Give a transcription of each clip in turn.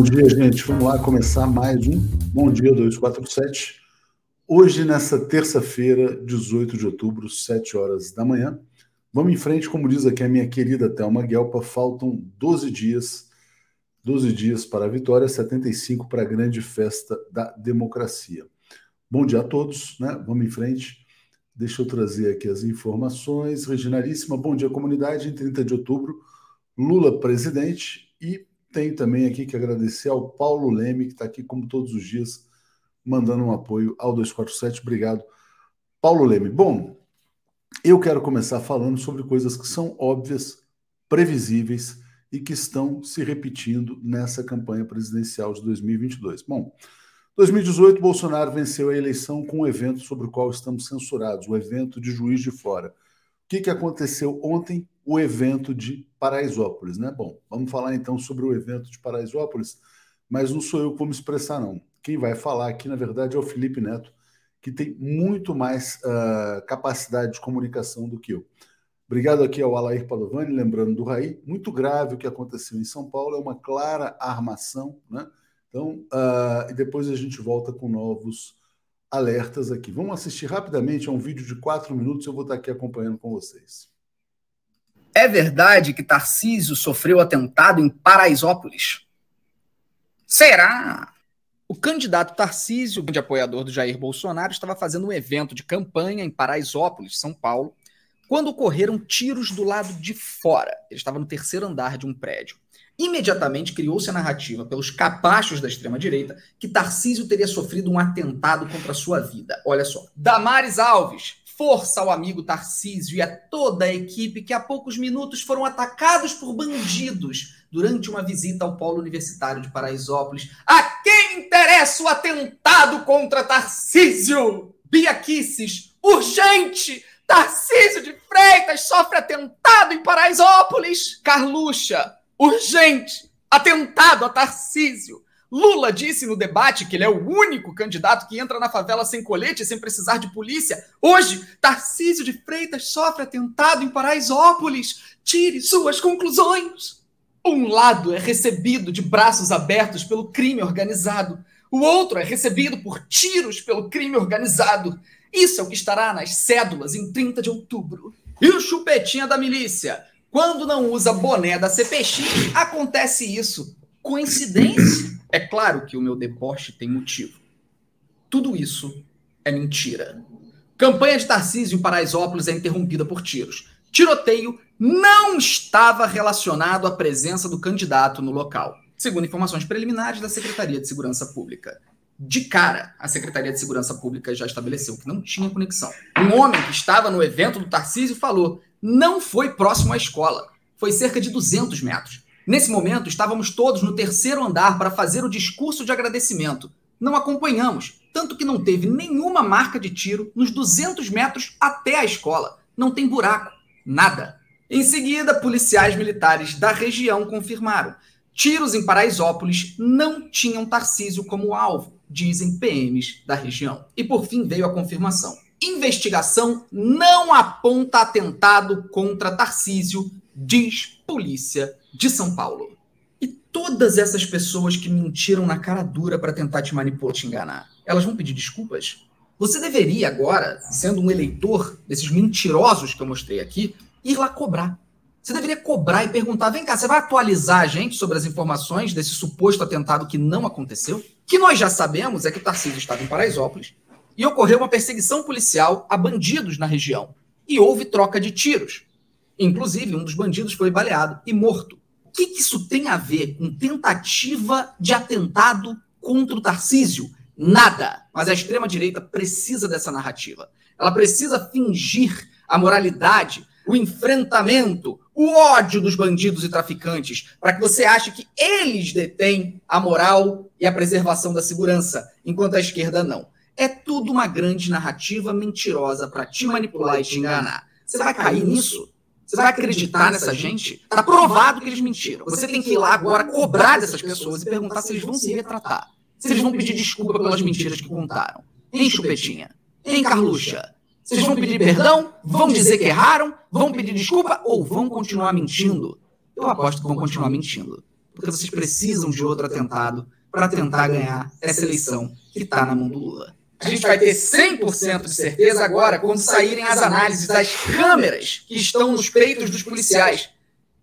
Bom dia, gente. Vamos lá começar mais um Bom Dia 247. Hoje, nessa terça-feira, 18 de outubro, 7 horas da manhã. Vamos em frente, como diz aqui a minha querida Thelma Guelpa, faltam 12 dias, 12 dias para a vitória, 75 para a grande festa da democracia. Bom dia a todos, né? Vamos em frente. Deixa eu trazer aqui as informações. Reginalíssima, bom dia, comunidade. Em 30 de outubro, Lula presidente. E tem também aqui que agradecer ao Paulo Leme, que está aqui, como todos os dias, mandando um apoio ao 247. Obrigado, Paulo Leme. Bom, eu quero começar falando sobre coisas que são óbvias, previsíveis e que estão se repetindo nessa campanha presidencial de 2022. Bom, 2018, Bolsonaro venceu a eleição com um evento sobre o qual estamos censurados, o evento de Juiz de Fora. Que, que aconteceu ontem? O evento de Paraisópolis, né? Bom, vamos falar então sobre o evento de Paraisópolis, mas não sou eu vou me expressar, não. Quem vai falar aqui, na verdade, é o Felipe Neto, que tem muito mais uh, capacidade de comunicação do que eu. Obrigado aqui ao Alair Padovani, lembrando do Raí. Muito grave o que aconteceu em São Paulo, é uma clara armação, né? Então, uh, e depois a gente volta com novos alertas aqui. Vamos assistir rapidamente a um vídeo de quatro minutos, eu vou estar aqui acompanhando com vocês. É verdade que Tarcísio sofreu atentado em Paraisópolis? Será? O candidato Tarcísio, grande apoiador do Jair Bolsonaro, estava fazendo um evento de campanha em Paraisópolis, São Paulo, quando ocorreram tiros do lado de fora. Ele estava no terceiro andar de um prédio. Imediatamente criou-se a narrativa pelos capachos da extrema-direita que Tarcísio teria sofrido um atentado contra a sua vida. Olha só. Damares Alves, força ao amigo Tarcísio e a toda a equipe que há poucos minutos foram atacados por bandidos durante uma visita ao polo universitário de Paraisópolis. A quem interessa o atentado contra Tarcísio? Bia urgente! Tarcísio de Freitas sofre atentado em Paraisópolis. Carluxa, urgente, atentado a Tarcísio. Lula disse no debate que ele é o único candidato que entra na favela sem colete, sem precisar de polícia. Hoje, Tarcísio de Freitas sofre atentado em Paraisópolis. Tire suas conclusões. Um lado é recebido de braços abertos pelo crime organizado. O outro é recebido por tiros pelo crime organizado. Isso é o que estará nas cédulas em 30 de outubro. E o chupetinha da milícia? Quando não usa boné da CPX, acontece isso. Coincidência? É claro que o meu deboche tem motivo. Tudo isso é mentira. Campanha de Tarcísio em Paraisópolis é interrompida por tiros. Tiroteio não estava relacionado à presença do candidato no local, segundo informações preliminares da Secretaria de Segurança Pública. De cara, a Secretaria de Segurança Pública já estabeleceu que não tinha conexão. Um homem que estava no evento do Tarcísio falou: não foi próximo à escola. Foi cerca de 200 metros. Nesse momento, estávamos todos no terceiro andar para fazer o discurso de agradecimento. Não acompanhamos, tanto que não teve nenhuma marca de tiro nos 200 metros até a escola. Não tem buraco, nada. Em seguida, policiais militares da região confirmaram. Tiros em Paraisópolis não tinham Tarcísio como alvo, dizem PMs da região. E por fim veio a confirmação investigação não aponta atentado contra Tarcísio, diz polícia de São Paulo. E todas essas pessoas que mentiram na cara dura para tentar te manipular, te enganar, elas vão pedir desculpas? Você deveria agora, sendo um eleitor desses mentirosos que eu mostrei aqui, ir lá cobrar. Você deveria cobrar e perguntar: vem cá, você vai atualizar a gente sobre as informações desse suposto atentado que não aconteceu? Que nós já sabemos é que o Tarcísio estava em Paraisópolis, e ocorreu uma perseguição policial a bandidos na região. E houve troca de tiros. Inclusive, um dos bandidos foi baleado e morto. O que, isso tem a ver com tentativa de atentado contra o Tarcísio? Nada. Mas a extrema-direita precisa dessa narrativa. Ela precisa fingir a moralidade, o enfrentamento, o ódio dos bandidos e traficantes, para que você ache que eles detêm a moral e a preservação da segurança, enquanto a esquerda não. É tudo uma grande narrativa mentirosa para te manipular e te enganar. Você vai cair nisso? Você vai acreditar nessa gente? Está provado que eles mentiram. Você tem que ir lá agora cobrar dessas pessoas e perguntar se eles vão se retratar. Se eles vão pedir desculpa pelas mentiras que contaram. Em Chupetinha? Em Carluxa? Vocês vão pedir perdão? Vão dizer que erraram? Vão pedir desculpa? Ou vão continuar mentindo? Eu aposto que vão continuar mentindo. porque vocês precisam de outro atentado para tentar ganhar essa eleição que está na mão do Lula. A gente vai ter 100% de certeza agora quando saírem as análises das câmeras que estão nos peitos dos policiais.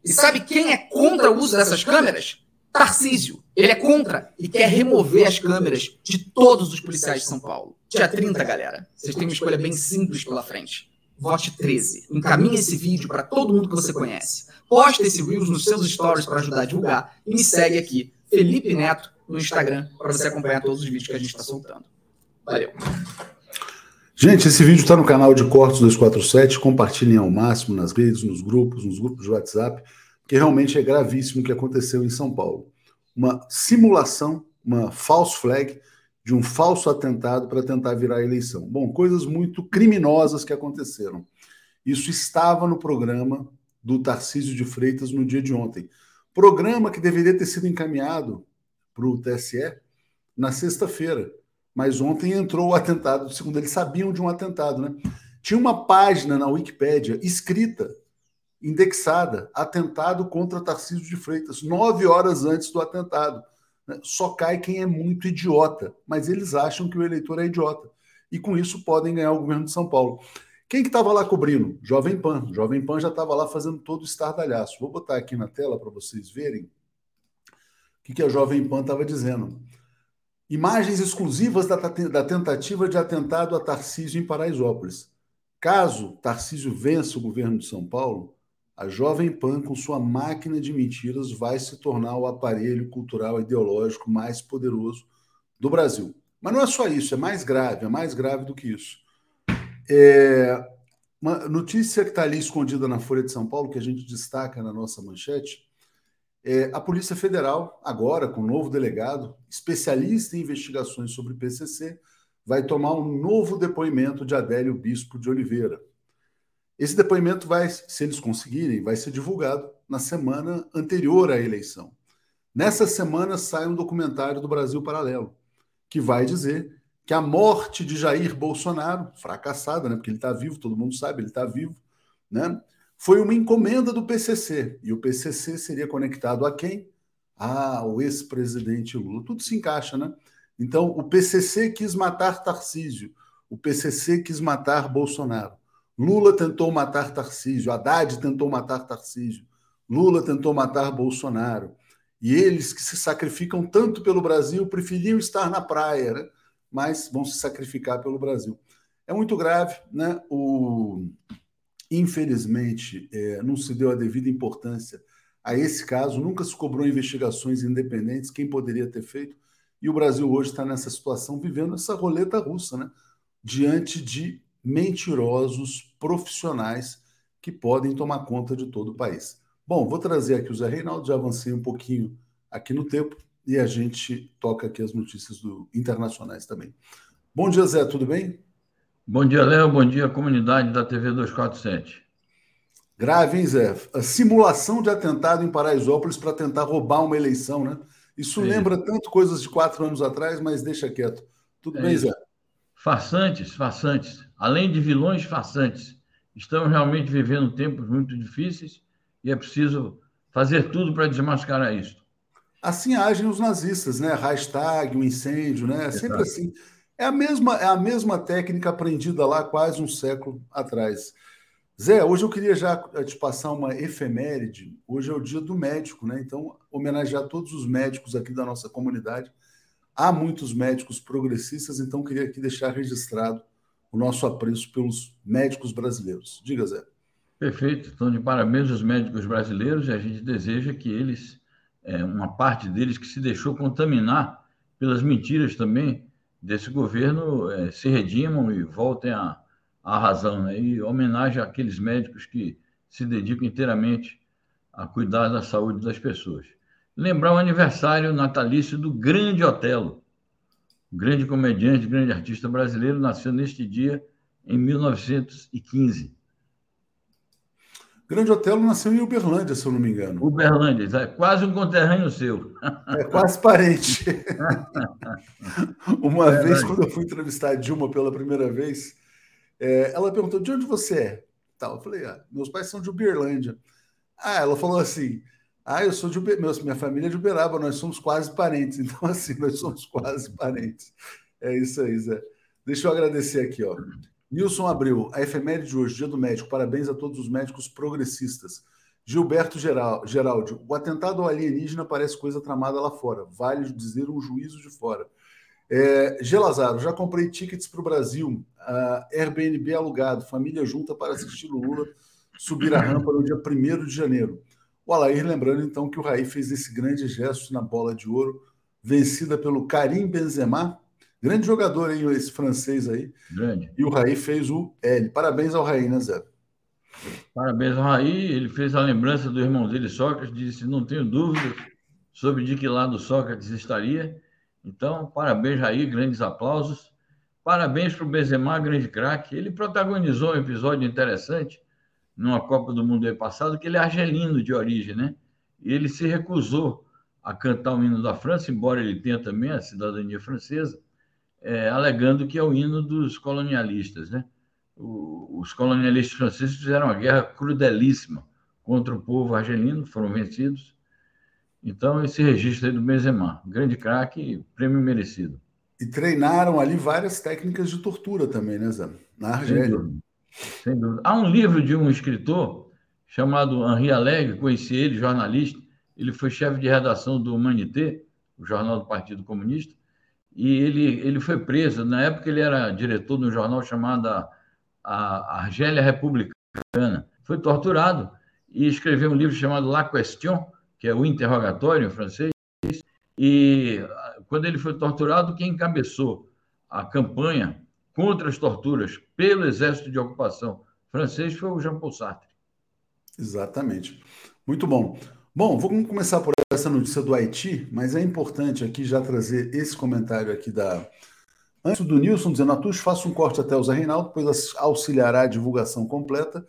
E sabe quem é contra o uso dessas câmeras? Tarcísio. Ele é contra e quer remover as câmeras de todos os policiais de São Paulo. Dia 30, galera. Vocês têm uma escolha bem simples pela frente. Vote 13. Encaminhe esse vídeo para todo mundo que você conhece. Poste esse Reels nos seus stories para ajudar a divulgar. E me segue aqui, Felipe Neto, no Instagram, para você acompanhar todos os vídeos que a gente está soltando. Valeu. Gente, esse vídeo está no canal de Cortes 247. Compartilhem ao máximo nas redes, nos grupos, nos grupos de WhatsApp, porque realmente é gravíssimo o que aconteceu em São Paulo. Uma simulação, uma false flag de um falso atentado para tentar virar a eleição. Bom, coisas muito criminosas que aconteceram. Isso estava no programa do Tarcísio de Freitas no dia de ontem. Programa que deveria ter sido encaminhado para o TSE na sexta-feira mas ontem entrou o atentado, segundo eles sabiam de um atentado, né? Tinha uma página na Wikipédia escrita, indexada, atentado contra Tarcísio de Freitas, nove horas antes do atentado. Né? Só cai quem é muito idiota, mas eles acham que o eleitor é idiota. E com isso podem ganhar o governo de São Paulo. Quem que estava lá cobrindo? Jovem Pan. Jovem Pan já estava lá fazendo todo o estardalhaço. Vou botar aqui na tela para vocês verem o que, que a Jovem Pan estava dizendo. Imagens exclusivas da, da tentativa de atentado a Tarcísio em Paraisópolis. Caso Tarcísio vença o governo de São Paulo, a Jovem Pan, com sua máquina de mentiras, vai se tornar o aparelho cultural ideológico mais poderoso do Brasil. Mas não é só isso, é mais grave, é mais grave do que isso. É uma notícia que está ali escondida na Folha de São Paulo, que a gente destaca na nossa manchete, é, a Polícia Federal, agora com o novo delegado, especialista em investigações sobre PCC, vai tomar um novo depoimento de Adélio Bispo de Oliveira. Esse depoimento vai, se eles conseguirem, vai ser divulgado na semana anterior à eleição. Nessa semana sai um documentário do Brasil Paralelo, que vai dizer que a morte de Jair Bolsonaro, fracassada, né, porque ele está vivo, todo mundo sabe, ele está vivo, né, foi uma encomenda do PCC. E o PCC seria conectado a quem? Ah, o ex-presidente Lula. Tudo se encaixa, né? Então, o PCC quis matar Tarcísio. O PCC quis matar Bolsonaro. Lula tentou matar Tarcísio. Haddad tentou matar Tarcísio. Lula tentou matar Bolsonaro. E eles que se sacrificam tanto pelo Brasil preferiam estar na praia, né? mas vão se sacrificar pelo Brasil. É muito grave, né? O Infelizmente, é, não se deu a devida importância a esse caso, nunca se cobrou investigações independentes, quem poderia ter feito, e o Brasil hoje está nessa situação, vivendo essa roleta russa, né? diante de mentirosos profissionais que podem tomar conta de todo o país. Bom, vou trazer aqui o Zé Reinaldo, já avancei um pouquinho aqui no tempo, e a gente toca aqui as notícias do, internacionais também. Bom dia, Zé, tudo bem? Bom dia, Léo. Bom dia, comunidade da TV 247. Grave, hein, Zé? A simulação de atentado em Paraisópolis para tentar roubar uma eleição, né? Isso é. lembra tanto coisas de quatro anos atrás, mas deixa quieto. Tudo é bem, isso. Zé? Farsantes, farsantes. Além de vilões farsantes. Estamos realmente vivendo tempos muito difíceis e é preciso fazer tudo para desmascarar isso. Assim agem os nazistas, né? Hashtag, o um incêndio, né? É sempre assim. É a mesma, é a mesma técnica aprendida lá quase um século atrás. Zé, hoje eu queria já te passar uma efeméride. Hoje é o dia do médico, né? Então, homenagear todos os médicos aqui da nossa comunidade. Há muitos médicos progressistas, então queria aqui deixar registrado o nosso apreço pelos médicos brasileiros. Diga, Zé. Perfeito. Então, de parabéns aos médicos brasileiros e a gente deseja que eles, é, uma parte deles que se deixou contaminar pelas mentiras também desse governo é, se redimam e voltem à, à razão. Né? E homenagem àqueles médicos que se dedicam inteiramente a cuidar da saúde das pessoas. Lembrar o aniversário natalício do grande Otelo, grande comediante, grande artista brasileiro, nasceu neste dia em 1915. Grande Otelo nasceu em Uberlândia, se eu não me engano. Uberlândia, é quase um conterrâneo seu. É quase parente. Uma é vez, quando eu fui entrevistar a Dilma pela primeira vez, é, ela perguntou: de onde você é? Tal. Eu falei: ah, meus pais são de Uberlândia. Ah, ela falou assim: Ah, eu sou de Uberaba, minha família é de Uberaba, nós somos quase parentes. Então, assim, nós somos quase parentes. É isso aí, Zé. Deixa eu agradecer aqui, ó. Nilson Abreu, a efeméride de hoje, dia do médico. Parabéns a todos os médicos progressistas. Gilberto Geral, Geraldi, o atentado ao alienígena parece coisa tramada lá fora. Vale dizer um juízo de fora. É, Gelazaro, já comprei tickets para o Brasil. Airbnb alugado, família junta para assistir o Lula subir a rampa no dia 1 de janeiro. O Alair lembrando então que o Raí fez esse grande gesto na bola de ouro, vencida pelo Karim Benzema, grande jogador aí, esse francês aí. Grande. E o Raí fez o L. Parabéns ao Raí, né, Zé? Parabéns ao Raí, ele fez a lembrança do irmão dele, Sócrates, disse: Não tenho dúvidas sobre de que lado Sócrates estaria. Então, parabéns, Raí, grandes aplausos. Parabéns para o Benzema, grande craque. Ele protagonizou um episódio interessante numa Copa do Mundo ano passado, que ele é argelino de origem, né? E ele se recusou a cantar o hino da França, embora ele tenha também a cidadania francesa, é, alegando que é o hino dos colonialistas, né? os colonialistas franceses fizeram uma guerra crudelíssima contra o povo argelino, foram vencidos. Então, esse registro aí do Benzema, grande craque, prêmio merecido. E treinaram ali várias técnicas de tortura também, né, Zé? Na Argélia. Sem dúvida. Sem dúvida. Há um livro de um escritor chamado Henri Alegre, conheci ele, jornalista. Ele foi chefe de redação do Humanité, o jornal do Partido Comunista, e ele, ele foi preso. Na época, ele era diretor de um jornal chamado a Argélia Republicana. Foi torturado e escreveu um livro chamado La Question, que é o interrogatório em francês. E quando ele foi torturado, quem encabeçou a campanha contra as torturas pelo exército de ocupação francês foi o Jean Paul Sartre. Exatamente. Muito bom. Bom, vamos começar por essa notícia do Haiti, mas é importante aqui já trazer esse comentário aqui da, Antes do Nilson dizendo, Atush, faça um corte até o Zé Reinaldo, depois auxiliará a divulgação completa.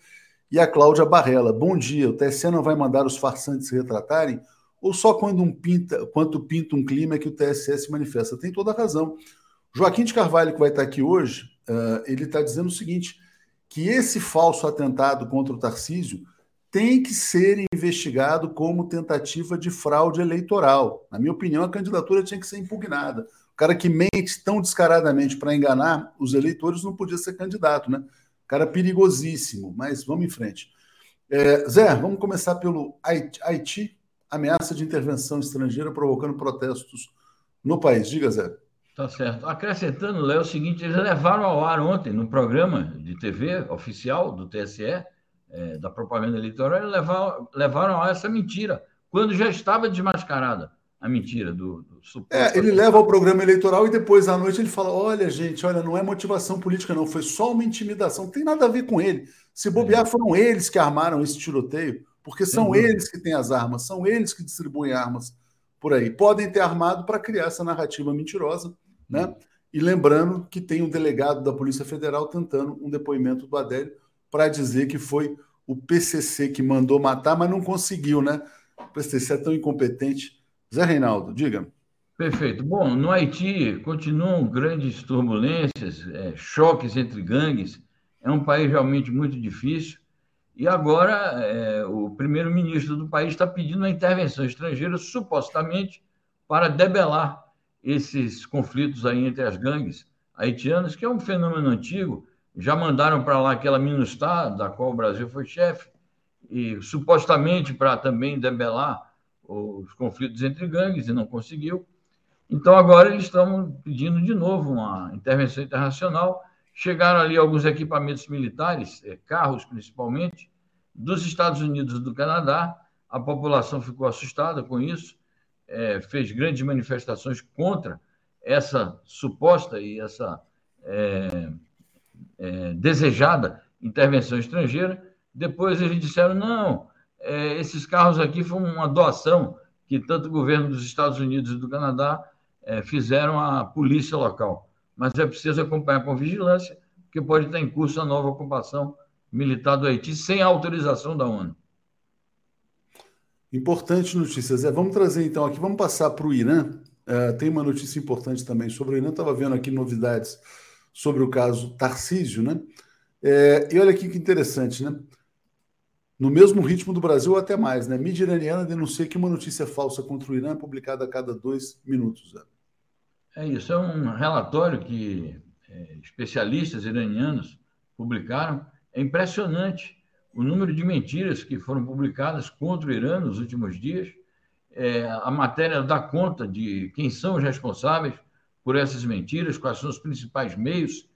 E a Cláudia Barrela, bom dia, o TSE não vai mandar os farsantes se retratarem? Ou só quando, um pinta, quando pinta um clima é que o TSE se manifesta? Tem toda a razão. Joaquim de Carvalho, que vai estar aqui hoje, uh, ele está dizendo o seguinte, que esse falso atentado contra o Tarcísio tem que ser investigado como tentativa de fraude eleitoral. Na minha opinião, a candidatura tinha que ser impugnada cara que mente tão descaradamente para enganar os eleitores não podia ser candidato, né? Cara perigosíssimo, mas vamos em frente. É, Zé, vamos começar pelo Haiti, ameaça de intervenção estrangeira provocando protestos no país. Diga, Zé. Tá certo. Acrescentando, Léo, é o seguinte: eles levaram ao ar ontem, no programa de TV oficial do TSE, é, da propaganda eleitoral, levaram, levaram ar essa mentira, quando já estava desmascarada a mentira do, do suposto. É, ele leva ao programa eleitoral e depois à noite ele fala: olha, gente, olha, não é motivação política, não, foi só uma intimidação, não tem nada a ver com ele. Se bobear, é. foram eles que armaram esse tiroteio, porque são eles que têm as armas, são eles que distribuem armas por aí. Podem ter armado para criar essa narrativa mentirosa, né? E lembrando que tem um delegado da Polícia Federal tentando um depoimento do Adélio para dizer que foi o PCC que mandou matar, mas não conseguiu, né? O PCC é tão incompetente Zé Reinaldo, diga. Perfeito. Bom, no Haiti continuam grandes turbulências, é, choques entre gangues. É um país realmente muito difícil. E agora é, o primeiro-ministro do país está pedindo uma intervenção estrangeira, supostamente, para debelar esses conflitos aí entre as gangues haitianas, que é um fenômeno antigo. Já mandaram para lá aquela MINUSTAH, da qual o Brasil foi chefe, e supostamente para também debelar os conflitos entre gangues e não conseguiu. Então, agora eles estão pedindo de novo uma intervenção internacional. Chegaram ali alguns equipamentos militares, é, carros principalmente, dos Estados Unidos e do Canadá. A população ficou assustada com isso, é, fez grandes manifestações contra essa suposta e essa é, é, desejada intervenção estrangeira. Depois eles disseram: não, é, esses carros aqui foram uma doação que tanto o governo dos Estados Unidos e do Canadá é, fizeram à polícia local. Mas é preciso acompanhar com vigilância, porque pode estar em curso a nova ocupação militar do Haiti sem autorização da ONU. Importante notícia, Zé. Vamos trazer então aqui, vamos passar para o Irã. Uh, tem uma notícia importante também sobre o Irã. Estava vendo aqui novidades sobre o caso Tarcísio, né? É, e olha aqui que interessante, né? no mesmo ritmo do Brasil ou até mais. Né? Mídia iraniana denuncia que uma notícia falsa contra o Irã é publicada a cada dois minutos. Né? É isso, é um relatório que é, especialistas iranianos publicaram. É impressionante o número de mentiras que foram publicadas contra o Irã nos últimos dias. É, a matéria dá conta de quem são os responsáveis por essas mentiras, quais são os principais meios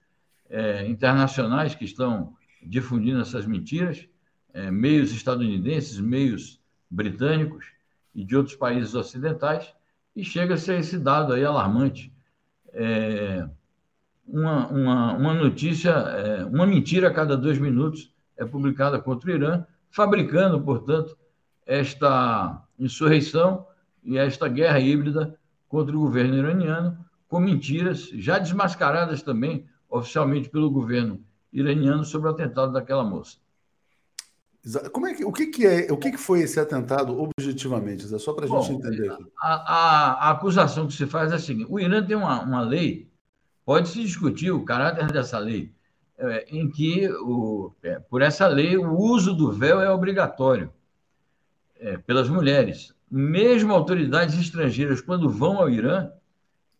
é, internacionais que estão difundindo essas mentiras é, meios estadunidenses, meios britânicos e de outros países ocidentais, e chega-se a esse dado aí alarmante. É, uma, uma, uma notícia, é, uma mentira a cada dois minutos é publicada contra o Irã, fabricando, portanto, esta insurreição e esta guerra híbrida contra o governo iraniano, com mentiras já desmascaradas também oficialmente pelo governo iraniano sobre o atentado daquela moça. Como é que, o que, que é, o que, que foi esse atentado objetivamente? É só para a gente entender aqui. A, a, a, acusação que se faz é a seguinte: o Irã tem uma, uma lei, pode se discutir o caráter dessa lei, é, em que, o, é, por essa lei, o uso do véu é obrigatório é, pelas mulheres. Mesmo autoridades estrangeiras, quando vão ao Irã,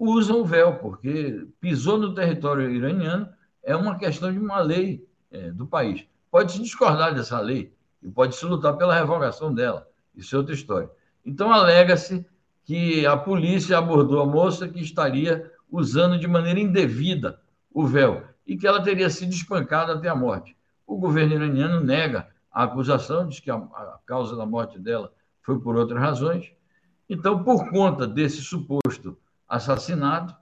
usam o véu, porque pisou no território iraniano, é uma questão de uma lei é, do país. Pode-se discordar dessa lei e pode-se lutar pela revogação dela. Isso é outra história. Então, alega-se que a polícia abordou a moça que estaria usando de maneira indevida o véu e que ela teria sido espancada até a morte. O governo iraniano nega a acusação, diz que a, a causa da morte dela foi por outras razões. Então, por conta desse suposto assassinato,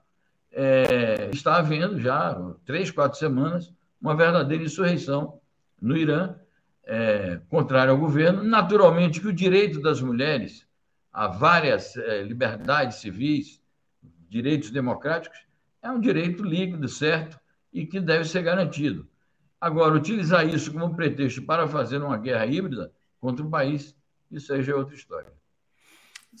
é, está havendo já três, quatro semanas uma verdadeira insurreição no Irã, é, contrário ao governo. Naturalmente que o direito das mulheres a várias é, liberdades civis, direitos democráticos, é um direito líquido, certo, e que deve ser garantido. Agora, utilizar isso como pretexto para fazer uma guerra híbrida contra o país, isso aí já é outra história.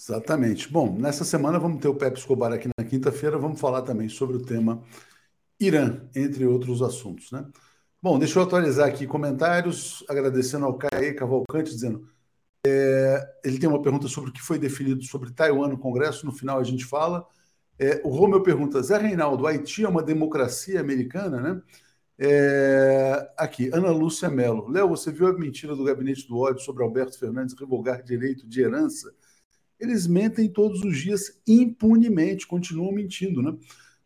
Exatamente. Bom, nessa semana vamos ter o Pepe Escobar aqui na quinta-feira, vamos falar também sobre o tema Irã, entre outros assuntos, né? Bom, deixa eu atualizar aqui comentários, agradecendo ao Caê Cavalcante, dizendo é, ele tem uma pergunta sobre o que foi definido sobre Taiwan no Congresso, no final a gente fala. É, o Romeu pergunta, Zé Reinaldo, Haiti é uma democracia americana, né? É, aqui, Ana Lúcia Mello. Léo, você viu a mentira do gabinete do ódio sobre Alberto Fernandes revogar direito de herança? Eles mentem todos os dias impunemente, continuam mentindo, né?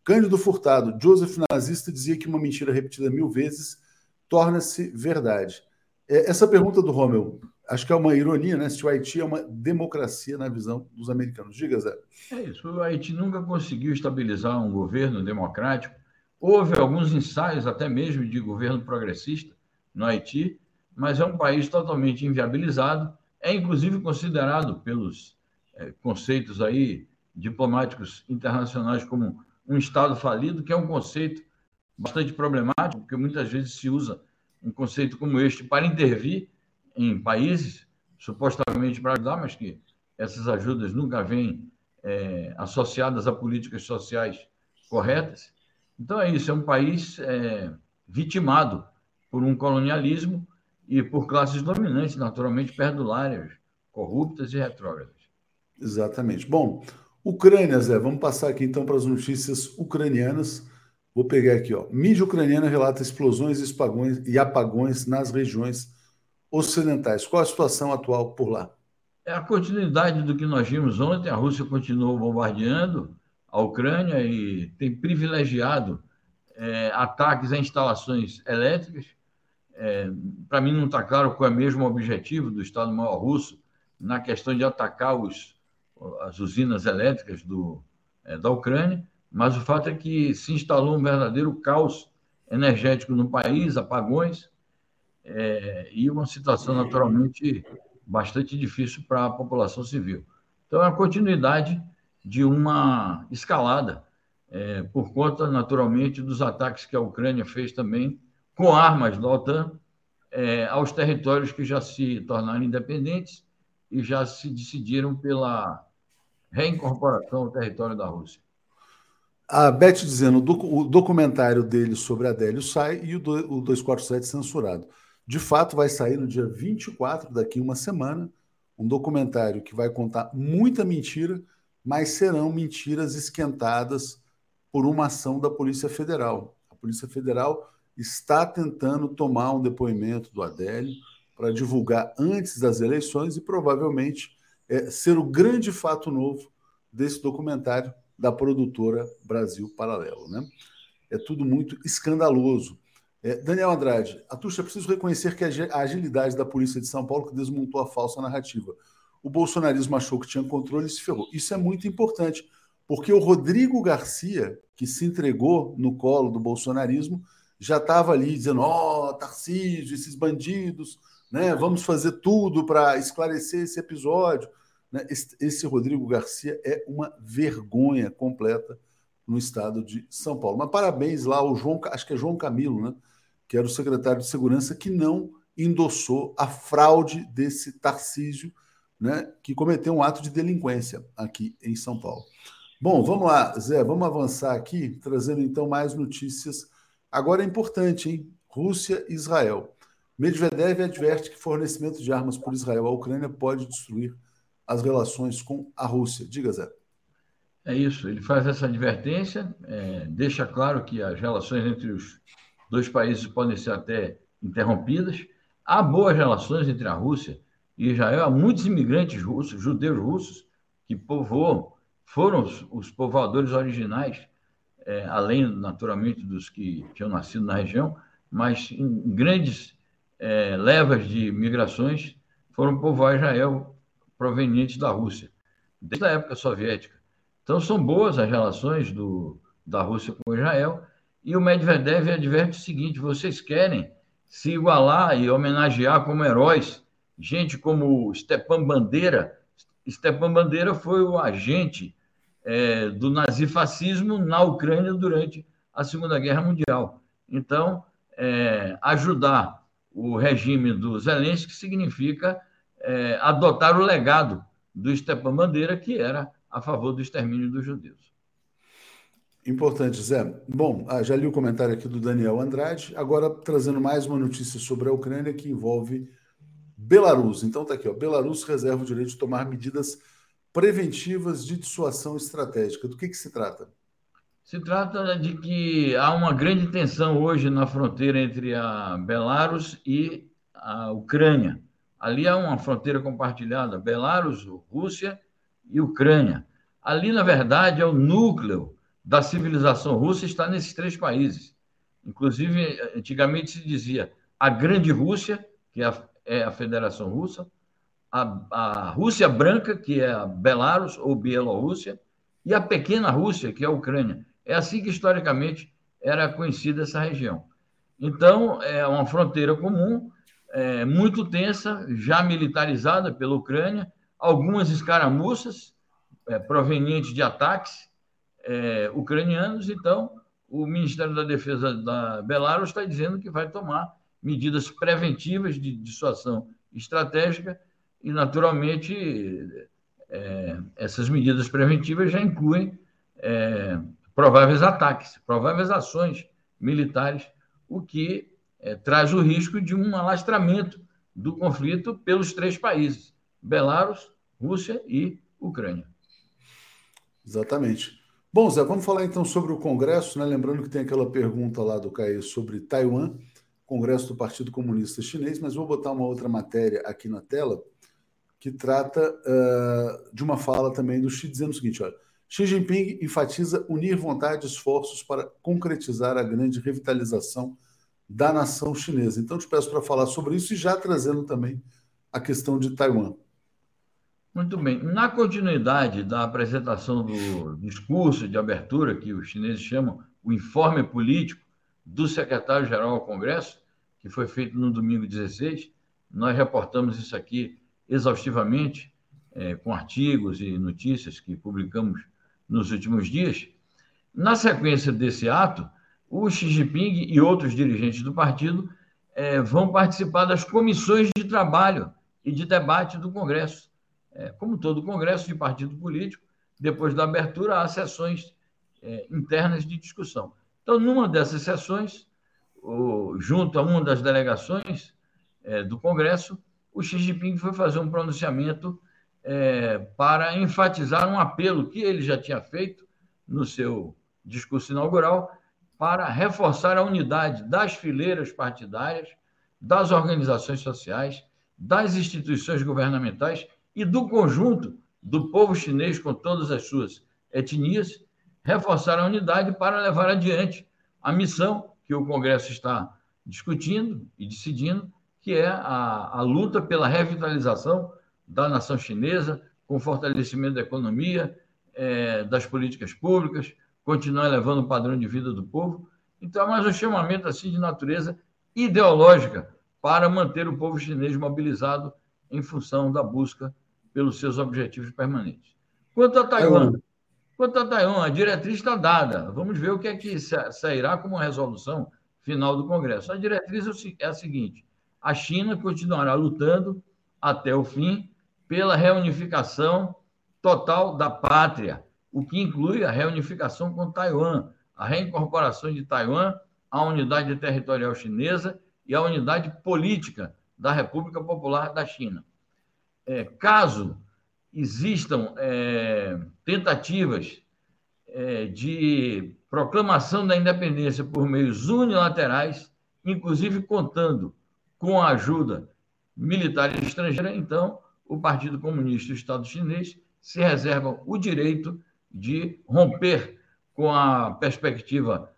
Cândido Furtado, Joseph Nazista dizia que uma mentira repetida mil vezes torna-se verdade. É, essa pergunta do Rommel, acho que é uma ironia, né? Se o Haiti é uma democracia na visão dos americanos. Diga, Zé. É isso. O Haiti nunca conseguiu estabilizar um governo democrático. Houve alguns ensaios, até mesmo de governo progressista no Haiti, mas é um país totalmente inviabilizado. É inclusive considerado pelos é, conceitos aí diplomáticos internacionais como um Estado falido, que é um conceito bastante problemático, porque muitas vezes se usa um conceito como este para intervir em países, supostamente para ajudar, mas que essas ajudas nunca vêm é, associadas a políticas sociais corretas. Então é isso, é um país é, vitimado por um colonialismo e por classes dominantes, naturalmente perdulárias, corruptas e retrógradas. Exatamente. Bom, Ucrânia, Zé, vamos passar aqui então para as notícias ucranianas. Vou pegar aqui, ó. Mídia ucraniana relata explosões e apagões nas regiões ocidentais. Qual a situação atual por lá? É a continuidade do que nós vimos ontem. A Rússia continuou bombardeando a Ucrânia e tem privilegiado é, ataques a instalações elétricas. É, Para mim, não está claro qual é o mesmo objetivo do Estado-Maior russo na questão de atacar os, as usinas elétricas do, é, da Ucrânia mas o fato é que se instalou um verdadeiro caos energético no país, apagões, é, e uma situação naturalmente bastante difícil para a população civil. Então, é a continuidade de uma escalada, é, por conta, naturalmente, dos ataques que a Ucrânia fez também com armas da OTAN é, aos territórios que já se tornaram independentes e já se decidiram pela reincorporação ao território da Rússia. A Beth dizendo o documentário dele sobre Adélio sai e o 247 censurado. De fato, vai sair no dia 24, daqui uma semana, um documentário que vai contar muita mentira, mas serão mentiras esquentadas por uma ação da Polícia Federal. A Polícia Federal está tentando tomar um depoimento do Adélio para divulgar antes das eleições e provavelmente é, ser o grande fato novo desse documentário da produtora Brasil Paralelo. Né? É tudo muito escandaloso. É, Daniel Andrade, Atuxa, preciso reconhecer que a agilidade da polícia de São Paulo que desmontou a falsa narrativa. O bolsonarismo achou que tinha controle e se ferrou. Isso é muito importante, porque o Rodrigo Garcia, que se entregou no colo do bolsonarismo, já estava ali dizendo: ó, oh, Tarcísio, esses bandidos, né? Vamos fazer tudo para esclarecer esse episódio. Né? Esse, Rodrigo Garcia é uma vergonha completa no estado de São Paulo. Mas parabéns lá ao João, acho que é João Camilo, né? Que era o secretário de segurança que não endossou a fraude desse Tarcísio, né? Que cometeu um ato de delinquência aqui em São Paulo. Bom, vamos lá, Zé, vamos avançar aqui, trazendo então mais notícias. Agora é importante, hein? Rússia e Israel. Medvedev adverte que fornecimento de armas por Israel à Ucrânia pode destruir as relações com a Rússia. Diga, Zé. É isso, ele faz essa advertência, é, deixa claro que as relações entre os dois países podem ser até interrompidas. Há boas relações entre a Rússia e Israel, há muitos imigrantes russos, judeus russos, que povoam, foram os, os povoadores originais, é, além, naturalmente, dos que tinham nascido na região, mas em grandes é, levas de migrações foram povoar Israel provenientes da Rússia, desde a época soviética. Então, são boas as relações do, da Rússia com Israel, e o Medvedev adverte o seguinte: vocês querem se igualar e homenagear como heróis gente como Stepan Bandeira. Stepan Bandeira foi o agente é, do nazifascismo na Ucrânia durante a Segunda Guerra Mundial. Então, é, ajudar o regime do Zelensky significa é, adotar o legado do Stepan Bandeira, que era a favor do extermínio dos judeus. Importante, Zé. Bom, ah, já li o comentário aqui do Daniel Andrade, agora trazendo mais uma notícia sobre a Ucrânia que envolve Belarus. Então tá aqui, ó. Belarus reserva o direito de tomar medidas preventivas de dissuasão estratégica. Do que, que se trata? Se trata de que há uma grande tensão hoje na fronteira entre a Belarus e a Ucrânia. Ali há uma fronteira compartilhada, Belarus, Rússia e Ucrânia. Ali, na verdade, é o núcleo da civilização russa está nesses três países. Inclusive, antigamente se dizia a Grande Rússia, que é a, é Federação Russa, a, a Rússia Branca, que é a Belarus ou Bielorrússia, e a Pequena Rússia, que é a Ucrânia. É assim que, historicamente, era conhecida essa região. Então, é uma fronteira comum, é, muito tensa, já militarizada pela Ucrânia, algumas escaramuças é, provenientes de ataques é, ucranianos. Então, o Ministério da Defesa da Belarus está dizendo que vai tomar medidas preventivas de dissuasão estratégica e, naturalmente, é, essas medidas preventivas já incluem é, prováveis ataques, prováveis ações militares, o que é, traz o risco de um alastramento do conflito pelos três países: Belarus, Rússia e Ucrânia. Exatamente. Bom, Zé, vamos falar então sobre o Congresso, né? lembrando que tem aquela pergunta lá do Caio sobre Taiwan, Congresso do Partido Comunista Chinês, mas vou botar uma outra matéria aqui na tela que trata uh, de uma fala também do Xi dizendo o seguinte: olha, Xi Jinping enfatiza unir vontade e esforços para concretizar a grande revitalização da nação chinesa. Então, te peço para falar sobre isso e já trazendo também a questão de Taiwan. Muito bem. Na continuidade da apresentação do discurso de abertura, que os chineses chamam o informe político do secretário-geral ao Congresso, que foi feito no domingo 16, nós reportamos isso aqui exaustivamente, é, com artigos e notícias que publicamos nos últimos dias. Na sequência desse ato, o Xi Jinping e outros dirigentes do partido é, vão participar das comissões de trabalho e de debate do Congresso. É, como todo Congresso de partido político, depois da abertura, há sessões é, internas de discussão. Então, numa dessas sessões, o, junto a uma das delegações, do Congresso, o Xi Jinping foi fazer um pronunciamento é, para enfatizar um apelo que ele já tinha feito no seu discurso inaugural para reforçar a unidade das fileiras partidárias, das organizações sociais, das instituições governamentais e do conjunto do povo chinês com todas as suas etnias, reforçar a unidade para levar adiante a missão que o Congresso está discutindo e decidindo, que é a, a luta pela revitalização da nação chinesa, com fortalecimento da economia, é, das políticas públicas, continuar elevando o padrão de vida do povo. Então, é mais um chamamento assim de natureza ideológica para manter o povo chinês mobilizado em função da busca pelos seus objetivos permanentes. Quanto a Taiwan, quanto a Taiwan, a diretriz está dada. Vamos ver o que é que sairá como resolução final do Congresso. A diretriz é a seguinte: a China continuará lutando até o fim pela reunificação total da pátria, o que inclui a reunificação com Taiwan, a reincorporação de Taiwan à unidade territorial chinesa e à unidade política da República Popular da China. É, caso existam é, tentativas é, de proclamação da independência por meios unilaterais, inclusive contando com a ajuda militar estrangeira, então o Partido Comunista e o Estado chinês se reservam o direito de romper com a perspectiva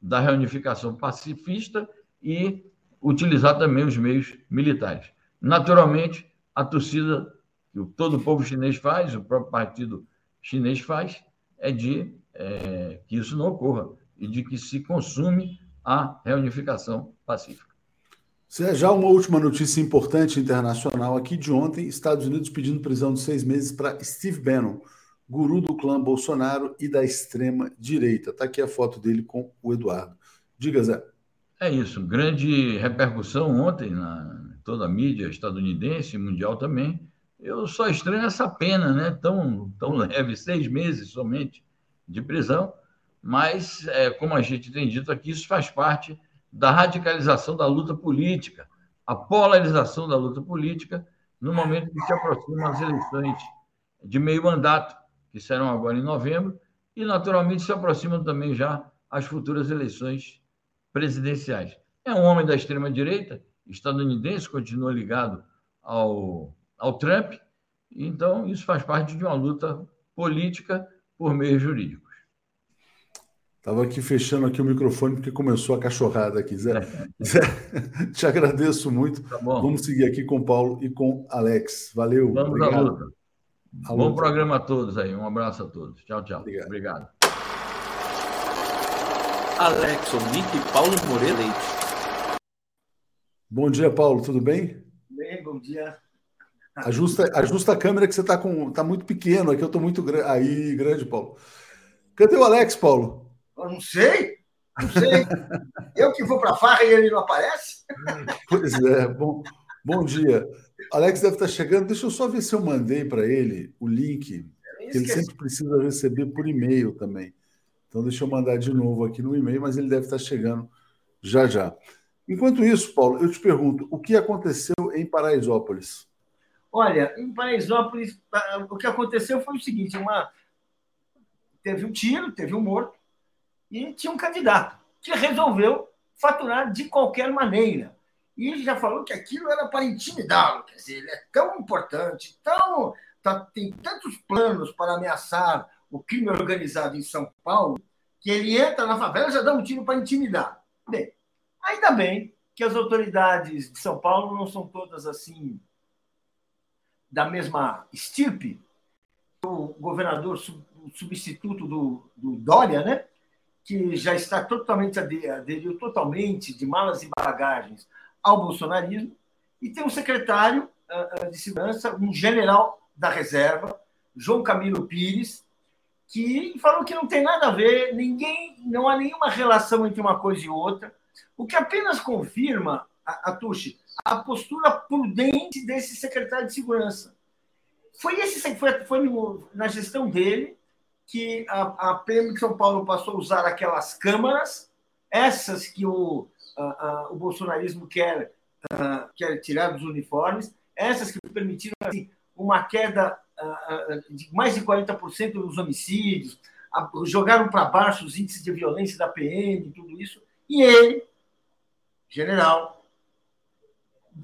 da reunificação pacifista e utilizar também os meios militares. Naturalmente, a torcida que todo o povo chinês faz, o próprio partido chinês faz, é de é, que isso não ocorra e de que se consume a reunificação pacífica. Já uma última notícia importante internacional aqui de ontem: Estados Unidos pedindo prisão de seis meses para Steve Bannon, guru do clã Bolsonaro e da extrema direita. Está aqui a foto dele com o Eduardo. Diga, Zé. É isso, grande repercussão ontem na toda a mídia estadunidense, mundial também. Eu só estranho essa pena, né? Tão, tão leve, seis meses somente de prisão, mas, é, como a gente tem dito aqui, isso faz parte da radicalização da luta política, a polarização da luta política, no momento que se aproximam as eleições de meio mandato, que serão agora em novembro, e naturalmente se aproximam também já as futuras eleições presidenciais. É um homem da extrema-direita, estadunidense, continua ligado ao, ao Trump, então isso faz parte de uma luta política por meios jurídicos. Estava aqui fechando aqui o microfone porque começou a cachorrada aqui, Zé. Zé te agradeço muito. Tá Vamos seguir aqui com o Paulo e com Alex. Valeu. Vamos obrigado. à luta. A Bom luta. programa a todos aí. Um abraço a todos. Tchau, tchau. Obrigado. obrigado. Alex Onic e Paulo Moreira Leite. Bom dia, Paulo. Tudo bem? Bem, bom dia. Ajusta, ajusta a câmera que você está com, tá muito pequeno. Aqui eu estou muito grande. Aí, grande, Paulo. Cadê o Alex, Paulo? Eu não sei, não sei. eu que vou para a farra e ele não aparece? Pois é, bom, bom dia. Alex deve estar chegando. Deixa eu só ver se eu mandei para ele o link, que ele sempre precisa receber por e-mail também. Então, deixa eu mandar de novo aqui no e-mail, mas ele deve estar chegando já já. Enquanto isso, Paulo, eu te pergunto, o que aconteceu em Paraisópolis? Olha, em Paraisópolis, ah, o que aconteceu foi o seguinte: uma... teve um tiro, teve um morto, e tinha um candidato que resolveu faturar de qualquer maneira. E ele já falou que aquilo era para intimidá-lo. Quer dizer, ele é tão importante, tão, tá, tem tantos planos para ameaçar o crime organizado em São Paulo, que ele entra na favela e já dá um tiro para intimidar. Bem, ainda bem que as autoridades de São Paulo não são todas assim da mesma estirpe. O governador o substituto do, do Dória, né? Que já está totalmente aderiu totalmente de malas e bagagens ao bolsonarismo, e tem um secretário uh, de segurança, um general da reserva, João Camilo Pires, que falou que não tem nada a ver, ninguém, não há nenhuma relação entre uma coisa e outra, o que apenas confirma, a, a postura prudente desse secretário de segurança. Foi esse foi, foi na gestão dele que a, a PM de São Paulo passou a usar aquelas câmaras, essas que o, a, a, o bolsonarismo quer que é tirar dos uniformes, essas que permitiram assim, uma queda de mais de 40% nos homicídios, jogaram para baixo os índices de violência da PM, tudo isso, e ele, general,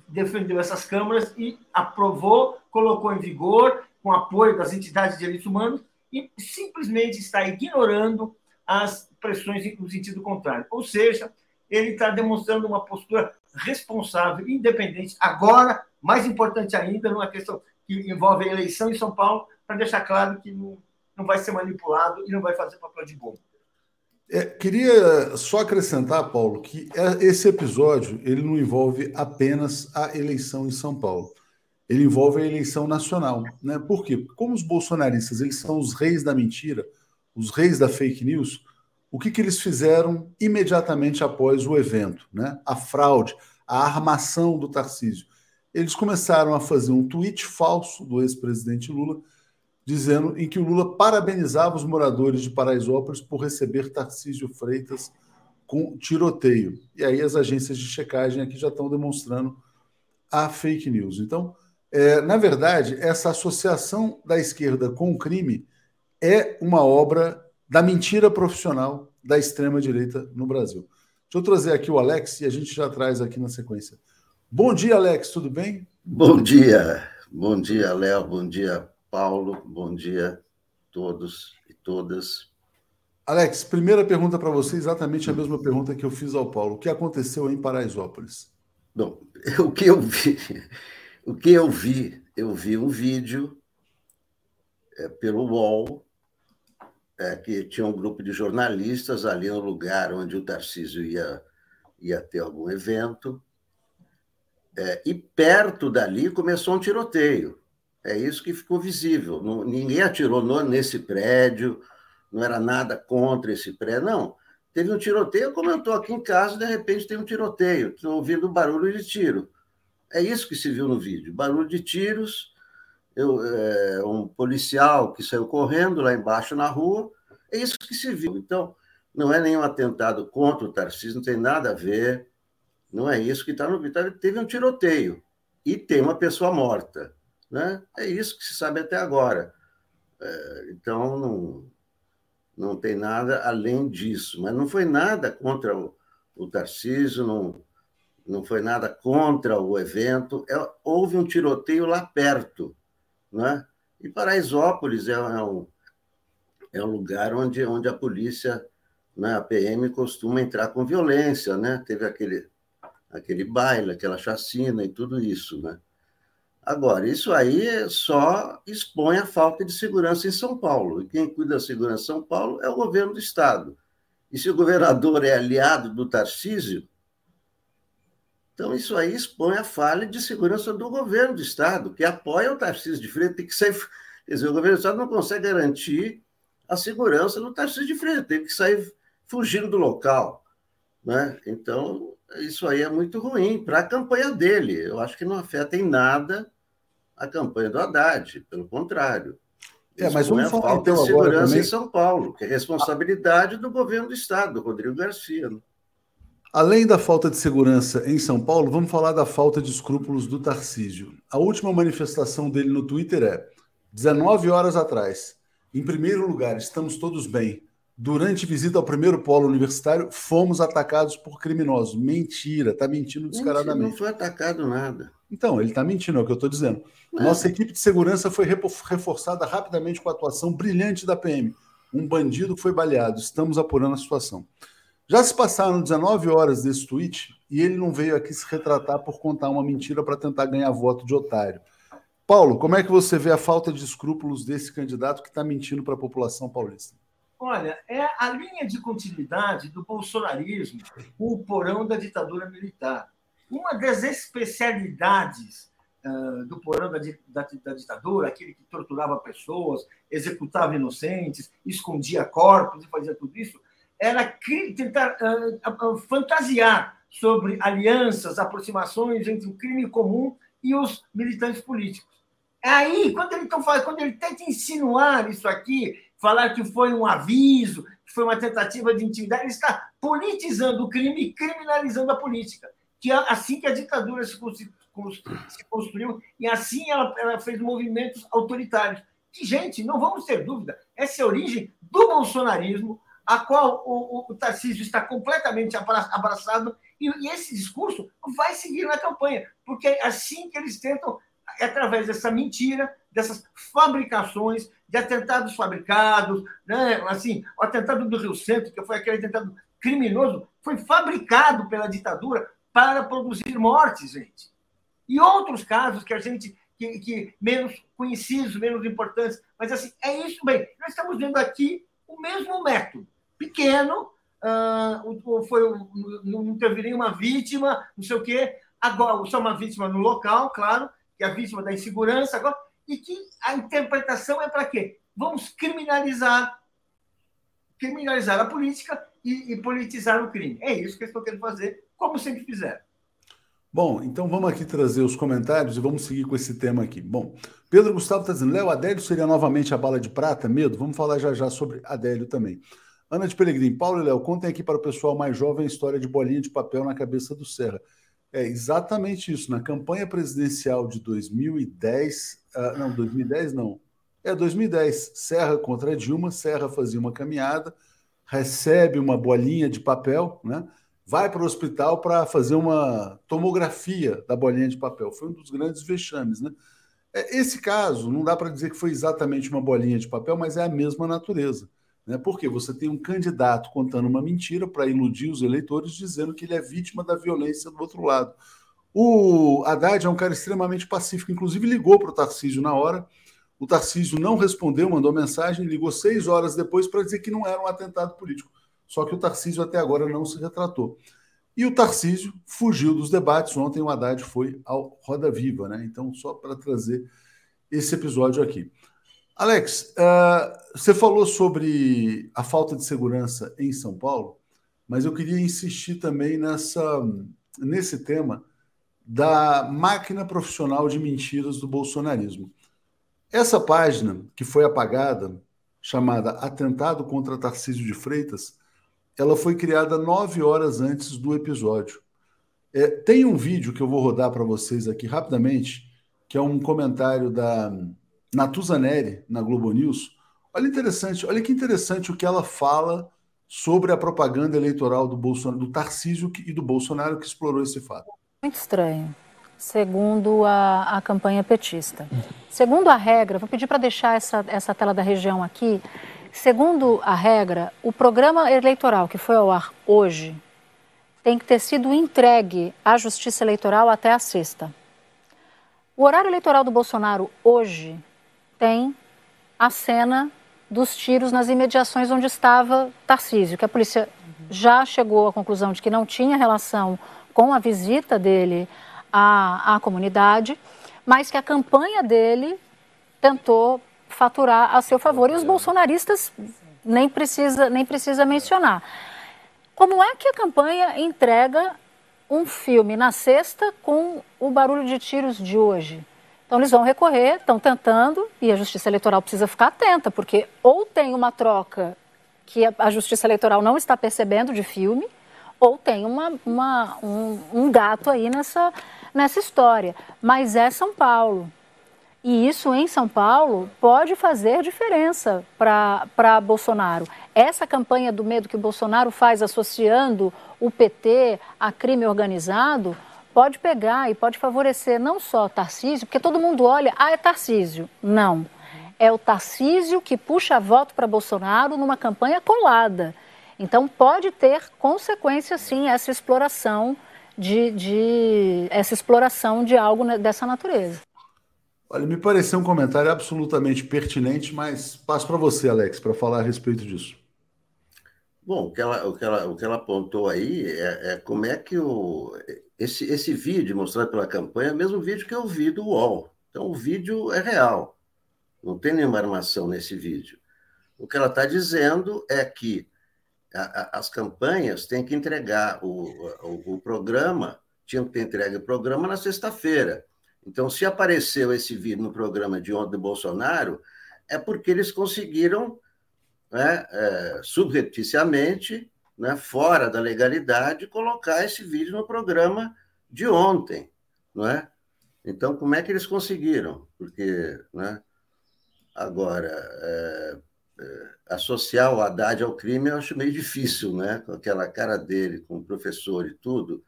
defendeu essas câmaras e aprovou, colocou em vigor, com apoio das entidades de direitos humanos, e simplesmente está ignorando as pressões no sentido contrário. Ou seja, ele está demonstrando uma postura responsável, independente. Agora, mais importante ainda, numa questão que envolve a eleição em São Paulo, para deixar claro que não, não vai ser manipulado e não vai fazer papel de bobo. É, queria só acrescentar, Paulo, que é, esse episódio ele não envolve apenas a eleição em São Paulo. Ele envolve a eleição nacional, né? Por quê? Como os bolsonaristas eles são os reis da mentira, os reis da fake news, o que, que eles fizeram imediatamente após o evento, né? A fraude, a armação do Tarcísio. Eles começaram a fazer um tweet falso do ex-presidente Lula, dizendo em que o Lula parabenizava os moradores de Paraisópolis por receber Tarcísio Freitas com tiroteio. E aí as agências de checagem aqui já estão demonstrando a fake news. Então, é, na verdade, essa associação da esquerda com o crime é uma obra da mentira profissional da extrema-direita no Brasil. Deixa eu trazer aqui o Alex e a gente já traz aqui na sequência. Bom dia, Alex, tudo bem? Bom dia, bom dia, Léo, bom dia, Paulo, bom dia a todos e todas. Alex, primeira pergunta para você, exatamente a mesma pergunta que eu fiz ao Paulo. O que aconteceu em Paraisópolis? Bom, o que eu vi, o que eu vi, eu vi um vídeo é, pelo UOL é, que tinha um grupo de jornalistas ali no lugar onde o Tarcísio ia, ia ter algum evento. É, e perto dali começou um tiroteio. É isso que ficou visível. Não, ninguém atirou no, nesse prédio, não era nada contra esse prédio, não. Teve um tiroteio, como eu estou aqui em casa, de repente tem um tiroteio, estou ouvindo barulho de tiro. É isso que se viu no vídeo: barulho de tiros, eu, é, um policial que saiu correndo lá embaixo na rua, é isso que se viu. Então, não é nenhum atentado contra o Tarcísio, não tem nada a ver, não é isso que está no vídeo. Teve um tiroteio e tem uma pessoa morta. Né? É isso que se sabe até agora. É, então, não, não tem nada além disso. Mas não foi nada contra o, o Tarcísio, não, não foi nada contra o evento. É, houve um tiroteio lá perto. Né? E Paraisópolis é, é, um, é um lugar onde, onde a polícia, né, a PM, costuma entrar com violência. Né? Teve aquele, aquele baile, aquela chacina e tudo isso. Né? Agora, isso aí só expõe a falta de segurança em São Paulo. E quem cuida da segurança em São Paulo é o governo do Estado. E se o governador é aliado do Tarcísio, então, isso aí expõe a falha de segurança do governo do Estado, que apoia o Tarcísio de Freitas. Tem que sair, quer dizer, o governo do Estado não consegue garantir a segurança no Tarcísio de Freitas, tem que sair fugindo do local. Né? Então, isso aí é muito ruim para a campanha dele. Eu acho que não afeta em nada a campanha do Haddad, pelo contrário. É, mas vamos falar falta então, de segurança também... em São Paulo, que é responsabilidade do governo do Estado, do Rodrigo Garcia. Né? Além da falta de segurança em São Paulo, vamos falar da falta de escrúpulos do Tarcísio. A última manifestação dele no Twitter é: 19 horas atrás. Em primeiro lugar, estamos todos bem. Durante visita ao primeiro polo universitário, fomos atacados por criminosos. Mentira, tá mentindo descaradamente. Não foi atacado nada. Então, ele está mentindo, é o que eu estou dizendo. É. Nossa equipe de segurança foi reforçada rapidamente com a atuação brilhante da PM. Um bandido foi baleado. Estamos apurando a situação. Já se passaram 19 horas desse tweet e ele não veio aqui se retratar por contar uma mentira para tentar ganhar voto de otário. Paulo, como é que você vê a falta de escrúpulos desse candidato que está mentindo para a população paulista? Olha, é a linha de continuidade do bolsonarismo, o porão da ditadura militar. Uma das especialidades uh, do porão da, da, da, ditadura, aquele que torturava pessoas, executava inocentes, escondia corpos e fazia tudo isso, era tentar uh, fantasiar sobre alianças, aproximações entre o crime comum e os militantes políticos. Aí, quando ele, então, quando ele tenta insinuar isso aqui, falar que foi um aviso, que foi uma tentativa de intimidar, ele está politizando o crime e criminalizando a política. que é assim que a ditadura se, se construiu e assim ela, ela fez movimentos autoritários. Que, gente, não vamos ter dúvida, essa é a origem do bolsonarismo, a qual o, o, o Tarcísio está completamente abraçado, e, e, esse discurso vai seguir na campanha, porque é assim que eles tentam, através dessa mentira, dessas fabricações, de atentados fabricados, né? assim, o atentado do Rio Centro, que foi aquele atentado criminoso, foi fabricado pela ditadura para produzir mortes, gente. E outros casos que a gente que, que, menos conhecidos, menos importantes. Mas assim, é isso bem. Nós estamos vendo aqui o mesmo método. Pequeno, uh, foi, não teve nenhuma vítima, não sei o quê. Agora, só uma vítima no local, claro, que é a vítima da insegurança, agora, e que a interpretação é para quê? Vamos criminalizar criminalizar a política e, e, politizar o crime. É isso que eles estão querendo fazer, como sempre fizeram. Bom, então vamos aqui trazer os comentários e vamos seguir com esse tema aqui. Bom, Pedro Gustavo está dizendo: Léo, Adélio seria novamente a bala de prata? Medo? Vamos falar já já sobre Adélio também. Ana de Pelegrim, Paulo e Léo, contem aqui para o pessoal mais jovem a história de bolinha de papel na cabeça do Serra. É exatamente isso. Na campanha presidencial de 2010, uh, ah, não, 2010 não, é 2010, Serra contra Dilma, Serra fazia uma caminhada, recebe uma bolinha de papel, né? vai para o hospital para fazer uma tomografia da bolinha de papel. Foi um dos grandes vexames. Né? É, esse caso, não dá para dizer que foi exatamente uma bolinha de papel, mas é a mesma natureza. Né? Porque você tem um candidato contando uma mentira para iludir os eleitores, dizendo que ele é vítima da violência do outro lado. O Haddad é um cara extremamente pacífico, inclusive ligou para o Tarcísio na hora. O Tarcísio não respondeu, mandou mensagem, ligou seis horas depois para dizer que não era um atentado político. Só que o Tarcísio até agora não se retratou. E o Tarcísio fugiu dos debates. Ontem o Haddad foi ao Roda Viva, né? Então, só para trazer esse episódio aqui. Alex, uh, você falou sobre a falta de segurança em São Paulo, mas eu queria insistir também nessa, nesse tema da máquina profissional de mentiras do bolsonarismo. Essa página, que foi apagada, chamada Atentado contra Tarcísio de Freitas, ela foi criada nove horas antes do episódio. É, tem um vídeo que eu vou rodar para vocês aqui rapidamente, que é um comentário da Natuza Neri, na Globo News. Olha interessante, olha que interessante o que ela fala sobre a propaganda eleitoral do Bolsonaro, do Tarcísio e do Bolsonaro que explorou esse fato. Muito estranho, segundo a, a campanha petista. Segundo a regra, vou pedir para deixar essa, essa tela da região aqui. Segundo a regra, o programa eleitoral que foi ao ar hoje tem que ter sido entregue à Justiça Eleitoral até a sexta. O horário eleitoral do Bolsonaro hoje tem a cena dos tiros nas imediações onde estava Tarcísio, que a polícia já chegou à conclusão de que não tinha relação com a visita dele à, à comunidade, mas que a campanha dele tentou faturar a seu favor. E os bolsonaristas nem precisa, nem precisa mencionar. Como é que a campanha entrega um filme na sexta com o barulho de tiros de hoje? Então eles vão recorrer, estão tentando, e a Justiça Eleitoral precisa ficar atenta, porque ou tem uma troca que a Justiça Eleitoral não está percebendo de filme, ou tem uma, uma um, um gato aí nessa, nessa história. Mas é São Paulo. E isso em São Paulo pode fazer diferença para Bolsonaro. Essa campanha do medo que o Bolsonaro faz associando o PT a crime organizado pode pegar e pode favorecer não só Tarcísio, porque todo mundo olha, ah, é Tarcísio. Não. É o Tarcísio que puxa voto para Bolsonaro numa campanha colada. Então pode ter consequência sim essa exploração de, de essa exploração de algo dessa natureza. Olha, me pareceu um comentário absolutamente pertinente, mas passo para você, Alex, para falar a respeito disso. Bom, o que ela, o que ela, o que ela apontou aí é, é como é que o, esse, esse vídeo mostrado pela campanha é o mesmo vídeo que eu vi do UOL. Então, o vídeo é real. Não tem nenhuma armação nesse vídeo. O que ela está dizendo é que a, a, as campanhas têm que entregar o, o, o programa, tinham que ter entregue o programa na sexta-feira. Então, se apareceu esse vídeo no programa de ontem do Bolsonaro, é porque eles conseguiram, né, é, subrepticiamente, né, fora da legalidade, colocar esse vídeo no programa de ontem, não é? Então, como é que eles conseguiram? Porque, né? Agora, é, é, associar o Haddad ao crime eu acho meio difícil, né? Com aquela cara dele, com o professor e tudo.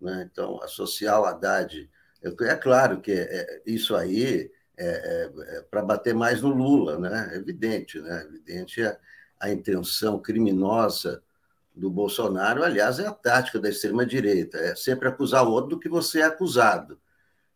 Né? Então, associar o Haddad. É claro que é, isso aí é, é, é para bater mais no Lula, né? É evidente, né? É evidente a, a intenção criminosa do Bolsonaro, aliás, é a tática da extrema-direita, é sempre acusar o outro do que você é acusado.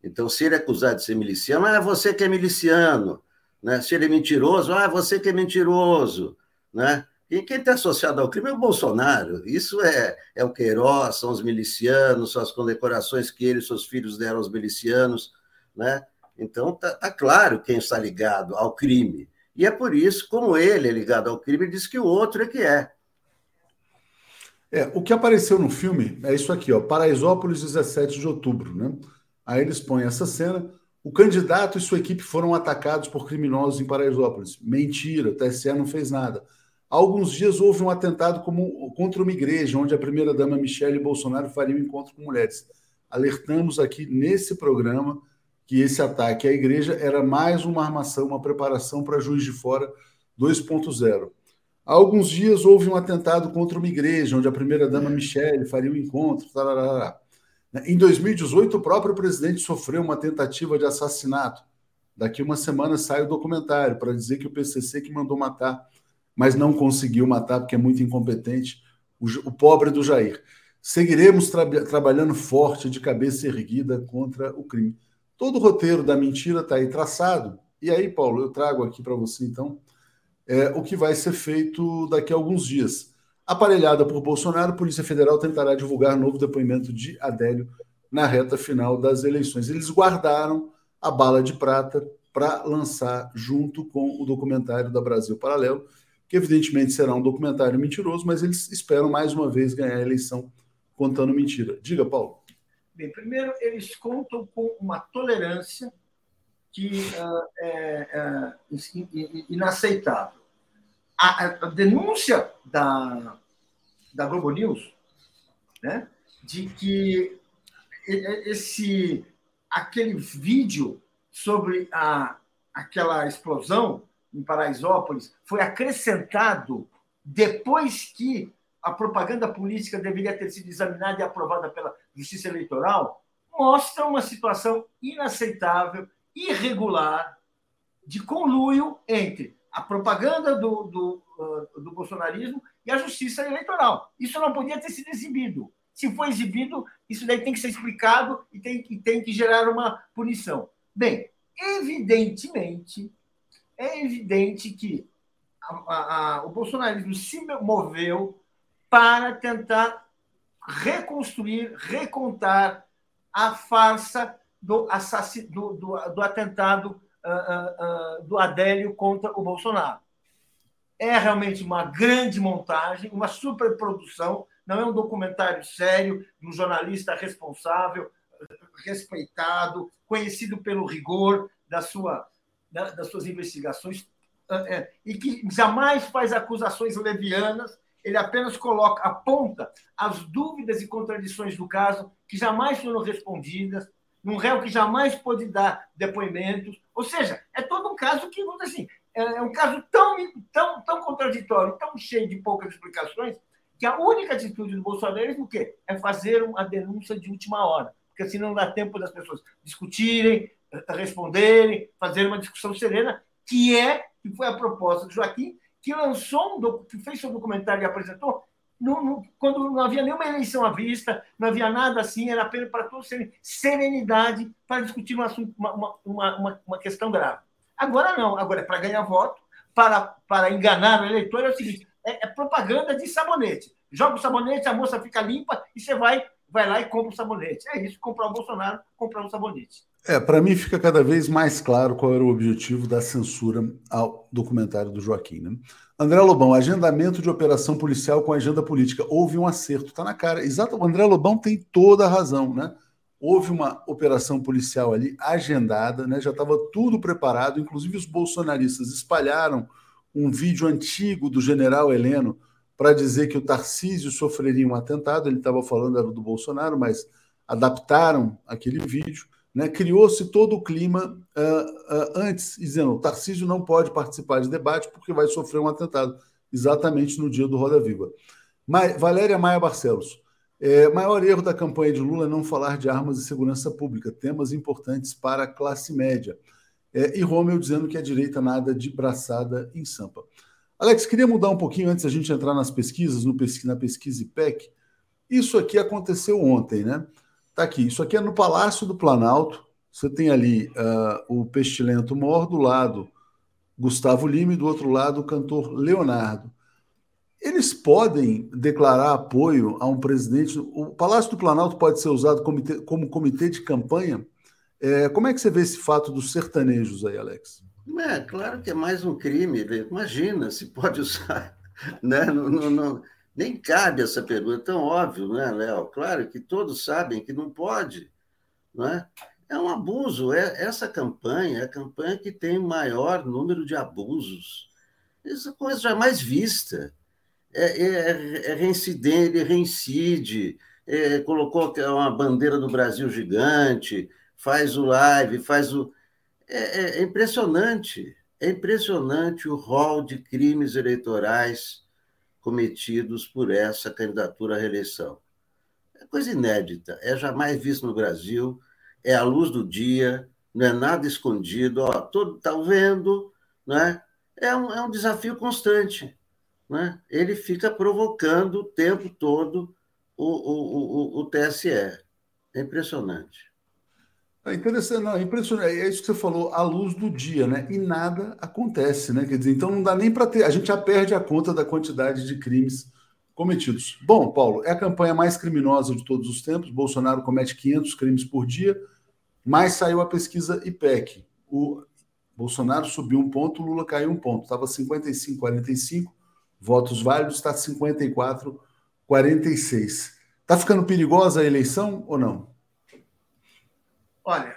Então, se ele é acusado de ser miliciano, ah, é você que é miliciano. Né? Se ele é mentiroso, ah, é você que é mentiroso. Né? E quem está associado ao crime é o Bolsonaro. Isso é, é o Queiroz, são os milicianos, são as condecorações que ele e seus filhos deram aos milicianos. Né? Então, está tá claro quem está ligado ao crime. E é por isso, como ele é ligado ao crime, diz que o outro é que é. É, o que apareceu no filme é isso aqui, ó, Paraisópolis, 17 de outubro, né? Aí eles põem essa cena. O candidato e sua equipe foram atacados por criminosos em Paraisópolis. Mentira, o TSE não fez nada. Há alguns dias houve um atentado como, contra uma igreja, onde a primeira-dama Michele Bolsonaro faria um encontro com mulheres. Alertamos aqui nesse programa que esse ataque à igreja era mais uma armação, uma preparação para Juiz de Fora 2.0. Há alguns dias houve um atentado contra uma igreja, onde a primeira-dama Michele faria um encontro. Tarará. Em 2018, o próprio presidente sofreu uma tentativa de assassinato. Daqui uma semana sai o documentário para dizer que o PCC que mandou matar, mas não conseguiu matar porque é muito incompetente, o, o pobre do Jair. Seguiremos tra trabalhando forte, de cabeça erguida contra o crime. Todo o roteiro da mentira está aí traçado. E aí, Paulo, eu trago aqui para você, então, é, o que vai ser feito daqui a alguns dias. Aparelhada por Bolsonaro, a Polícia Federal tentará divulgar novo depoimento de Adélio na reta final das eleições. Eles guardaram a bala de prata para lançar junto com o documentário da Brasil Paralelo, que evidentemente será um documentário mentiroso, mas eles esperam mais uma vez ganhar a eleição contando mentira. Diga, Paulo. Bem, primeiro, eles contam com uma tolerância que uh, é, é inaceitável a, a denúncia da, da Globo News, né, de que esse aquele vídeo sobre a, aquela explosão em Paraisópolis foi acrescentado depois que a propaganda política deveria ter sido examinada e aprovada pela Justiça Eleitoral, mostra uma situação inaceitável, irregular, de conluio entre a propaganda do, do, uh, do bolsonarismo e a justiça eleitoral. Isso não podia ter sido exibido. Se for exibido, isso daí tem que ser explicado e tem, e tem que gerar uma punição. Bem, evidentemente, é evidente que a, a, o bolsonarismo se moveu para tentar reconstruir, recontar a farsa do, do, do, do atentado uh, uh, do Adélio contra o Bolsonaro. É realmente uma grande montagem, uma superprodução, não é um documentário sério, de um jornalista responsável, respeitado, conhecido pelo rigor da sua, da, das suas investigações, é, e que jamais faz acusações levianas, ele apenas coloca, aponta as dúvidas e contradições do caso que jamais foram respondidas, num réu que jamais pôde dar depoimentos. Ou seja, é todo um caso que, vamos assim, é, é um caso tão, tão, tão contraditório, tão cheio de poucas explicações, que a única atitude do bolsonarismo o quê? é fazer uma denúncia de última hora, porque assim não dá tempo das pessoas discutirem, responderem, fazer uma discussão serena, que é que foi a proposta do Joaquim, que lançou um que fez seu documentário e apresentou quando não havia nenhuma eleição à vista, não havia nada assim, era apenas para todos terem serenidade para discutir um assunto, uma, uma, uma, uma questão grave. Agora não, agora é para ganhar voto, para, para enganar o eleitor, é o seguinte: é, é propaganda de sabonete. Joga o sabonete, a moça fica limpa e você vai, vai lá e compra o sabonete. É isso, comprar o Bolsonaro, comprar um sabonete. É, para mim fica cada vez mais claro qual era o objetivo da censura ao documentário do Joaquim. Né? André Lobão, agendamento de operação policial com agenda política. Houve um acerto, está na cara. Exato, o André Lobão tem toda a razão, né? Houve uma operação policial ali agendada, né? Já estava tudo preparado, inclusive os bolsonaristas espalharam um vídeo antigo do general Heleno para dizer que o Tarcísio sofreria um atentado. Ele estava falando era do Bolsonaro, mas adaptaram aquele vídeo, né? criou-se todo o clima uh, uh, antes, dizendo o Tarcísio não pode participar de debate porque vai sofrer um atentado, exatamente no dia do Roda Viva. Valéria Maia Barcelos, é, maior erro da campanha de Lula é não falar de armas e segurança pública, temas importantes para a classe média. É, e Romeu dizendo que a direita nada de braçada em Sampa. Alex, queria mudar um pouquinho antes da gente entrar nas pesquisas, no pesqui, na pesquisa IPEC. Isso aqui aconteceu ontem, né? Tá aqui. Isso aqui é no Palácio do Planalto. Você tem ali uh, o Pestilento Mor, do lado Gustavo Lima e do outro lado o cantor Leonardo. Eles podem declarar apoio a um presidente. O Palácio do Planalto pode ser usado como, como comitê de campanha. É, como é que você vê esse fato dos sertanejos aí, Alex? É, claro que é mais um crime. Imagina se pode usar. Né? Não, não, não, nem cabe essa pergunta, é tão óbvio, né, Léo? Claro que todos sabem que não pode. Não é? é um abuso. É, essa campanha é a campanha que tem maior número de abusos. Essa coisa jamais vista é, é, é reincidente, reincide, é, colocou uma bandeira do Brasil gigante, faz o live, faz o. É, é, é impressionante, é impressionante o rol de crimes eleitorais cometidos por essa candidatura à reeleição. É coisa inédita, é jamais visto no Brasil, é a luz do dia, não é nada escondido, ó, todo está vendo, né? É um, é um desafio constante né, ele fica provocando o tempo todo o, o, o, o TSE. É impressionante. É interessante, não, é impressionante. É isso que você falou, à luz do dia, né? E nada acontece, né? Quer dizer, então não dá nem para ter. A gente já perde a conta da quantidade de crimes cometidos. Bom, Paulo, é a campanha mais criminosa de todos os tempos. Bolsonaro comete 500 crimes por dia, mas saiu a pesquisa IPEC. O Bolsonaro subiu um ponto, Lula caiu um ponto. Estava 55, 45 votos válidos, está 54, 46. Está ficando perigosa a eleição ou não? Olha,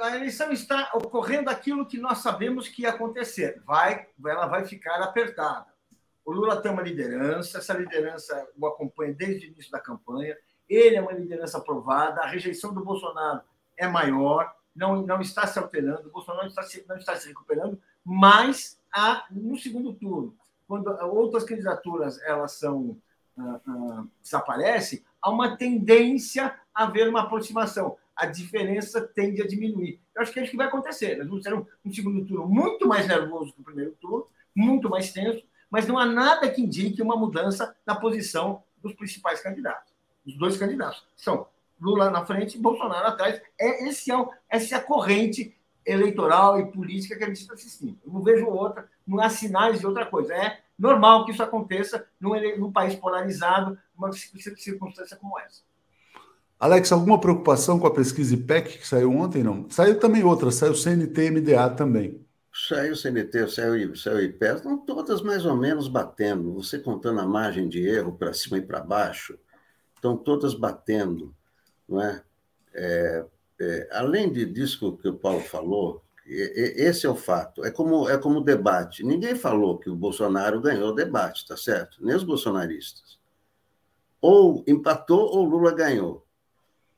a eleição está ocorrendo aquilo que nós sabemos que ia acontecer. Vai, ela vai ficar apertada. O Lula tem uma liderança, essa liderança o acompanha desde o início da campanha. Ele é uma liderança aprovada, a rejeição do Bolsonaro é maior, não, não está se alterando, o Bolsonaro está se, não está se recuperando, mas há, no segundo turno, quando outras candidaturas elas são ah, ah, desaparecem, há uma tendência a haver uma aproximação. A diferença tende a diminuir. Eu acho que é isso que vai acontecer. Nós vamos ter um, um segundo turno muito mais nervoso que o primeiro turno, muito mais tenso, mas não há nada que indique uma mudança na posição dos principais candidatos. Os dois candidatos são Lula na frente e Bolsonaro atrás. É, esse essa é a corrente eleitoral e política que a gente está assistindo. Eu não vejo outra, não há sinais de outra coisa. É normal que isso aconteça num, num país polarizado, numa circunstância como essa. Alex, alguma preocupação com a pesquisa IPEC que saiu ontem? Não. Saiu também outra, saiu CNT MDA também. Saiu CNT, saiu, saiu IPEC, estão todas mais ou menos batendo. Você contando a margem de erro para cima e para baixo, estão todas batendo. Não é? é é, além de, disso que o Paulo falou, esse é o fato. É como é como debate. Ninguém falou que o Bolsonaro ganhou o debate, tá certo? Nem os bolsonaristas. Ou empatou ou Lula ganhou.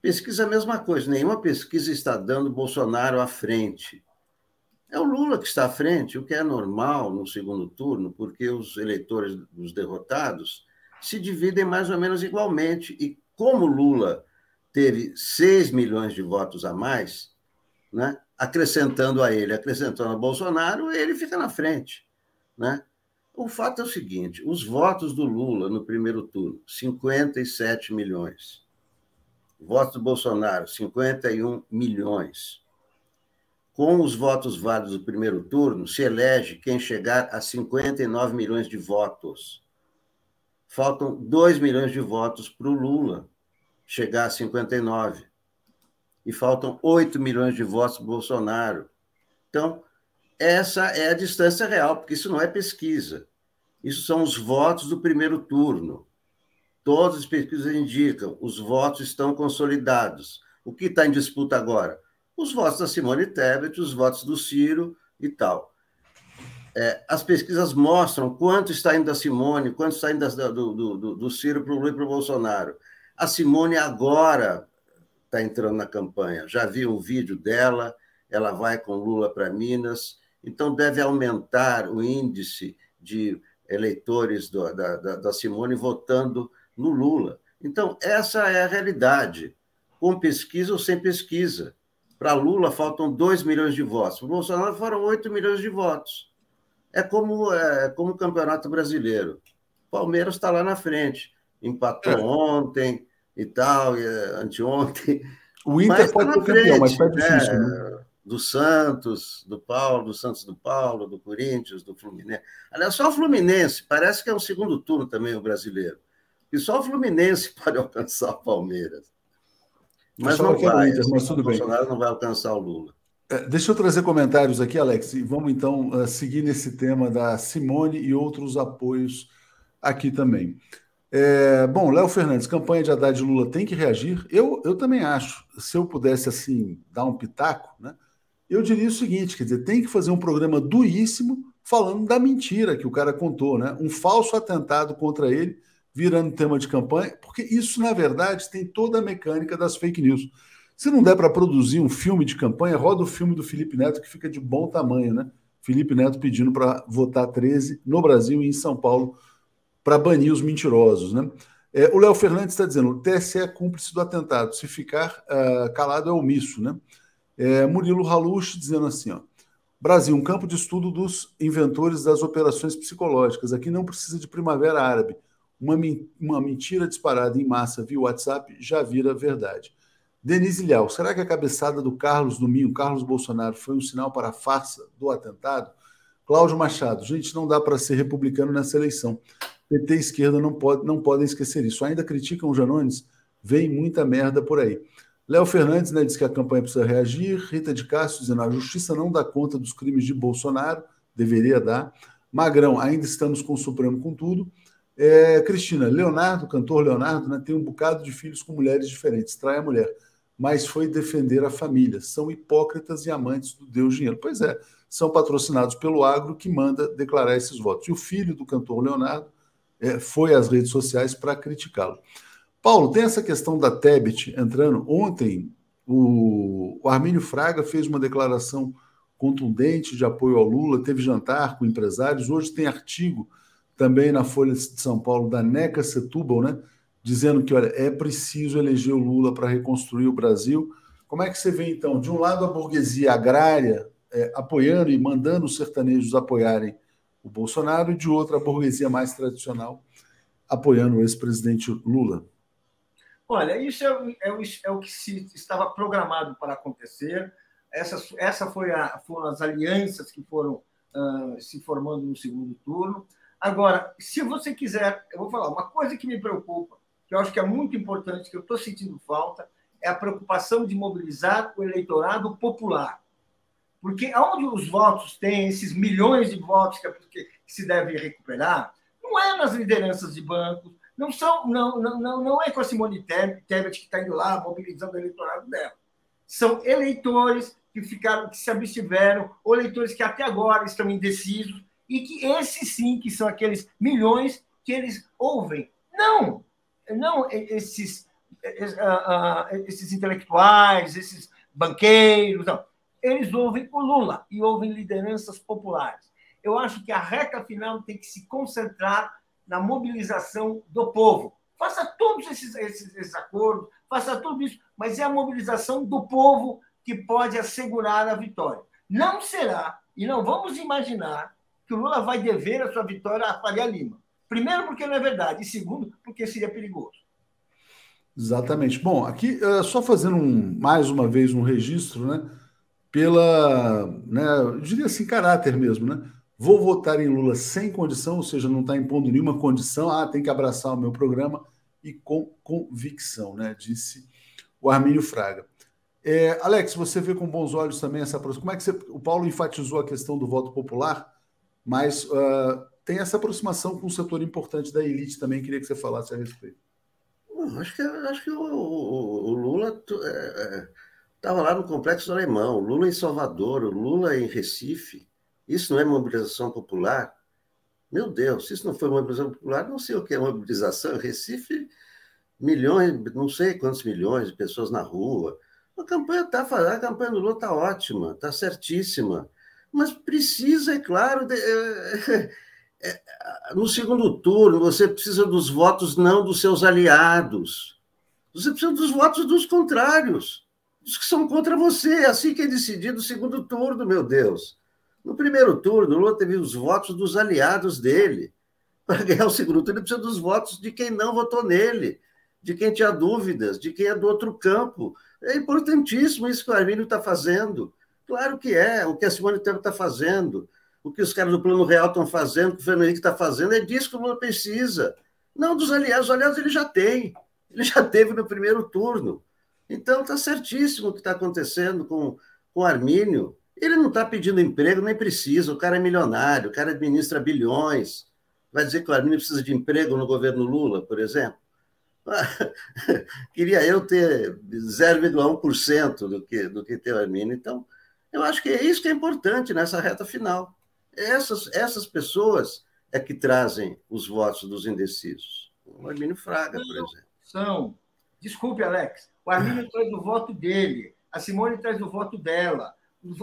Pesquisa é a mesma coisa. Nenhuma pesquisa está dando Bolsonaro à frente. É o Lula que está à frente, o que é normal no segundo turno, porque os eleitores dos derrotados se dividem mais ou menos igualmente. E como Lula teve 6 milhões de votos a mais, né? acrescentando a ele, acrescentando a Bolsonaro, ele fica na frente. Né? O fato é o seguinte: os votos do Lula no primeiro turno, 57 milhões. Votos do Bolsonaro, 51 milhões. Com os votos válidos do primeiro turno, se elege quem chegar a 59 milhões de votos. Faltam 2 milhões de votos para o Lula chegar a 59. E faltam 8 milhões de votos para Bolsonaro. Então, essa é a distância real, porque isso não é pesquisa. Isso são os votos do primeiro turno. Todas as pesquisas indicam, os votos estão consolidados. O que está em disputa agora? Os votos da Simone Tebet, os votos do Ciro e tal. É, as pesquisas mostram quanto está indo da Simone, quanto está indo do, do, do, do Ciro para o Lula e para o Bolsonaro. A Simone agora está entrando na campanha. Já vi um vídeo dela, ela vai com Lula para Minas, então deve aumentar o índice de eleitores do, da, da, da Simone votando no Lula. Então, essa é a realidade, com pesquisa ou sem pesquisa. Para Lula faltam 2 milhões de votos, para Bolsonaro foram 8 milhões de votos. É como, é como o Campeonato Brasileiro. Palmeiras está lá na frente, empatou é. ontem e tal, e, é, anteontem. O Inter mas tá pode tá ser campeão, mas foi difícil, é, né? Do Santos, do Paulo, do Santos do Paulo, do Corinthians, do Fluminense. Aliás, só o Fluminense, parece que é um segundo turno também o brasileiro. E só o Fluminense pode alcançar o Palmeiras. Mas não vai. Inter, mas tudo o Bolsonaro bem. não vai alcançar o Lula. É, deixa eu trazer comentários aqui, Alex, e vamos então uh, seguir nesse tema da Simone e outros apoios aqui também. É, bom, Léo Fernandes, campanha de Haddad e Lula tem que reagir? Eu, eu também acho. Se eu pudesse, assim, dar um pitaco, né, eu diria o seguinte, quer dizer, tem que fazer um programa duríssimo falando da mentira que o cara contou, né? Um falso atentado contra ele virando tema de campanha, porque isso, na verdade, tem toda a mecânica das fake news. Se não der para produzir um filme de campanha, roda o filme do Felipe Neto, que fica de bom tamanho, né? Felipe Neto pedindo para votar 13 no Brasil e em São Paulo para banir os mentirosos, né? É, o Léo Fernandes está dizendo: o TSE é cúmplice do atentado, se ficar uh, calado é omisso, né? É, Murilo Halush dizendo assim: ó, Brasil, um campo de estudo dos inventores das operações psicológicas. Aqui não precisa de primavera árabe uma, uma mentira disparada em massa via WhatsApp já vira verdade. Denise Lial, será que a cabeçada do Carlos Domingo, Carlos Bolsonaro, foi um sinal para a farsa do atentado? Cláudio Machado, gente, não dá para ser republicano nessa eleição. PT e esquerda não, pode, não podem esquecer isso. Ainda criticam o Janones? Vem muita merda por aí. Léo Fernandes né, diz que a campanha precisa reagir. Rita de Castro dizendo a justiça não dá conta dos crimes de Bolsonaro, deveria dar. Magrão, ainda estamos com o Supremo com tudo. É, Cristina, Leonardo, cantor Leonardo, né, tem um bocado de filhos com mulheres diferentes, trai a mulher, mas foi defender a família. São hipócritas e amantes do Deus dinheiro. Pois é, são patrocinados pelo agro que manda declarar esses votos. E o filho do cantor Leonardo é, foi às redes sociais para criticá-lo. Paulo, tem essa questão da Tebet entrando. Ontem, o, o Armínio Fraga fez uma declaração contundente de apoio ao Lula, teve jantar com empresários, hoje tem artigo também na Folha de São Paulo, da Neca Setúbal, né? Dizendo que olha, é preciso eleger o Lula para reconstruir o Brasil. Como é que você vê, então, de um lado a burguesia agrária é, apoiando e mandando os sertanejos apoiarem o Bolsonaro, e de outro a burguesia mais tradicional apoiando o ex-presidente Lula? Olha, isso é, é, é, o que se estava programado para acontecer. Essa, essa foi a, foram as alianças que foram uh, se formando no segundo turno. Agora, se você quiser, eu vou falar, uma coisa que me preocupa, que eu acho que é muito importante, que eu estou sentindo falta, é a preocupação de mobilizar o eleitorado popular. Porque onde os votos têm, esses milhões de votos que, se deve recuperar, não é nas lideranças de bancos, não, são, não, não, não, não é com a Simone Tebet que está indo lá mobilizando o eleitorado dela. São eleitores que ficaram, que se abstiveram, ou eleitores que até agora estão indecisos, e que esses sim, que são aqueles milhões que eles ouvem. Não, não esses, esses intelectuais, esses banqueiros, não. Eles ouvem o Lula e ouvem lideranças populares. Eu acho que a reta final tem que se concentrar na mobilização do povo. Faça todos esses, esses, esses acordos, faça tudo isso, mas é a mobilização do povo que pode assegurar a vitória. Não será, e não vamos imaginar que o Lula vai dever a sua vitória a Faria Lima. Primeiro, porque não é verdade, e segundo, porque seria perigoso. Exatamente. Bom, aqui uh, só fazendo um, mais uma vez um registro, né? Pela, né, eu diria assim, caráter mesmo, né? Vou votar em Lula sem condição, ou seja, não está impondo nenhuma condição, ah, tem que abraçar o meu programa e com convicção, né? Disse o Armínio Fraga. É, Alex, você vê com bons olhos também essa Como é que você, o Paulo enfatizou a questão do voto popular? Mas uh, tem essa aproximação com um setor importante da elite também. Queria que você falasse a respeito. acho que, acho que o, o, o Lula estava é, é lá no Complexo Alemão, o Lula em Salvador, o Lula em Recife. Isso não é mobilização popular? Meu Deus, se isso não foi mobilização popular, não sei o que é mobilização. Recife milhões, não sei quantos milhões de pessoas na rua. A campanha está a campanha do Lula está ótima, está certíssima, mas precisa, é claro, de, é, é, no segundo turno você precisa dos votos não dos seus aliados, você precisa dos votos dos contrários, dos que são contra você. É assim que é decidido o segundo turno, meu Deus. No primeiro turno, Lula teve os votos dos aliados dele. Para ganhar o segundo turno, ele precisa dos votos de quem não votou nele, de quem tinha dúvidas, de quem é do outro campo. É importantíssimo isso que o Armínio está fazendo. Claro que é, o que a Simone Tebet está fazendo, o que os caras do Plano Real estão fazendo, o que o Fernando Henrique está fazendo, é disso que o Lula precisa. Não dos aliados, os aliados ele já tem, ele já teve no primeiro turno. Então está certíssimo o que está acontecendo com, com o Armínio. Ele não está pedindo emprego, nem precisa, o cara é milionário, o cara administra bilhões. Vai dizer que o Armínio precisa de emprego no governo Lula, por exemplo? Queria eu ter 0,1% do que, do que tem o Armínio. Então, eu acho que é isso que é importante nessa reta final. Essas, essas pessoas é que trazem os votos dos indecisos. O Armínio Fraga, por exemplo. São. Desculpe, Alex. O Armínio traz o voto dele, a Simone traz o voto dela.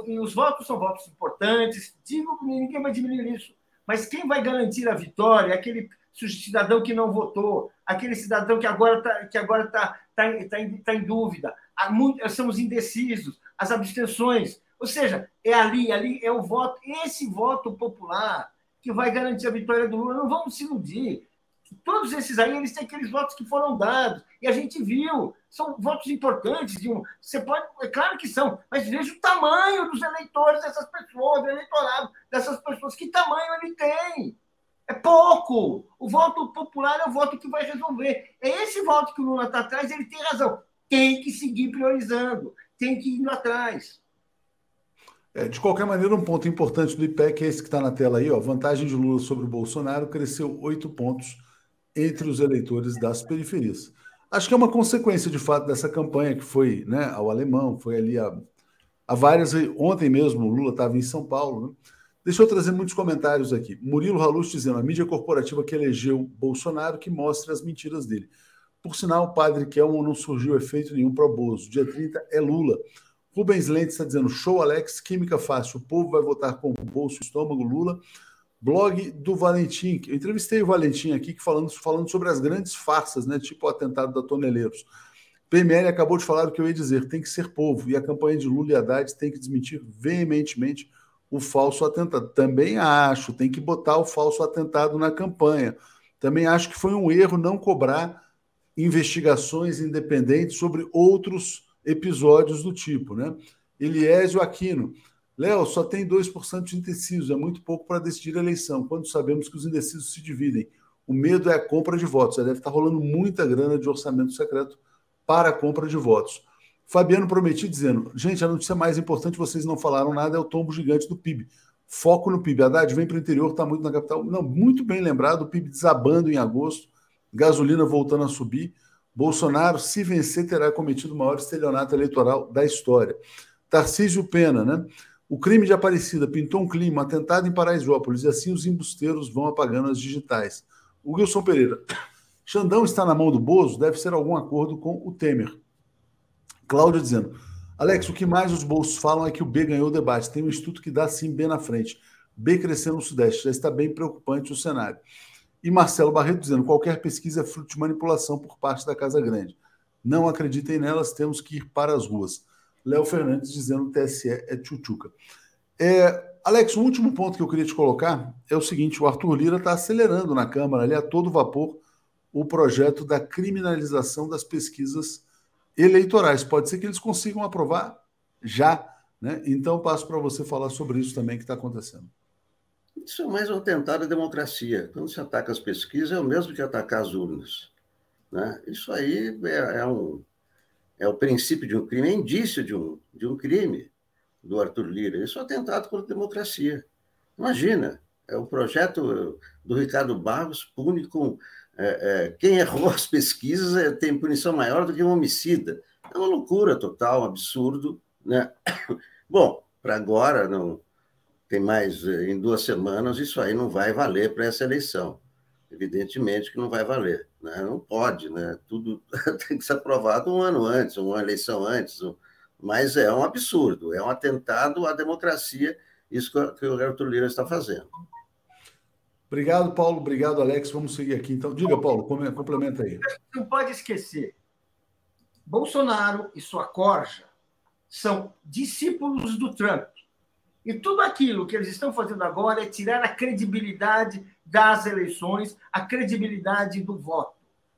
E os votos são votos importantes, digo ninguém vai diminuir isso. Mas quem vai garantir a vitória é aquele cidadão que não votou, aquele cidadão que agora está que agora tá, tá, tá, em, tá em dúvida. Há muito, somos indecisos, as abstenções. Ou seja, é ali, ali é o voto, esse voto popular que vai garantir a vitória do Lula. Não vamos se iludir. Todos esses aí, eles têm aqueles votos que foram dados. E a gente viu. São votos importantes. De um, você pode, é claro que são, mas veja o tamanho dos eleitores dessas pessoas, do eleitorado dessas pessoas. Que tamanho ele tem? É pouco. O voto popular é o voto que vai resolver. É esse voto que o Lula está atrás, ele tem razão. Tem que seguir priorizando, tem que ir atrás. É, de qualquer maneira, um ponto importante do IPEC é esse que está na tela aí, ó. Vantagem de Lula sobre o Bolsonaro cresceu oito pontos entre os eleitores das periferias. Acho que é uma consequência, de fato, dessa campanha que foi né, ao alemão, foi ali a, a várias. Ontem mesmo o Lula estava em São Paulo. Né? Deixa eu trazer muitos comentários aqui. Murilo Halus dizendo: a mídia corporativa que elegeu Bolsonaro que mostra as mentiras dele. Por sinal, o padre Kelman não surgiu efeito nenhum para Bozo. Dia 30 é Lula. Rubens Lentes está dizendo: show, Alex, química fácil. O povo vai votar com o bolso, estômago, Lula. Blog do Valentim. Eu entrevistei o Valentim aqui falando, falando sobre as grandes farsas, né? Tipo o atentado da Toneleiros. PML acabou de falar o que eu ia dizer: tem que ser povo. E a campanha de Lula e Haddad tem que desmentir veementemente o falso atentado. Também acho, tem que botar o falso atentado na campanha. Também acho que foi um erro não cobrar investigações independentes sobre outros episódios do tipo, né? Eliésio Aquino. Léo, só tem 2% de indecisos, é muito pouco para decidir a eleição, quando sabemos que os indecisos se dividem. O medo é a compra de votos. Deve estar rolando muita grana de orçamento secreto para a compra de votos. Fabiano Prometi dizendo: gente, a notícia mais importante, vocês não falaram nada, é o tombo gigante do PIB. Foco no PIB. Haddad vem para o interior, está muito na capital. Não, muito bem lembrado, o PIB desabando em agosto, gasolina voltando a subir. Bolsonaro, se vencer, terá cometido o maior estelionato eleitoral da história. Tarcísio Pena, né? O crime de Aparecida pintou um clima, atentado em Paraisópolis, e assim os embusteiros vão apagando as digitais. O Wilson Pereira. Xandão está na mão do Bozo, deve ser algum acordo com o Temer. Cláudio dizendo: Alex, o que mais os bolsos falam é que o B ganhou o debate. Tem um instituto que dá sim B na frente. B crescendo no Sudeste. Já está bem preocupante o cenário. E Marcelo Barreto dizendo: qualquer pesquisa é fruto de manipulação por parte da Casa Grande. Não acreditem nelas, temos que ir para as ruas. Léo Fernandes dizendo TSE é tchutchuca. É, Alex, o último ponto que eu queria te colocar é o seguinte: o Arthur Lira está acelerando na Câmara, ali a todo vapor, o projeto da criminalização das pesquisas eleitorais. Pode ser que eles consigam aprovar já. Né? Então, passo para você falar sobre isso também que está acontecendo. Isso é mais um atentado à democracia. Quando se ataca as pesquisas, é o mesmo que atacar as urnas. Né? Isso aí é, é um, é o princípio de um crime, é indício de um, de um crime do Arthur Lira. Isso é um atentado contra a democracia. Imagina, é o projeto do Ricardo Barros pune com. É, é, quem errou as pesquisas é, tem punição maior do que um homicida. É uma loucura total, um absurdo. Né? Bom, para agora, não tem mais é, em duas semanas, isso aí não vai valer para essa eleição. evidentemente que não vai valer. Né? Não pode, né? tudo tem que ser aprovado um ano antes, uma eleição antes, mas é um absurdo, é um atentado à democracia, isso que o Roberto Lira está fazendo. Obrigado, Paulo. Obrigado, Alex. Vamos seguir aqui. Então, diga, Paulo, complementa aí. Não pode esquecer. Bolsonaro e sua corja são discípulos do Trump. E tudo aquilo que eles estão fazendo agora é tirar a credibilidade das eleições, a credibilidade do voto.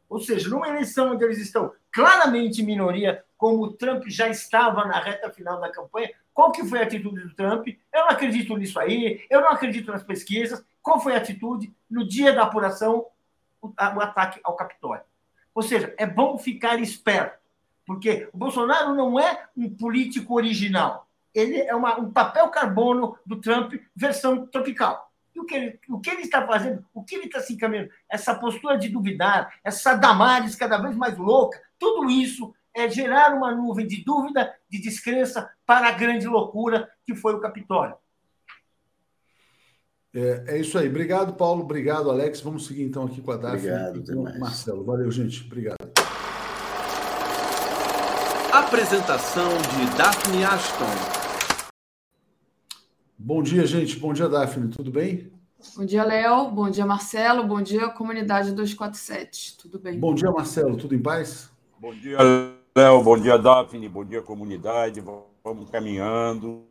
Ou seja, numa eleição onde eles estão claramente em minoria, como o Trump já estava na reta final da campanha, qual que foi a atitude do Trump? Eu não acredito nisso aí, eu não acredito nas pesquisas. Qual foi a atitude no dia da apuração, o, ataque ao Capitólio? Ou seja, é bom ficar esperto, porque o Bolsonaro não é um político original. Ele é uma, um papel carbono do Trump, versão tropical. E o que, ele, o que ele está fazendo, o que ele está se encaminhando, essa postura de duvidar, essa Damares cada vez mais louca, tudo isso é gerar uma nuvem de dúvida, de descrença para a grande loucura que foi o Capitólio. É, é, isso aí. Obrigado, Paulo. Obrigado, Alex. Vamos seguir então aqui com a Daphne Obrigado, e com Marcelo. Valeu, gente. Obrigado. Apresentação de Daphne Ashton. Bom dia, gente. Bom dia, Daphne. Tudo bem? Bom dia, Léo. Bom dia, Marcelo. Bom dia, comunidade 247. Tudo bem? Bom dia, Marcelo. Tudo em paz? Bom dia, Léo. Bom dia, Daphne. Bom dia, comunidade. Vamos caminhando.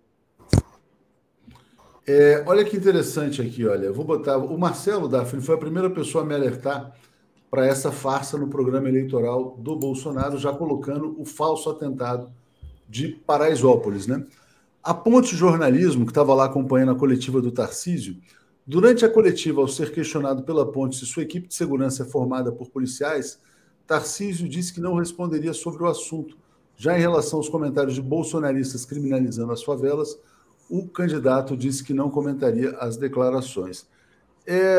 É, olha que interessante aqui, olha. Vou botar. O Marcelo Daphne foi a primeira pessoa a me alertar para essa farsa no programa eleitoral do Bolsonaro, já colocando o falso atentado de Paraisópolis, né? A Ponte Jornalismo, que estava lá acompanhando a coletiva do Tarcísio, durante a coletiva, ao ser questionado pela Ponte se sua equipe de segurança é formada por policiais, Tarcísio disse que não responderia sobre o assunto. Já em relação aos comentários de bolsonaristas criminalizando as favelas, o candidato disse que não comentaria as declarações. É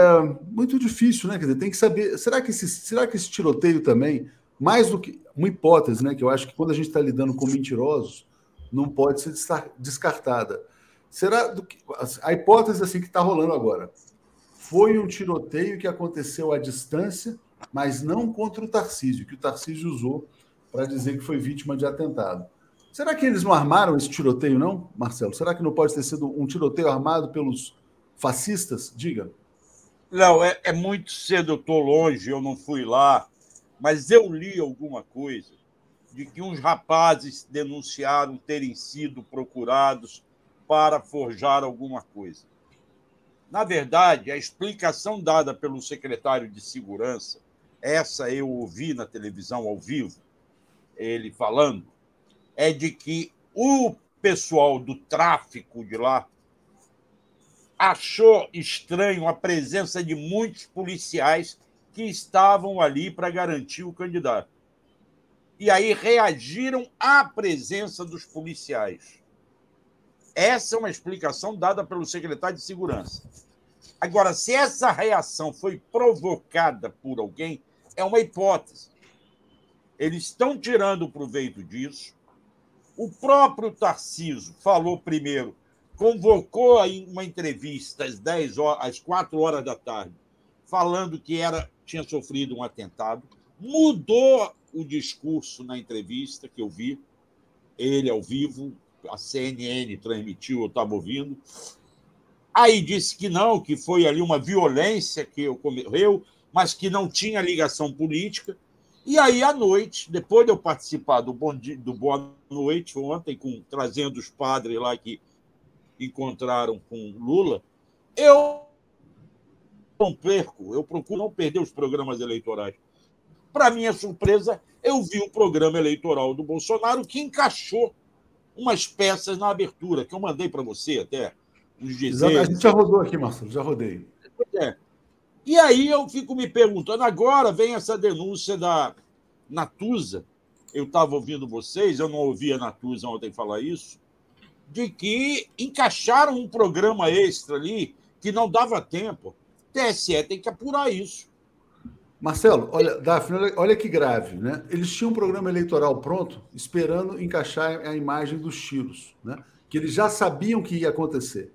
muito difícil, né? Quer dizer, tem que saber. Será que esse, será que esse tiroteio também, mais do que uma hipótese, né? Que eu acho que quando a gente está lidando com mentirosos, não pode ser descartada. Será que, a hipótese assim que está rolando agora? Foi um tiroteio que aconteceu à distância, mas não contra o Tarcísio, que o Tarcísio usou para dizer que foi vítima de atentado. Será que eles não armaram esse tiroteio, não, Marcelo? Será que não pode ter sido um tiroteio armado pelos fascistas? Diga. Léo, é, é muito cedo, eu estou longe, eu não fui lá, mas eu li alguma coisa de que uns rapazes denunciaram terem sido procurados para forjar alguma coisa. Na verdade, a explicação dada pelo secretário de Segurança, essa eu ouvi na televisão ao vivo, ele falando, é de que o pessoal do tráfico de lá achou estranho a presença de muitos policiais que estavam ali para garantir o candidato. E aí reagiram à presença dos policiais. Essa é uma explicação dada pelo secretário de Segurança. Agora, se essa reação foi provocada por alguém, é uma hipótese. Eles estão tirando proveito disso o próprio Tarciso falou primeiro, convocou uma entrevista às 10 horas, às 4 horas da tarde, falando que era tinha sofrido um atentado, mudou o discurso na entrevista que eu vi, ele ao vivo, a CNN transmitiu, eu estava ouvindo. Aí disse que não, que foi ali uma violência que ocorreu, mas que não tinha ligação política. E aí, à noite, depois de eu participar do, bom dia, do Boa Noite ontem, com, trazendo os padres lá que encontraram com Lula, eu não perco, eu procuro não perder os programas eleitorais. Para minha surpresa, eu vi o programa eleitoral do Bolsonaro que encaixou umas peças na abertura, que eu mandei para você até. Os dizeres. A gente já rodou aqui, Marcelo, já rodei. É. E aí eu fico me perguntando, agora vem essa denúncia da Natuza, eu estava ouvindo vocês, eu não ouvi a Natuza ontem falar isso, de que encaixaram um programa extra ali que não dava tempo. TSE tem que apurar isso. Marcelo, olha, Daphne, olha, que grave, né? Eles tinham um programa eleitoral pronto, esperando encaixar a imagem dos tiros, né? Que eles já sabiam que ia acontecer.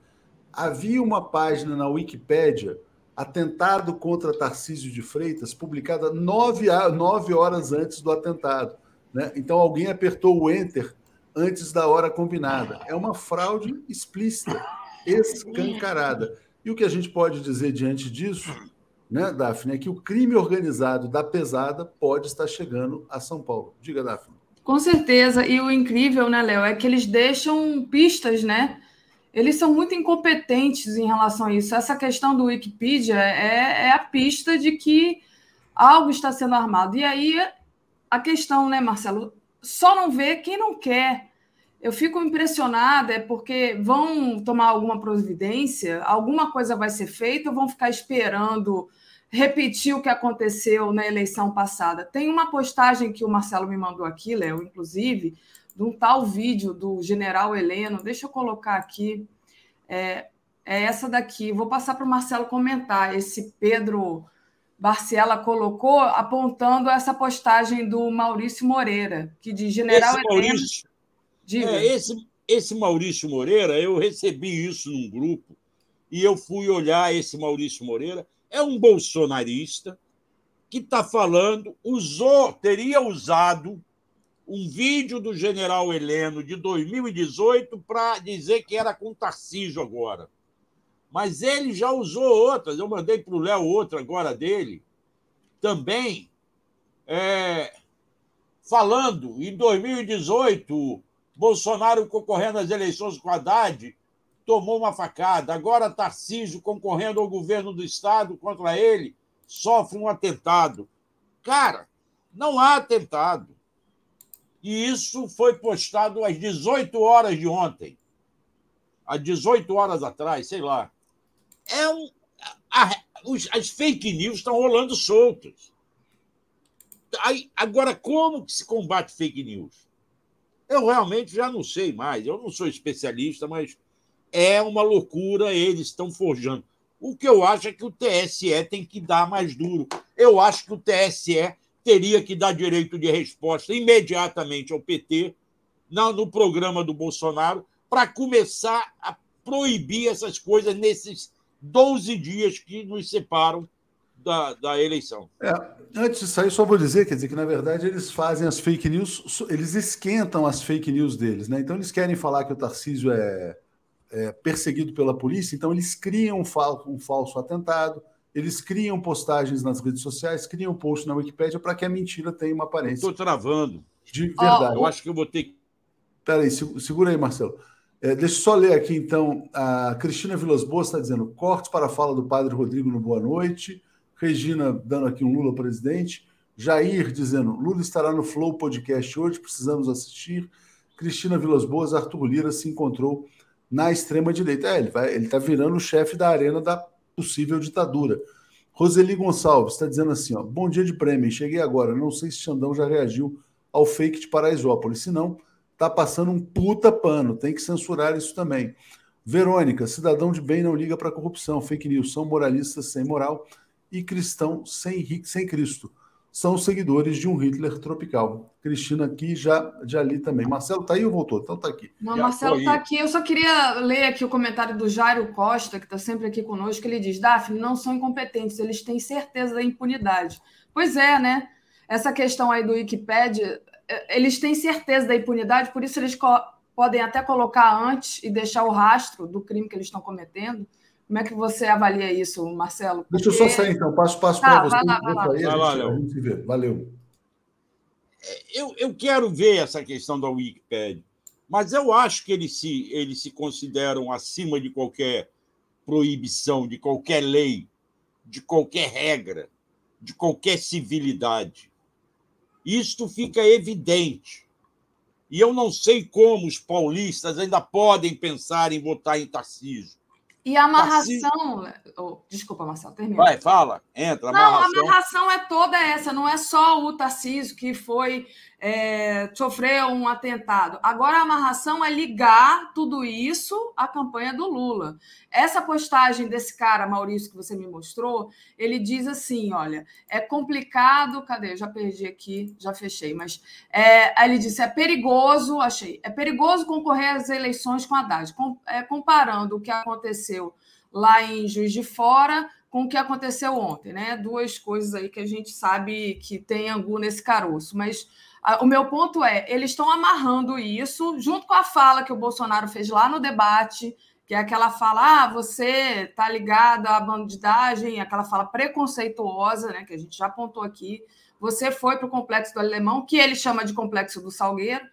Havia uma página na Wikipédia Atentado contra Tarcísio de Freitas, publicada nove, nove horas antes do atentado. Né? Então alguém apertou o enter antes da hora combinada. É uma fraude explícita, escancarada. E o que a gente pode dizer diante disso, né, Daphne, é que o crime organizado da pesada pode estar chegando a São Paulo. Diga, Daphne. Com certeza. E o incrível, né, Léo, é que eles deixam pistas, né? Eles são muito incompetentes em relação a isso. Essa questão do Wikipedia é, é a pista de que algo está sendo armado. E aí a questão, né, Marcelo? Só não vê quem não quer. Eu fico impressionada, é porque vão tomar alguma providência, alguma coisa vai ser feita ou vão ficar esperando repetir o que aconteceu na eleição passada. Tem uma postagem que o Marcelo me mandou aqui, Léo, inclusive, de um tal vídeo do general Heleno. Deixa eu colocar aqui. É, é essa daqui. Vou passar para o Marcelo comentar. Esse Pedro Barciela colocou, apontando essa postagem do Maurício Moreira, que diz general esse Heleno. Maurício, é, esse, esse Maurício Moreira, eu recebi isso num grupo e eu fui olhar esse Maurício Moreira. É um bolsonarista que está falando, usou, teria usado um vídeo do general Heleno de 2018 para dizer que era com Tarcísio agora. Mas ele já usou outras, eu mandei para o Léo outra agora dele, também, é, falando em 2018, Bolsonaro concorrendo às eleições com Haddad, tomou uma facada. Agora Tarcísio, concorrendo ao governo do Estado contra ele, sofre um atentado. Cara, não há atentado. E isso foi postado às 18 horas de ontem. Às 18 horas atrás, sei lá. É um. A, os, as fake news estão rolando soltas. Aí, agora, como que se combate fake news? Eu realmente já não sei mais. Eu não sou especialista, mas é uma loucura, eles estão forjando. O que eu acho é que o TSE tem que dar mais duro. Eu acho que o TSE teria que dar direito de resposta imediatamente ao PT no programa do Bolsonaro para começar a proibir essas coisas nesses 12 dias que nos separam da, da eleição. É, antes de sair, só vou dizer, quer dizer, que na verdade eles fazem as fake news, eles esquentam as fake news deles, né? Então eles querem falar que o Tarcísio é é, perseguido pela polícia, então eles criam um, fal um falso atentado, eles criam postagens nas redes sociais, criam post na Wikipédia para que a mentira tenha uma aparência. Estou travando. De verdade. Oh, eu acho que eu vou ter que. Peraí, segura aí, Marcelo. É, deixa eu só ler aqui, então. A Cristina Vilas Boas está dizendo: cortes para a fala do padre Rodrigo no Boa Noite. Regina dando aqui um Lula presidente. Jair dizendo: Lula estará no Flow Podcast hoje, precisamos assistir. Cristina Vilas Boas, Arthur Lira se encontrou na extrema-direita. É, ele está virando o chefe da arena da possível ditadura. Roseli Gonçalves está dizendo assim: ó, bom dia de prêmio, cheguei agora. Não sei se Xandão já reagiu ao fake de Paraisópolis. Se não, tá passando um puta pano. Tem que censurar isso também. Verônica, cidadão de bem não liga para corrupção. Fake news são moralistas sem moral e cristão sem, sem Cristo são seguidores de um Hitler tropical. Cristina aqui já, já li também. Marcelo está aí ou voltou? Então está aqui. Não, Marcelo está aqui. Eu só queria ler aqui o comentário do Jairo Costa, que está sempre aqui conosco. Ele diz: Daphne, não são incompetentes, eles têm certeza da impunidade. Pois é, né? Essa questão aí do Wikipedia, eh, eles têm certeza da impunidade, por isso eles podem até colocar antes e deixar o rastro do crime que eles estão cometendo. Como é que você avalia isso, Marcelo? Porque... Deixa eu só sair, então. Passo, passo tá, para você. Vai lá, vai lá. Aí, vai lá, gente vê. Valeu. É, eu, eu quero ver essa questão da Wikipedia, mas eu acho que eles se, eles se consideram acima de qualquer proibição, de qualquer lei, de qualquer regra, de qualquer civilidade. Isto fica evidente. E eu não sei como os paulistas ainda podem pensar em votar em Tarcísio. E a amarração. Oh, desculpa, Marcelo, termina. Vai, fala, entra. Amarração. Não, a amarração é toda essa, não é só o Tarcísio que foi é, sofreu um atentado. Agora a amarração é ligar tudo isso à campanha do Lula. Essa postagem desse cara, Maurício, que você me mostrou, ele diz assim: olha, é complicado. Cadê? Eu já perdi aqui, já fechei, mas é, ele disse: é perigoso, achei, é perigoso concorrer às eleições com Haddad, com, é, comparando o que aconteceu lá em Juiz de Fora com o que aconteceu ontem, né? Duas coisas aí que a gente sabe que tem angu nesse caroço, mas o meu ponto é, eles estão amarrando isso junto com a fala que o Bolsonaro fez lá no debate, que é aquela fala, ah, você tá ligado à bandidagem, aquela fala preconceituosa, né, que a gente já apontou aqui. Você foi para o complexo do Alemão, que ele chama de complexo do Salgueiro,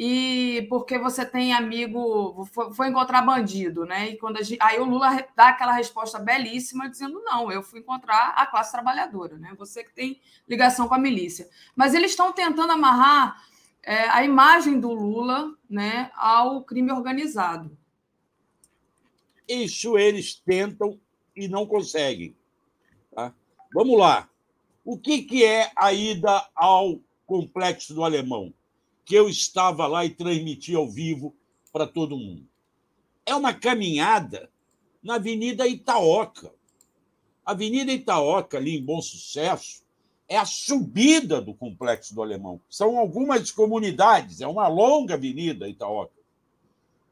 e porque você tem amigo, foi, foi encontrar bandido, né? E quando gente, aí o Lula dá aquela resposta belíssima dizendo não, eu fui encontrar a classe trabalhadora, né? Você que tem ligação com a milícia. Mas eles estão tentando amarrar é, a imagem do Lula, né, ao crime organizado. Isso eles tentam e não conseguem. Tá? Vamos lá. O que, que é a ida ao complexo do Alemão? Que eu estava lá e transmiti ao vivo para todo mundo. É uma caminhada na Avenida Itaoca. A Avenida Itaoca, ali em Bom Sucesso, é a subida do Complexo do Alemão. São algumas comunidades, é uma longa avenida Itaoca.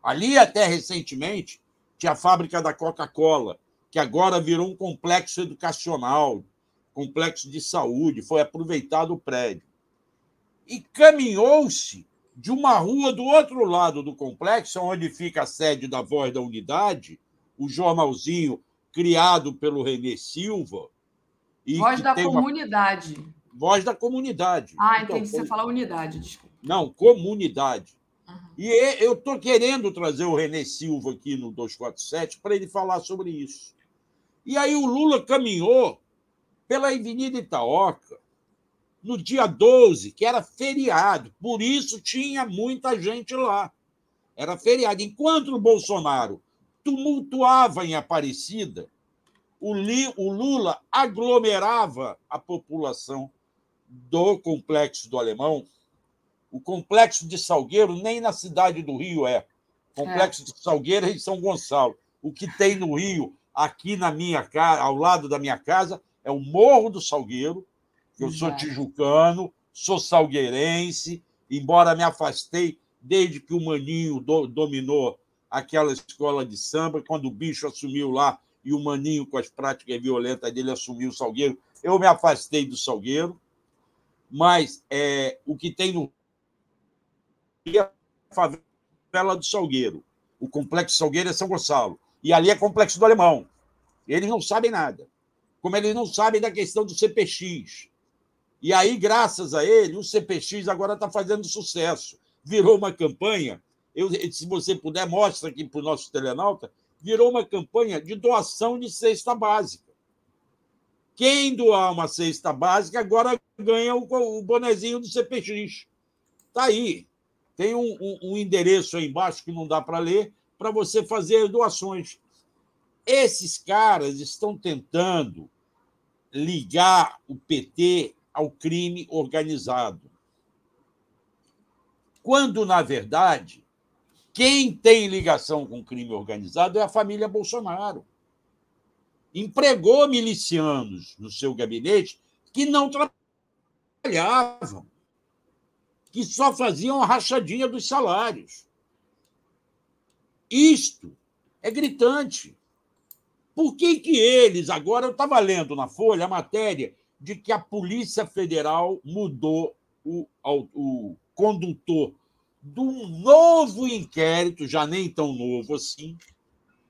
Ali, até recentemente, tinha a fábrica da Coca-Cola, que agora virou um complexo educacional, complexo de saúde, foi aproveitado o prédio e caminhou-se de uma rua do outro lado do complexo, onde fica a sede da Voz da Unidade, o jornalzinho criado pelo Renê Silva. Voz da comunidade. Uma... Voz da comunidade. Ah, então, entendi. Você fala unidade, desculpa. Não, comunidade. Uhum. E eu estou querendo trazer o Renê Silva aqui no 247 para ele falar sobre isso. E aí o Lula caminhou pela Avenida Itaoca, no dia 12, que era feriado, por isso tinha muita gente lá. Era feriado. Enquanto o Bolsonaro tumultuava em Aparecida, o, Lula aglomerava a população do complexo do Alemão. O complexo de Salgueiro nem na cidade do Rio é. O complexo é. de Salgueiro é em São Gonçalo. O que tem no Rio, aqui na minha casa, ao lado da minha casa, é o Morro do Salgueiro, eu sou tijucano, sou salgueirense, embora me afastei desde que o Maninho do, dominou aquela escola de samba, quando o bicho assumiu lá e o Maninho, com as práticas violentas dele, assumiu o Salgueiro. Eu me afastei do Salgueiro, mas é, o que tem no é a favela do Salgueiro. O complexo Salgueiro é São Gonçalo. E ali é complexo do Alemão. Eles não sabem nada. Como eles não sabem da questão do CPX. E aí, graças a ele, o CPX agora está fazendo sucesso. Virou uma campanha. Eu, se você puder, mostra aqui para o nosso telenauta. Virou uma campanha de doação de cesta básica. Quem doar uma cesta básica agora ganha o, o bonezinho do CPX. Está aí. Tem um, um, um endereço aí embaixo que não dá para ler para você fazer doações. Esses caras estão tentando ligar o PT ao crime organizado. Quando, na verdade, quem tem ligação com crime organizado é a família Bolsonaro. Empregou milicianos no seu gabinete que não trabalhavam, que só faziam a rachadinha dos salários. Isto é gritante. Por que, que eles, agora eu estava lendo na Folha a matéria de que a Polícia Federal mudou o, o condutor de um novo inquérito, já nem tão novo assim,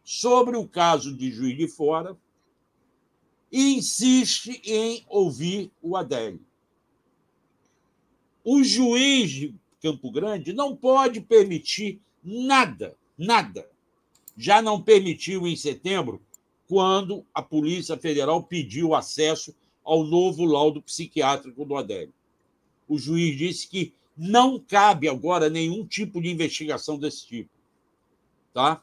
sobre o caso de Juiz de Fora e insiste em ouvir o Adélio. O juiz de Campo Grande não pode permitir nada, nada. Já não permitiu em setembro, quando a Polícia Federal pediu acesso ao novo laudo psiquiátrico do Adélio. O juiz disse que não cabe agora nenhum tipo de investigação desse tipo. Tá?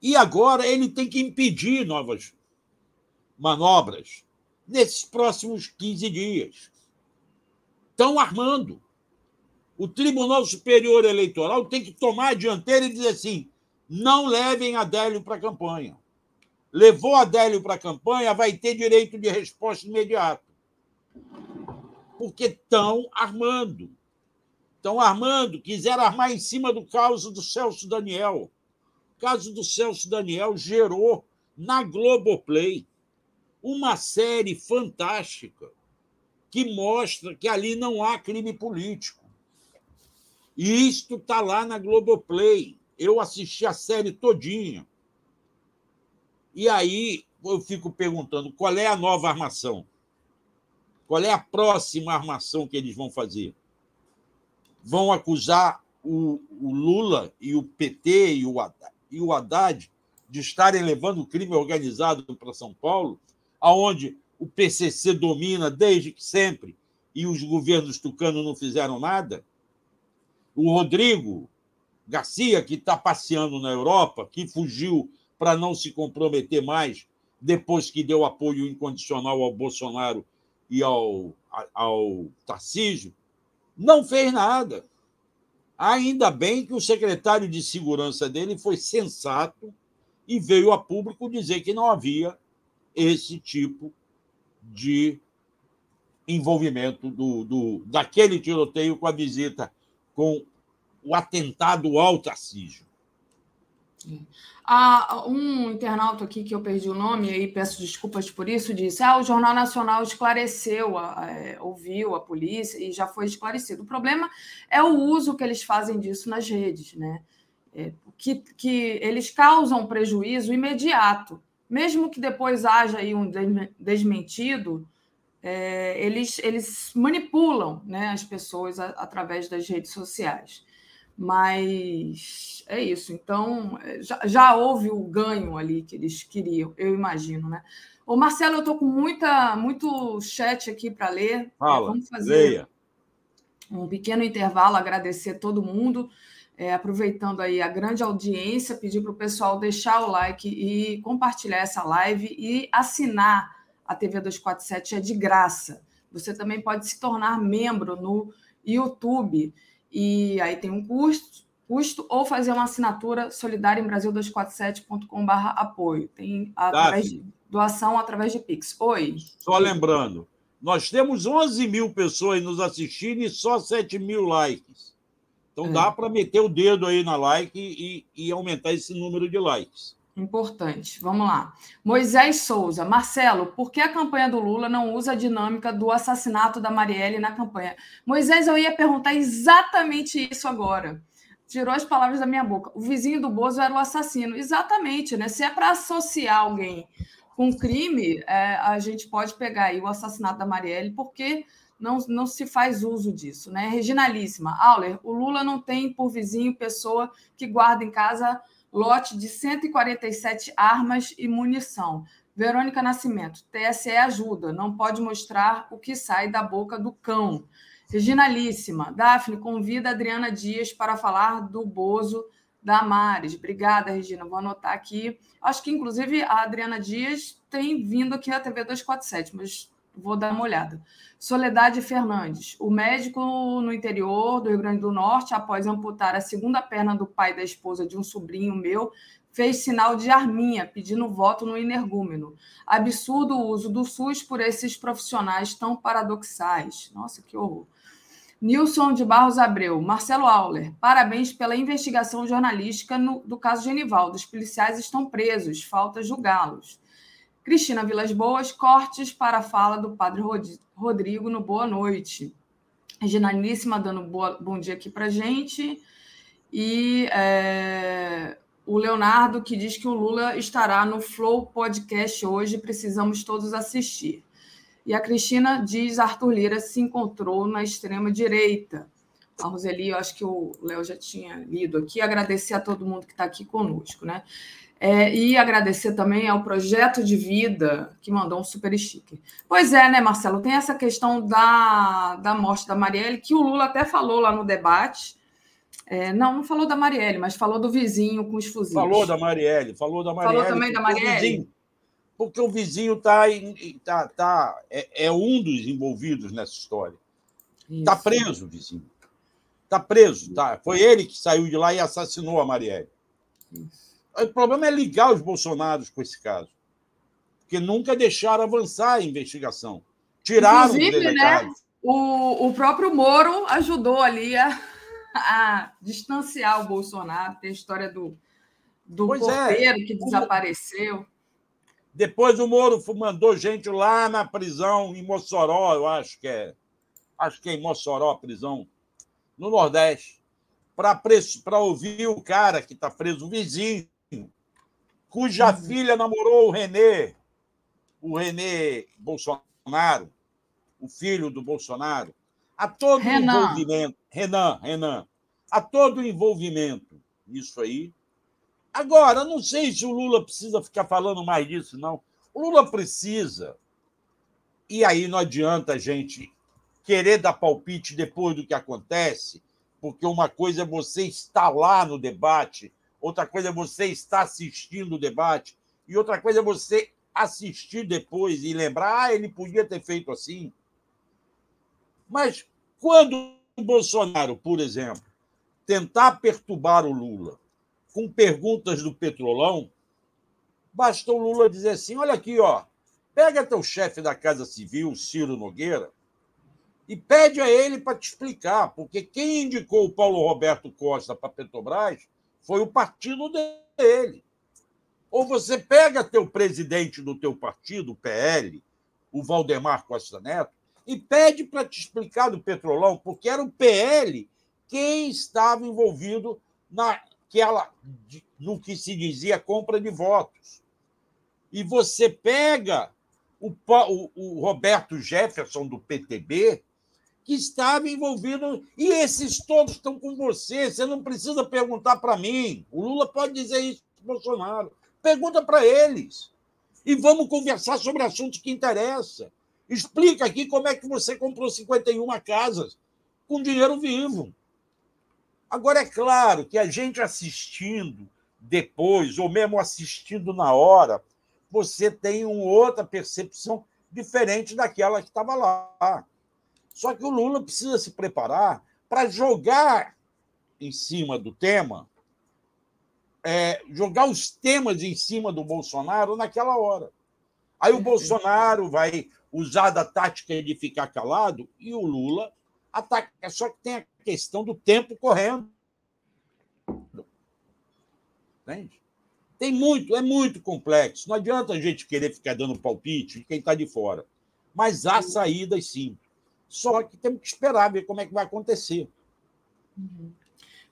E agora ele tem que impedir novas manobras nesses próximos 15 dias. Estão armando. O Tribunal Superior Eleitoral tem que tomar a dianteira e dizer assim: não levem Adélio para a campanha levou Adélio para a campanha, vai ter direito de resposta imediato. Porque estão armando. Estão armando, quiseram armar em cima do caso do Celso Daniel. O caso do Celso Daniel gerou na Globoplay uma série fantástica que mostra que ali não há crime político. E isto está lá na Globoplay. Eu assisti a série todinha. E aí eu fico perguntando qual é a nova armação? Qual é a próxima armação que eles vão fazer? Vão acusar o, o Lula e o PT e o, e o Haddad de estarem levando o crime organizado para São Paulo, aonde o PCC domina desde que sempre e os governos tucanos não fizeram nada? O Rodrigo Garcia, que está passeando na Europa, que fugiu para não se comprometer mais depois que deu apoio incondicional ao Bolsonaro e ao, ao Tarcísio, não fez nada. Ainda bem que o secretário de segurança dele foi sensato e veio a público dizer que não havia esse tipo de envolvimento do, do, daquele tiroteio com a visita com o atentado ao Tarcísio. Ah, um internauta aqui que eu perdi o nome, e peço desculpas por isso, disse: ah, o Jornal Nacional esclareceu, é, ouviu a polícia e já foi esclarecido. O problema é o uso que eles fazem disso nas redes, né? É, que, que eles causam prejuízo imediato mesmo que depois haja aí um desmentido, é, eles, eles manipulam né, as pessoas a, através das redes sociais. Mas é isso. Então, é, já, já houve o ganho ali que eles queriam, eu imagino, né? Ô, Marcelo, eu estou com muita, muito chat aqui para ler. Fala, Vamos fazer leia. um pequeno intervalo, agradecer a todo mundo. É, aproveitando aí a grande audiência, pedir para o pessoal deixar o like e compartilhar essa live e assinar a TV 247 é de graça. Você também pode se tornar membro no YouTube e aí tem um custo, custo ou fazer uma assinatura solidária em Brasil247.com.br apoio. Tem através de, doação através de Pix. Oi. Só lembrando, nós temos 11 mil pessoas nos assistindo e só 7 mil likes. Então é. dá para meter o dedo aí na like e, e aumentar esse número de likes. Importante. Vamos lá. Moisés Souza. Marcelo, por que a campanha do Lula não usa a dinâmica do assassinato da Marielle na campanha? Moisés, eu ia perguntar exatamente isso agora. Tirou as palavras da minha boca. O vizinho do Bozo era o assassino. Exatamente, né? Se é para associar alguém com crime, é, a gente pode pegar aí o assassinato da Marielle, porque não, não se faz uso disso. Né? Reginalíssima, Auler, o Lula não tem por vizinho pessoa que guarda em casa lote de 147 armas e munição. Verônica Nascimento, TSE ajuda, não pode mostrar o que sai da boca do cão. Reginalíssima, Daphne convida Adriana Dias para falar do Bozo da Mares. Obrigada, Regina. Vou anotar aqui. Acho que, inclusive, a Adriana Dias tem vindo aqui à TV 247, mas vou dar uma olhada. Soledade Fernandes, o médico no interior do Rio Grande do Norte, após amputar a segunda perna do pai da esposa de um sobrinho meu, fez sinal de arminha, pedindo voto no energúmeno. Absurdo o uso do SUS por esses profissionais tão paradoxais. Nossa, que horror. Nilson de Barros Abreu, Marcelo Auler, parabéns pela investigação jornalística no, do caso Genivaldo. Os policiais estão presos, falta julgá-los. Cristina Vilas Boas, cortes para a fala do padre Rodrigo no Boa Noite. Reginaníssima dando boa, bom dia aqui para gente. E é, o Leonardo que diz que o Lula estará no Flow Podcast hoje, precisamos todos assistir. E a Cristina diz Arthur Lira se encontrou na extrema direita. A Roseli, eu acho que o Léo já tinha lido aqui. Agradecer a todo mundo que está aqui conosco, né? É, e agradecer também ao Projeto de Vida, que mandou um super sticker. Pois é, né, Marcelo? Tem essa questão da, da morte da Marielle, que o Lula até falou lá no debate. É, não, não falou da Marielle, mas falou do vizinho com os fuzis. Falou da Marielle, falou da Marielle. Falou também da Marielle? Vizinho, porque o vizinho tá, tá, tá, é, é, um dos envolvidos nessa história. Está preso o vizinho. Está preso. Tá. Foi ele que saiu de lá e assassinou a Marielle. Isso. O problema é ligar os bolsonaros com esse caso. Porque nunca deixaram avançar a investigação. Tiraram Inclusive, né, o, o próprio Moro ajudou ali a, a distanciar o Bolsonaro. Tem a história do, do pois é. porteiro é. que desapareceu. Depois o Moro mandou gente lá na prisão em Mossoró, eu acho que é. Acho que é em Mossoró a prisão, no Nordeste, para ouvir o cara que está preso, o vizinho, cuja uhum. filha namorou o Renê, o Renê Bolsonaro, o filho do Bolsonaro. A todo Renan. envolvimento. Renan, Renan. A todo envolvimento nisso aí. Agora, não sei se o Lula precisa ficar falando mais disso, não. O Lula precisa. E aí não adianta a gente querer dar palpite depois do que acontece, porque uma coisa é você estar lá no debate, outra coisa é você estar assistindo o debate, e outra coisa é você assistir depois e lembrar, ah, ele podia ter feito assim. Mas quando o Bolsonaro, por exemplo, tentar perturbar o Lula com perguntas do Petrolão, basta o Lula dizer assim: olha aqui, ó, pega teu chefe da Casa Civil, Ciro Nogueira, e pede a ele para te explicar, porque quem indicou o Paulo Roberto Costa para Petrobras foi o partido dele. Ou você pega teu presidente do teu partido, o PL, o Valdemar Costa Neto, e pede para te explicar do Petrolão, porque era o PL quem estava envolvido naquela, no que se dizia compra de votos. E você pega o, o, o Roberto Jefferson, do PTB, que estava envolvido, e esses todos estão com você, você não precisa perguntar para mim. O Lula pode dizer isso para Bolsonaro. Pergunta para eles. E vamos conversar sobre assuntos que interessam. Explica aqui como é que você comprou 51 casas com dinheiro vivo. Agora, é claro que a gente assistindo depois, ou mesmo assistindo na hora, você tem uma outra percepção diferente daquela que estava lá. Só que o Lula precisa se preparar para jogar em cima do tema, é, jogar os temas em cima do Bolsonaro naquela hora. Aí o Bolsonaro vai usar da tática de ficar calado e o Lula ataca. Só que tem a questão do tempo correndo. Entende? Tem muito, é muito complexo. Não adianta a gente querer ficar dando palpite de quem está de fora. Mas há saídas sim. Só que temos que esperar ver como é que vai acontecer. Uhum.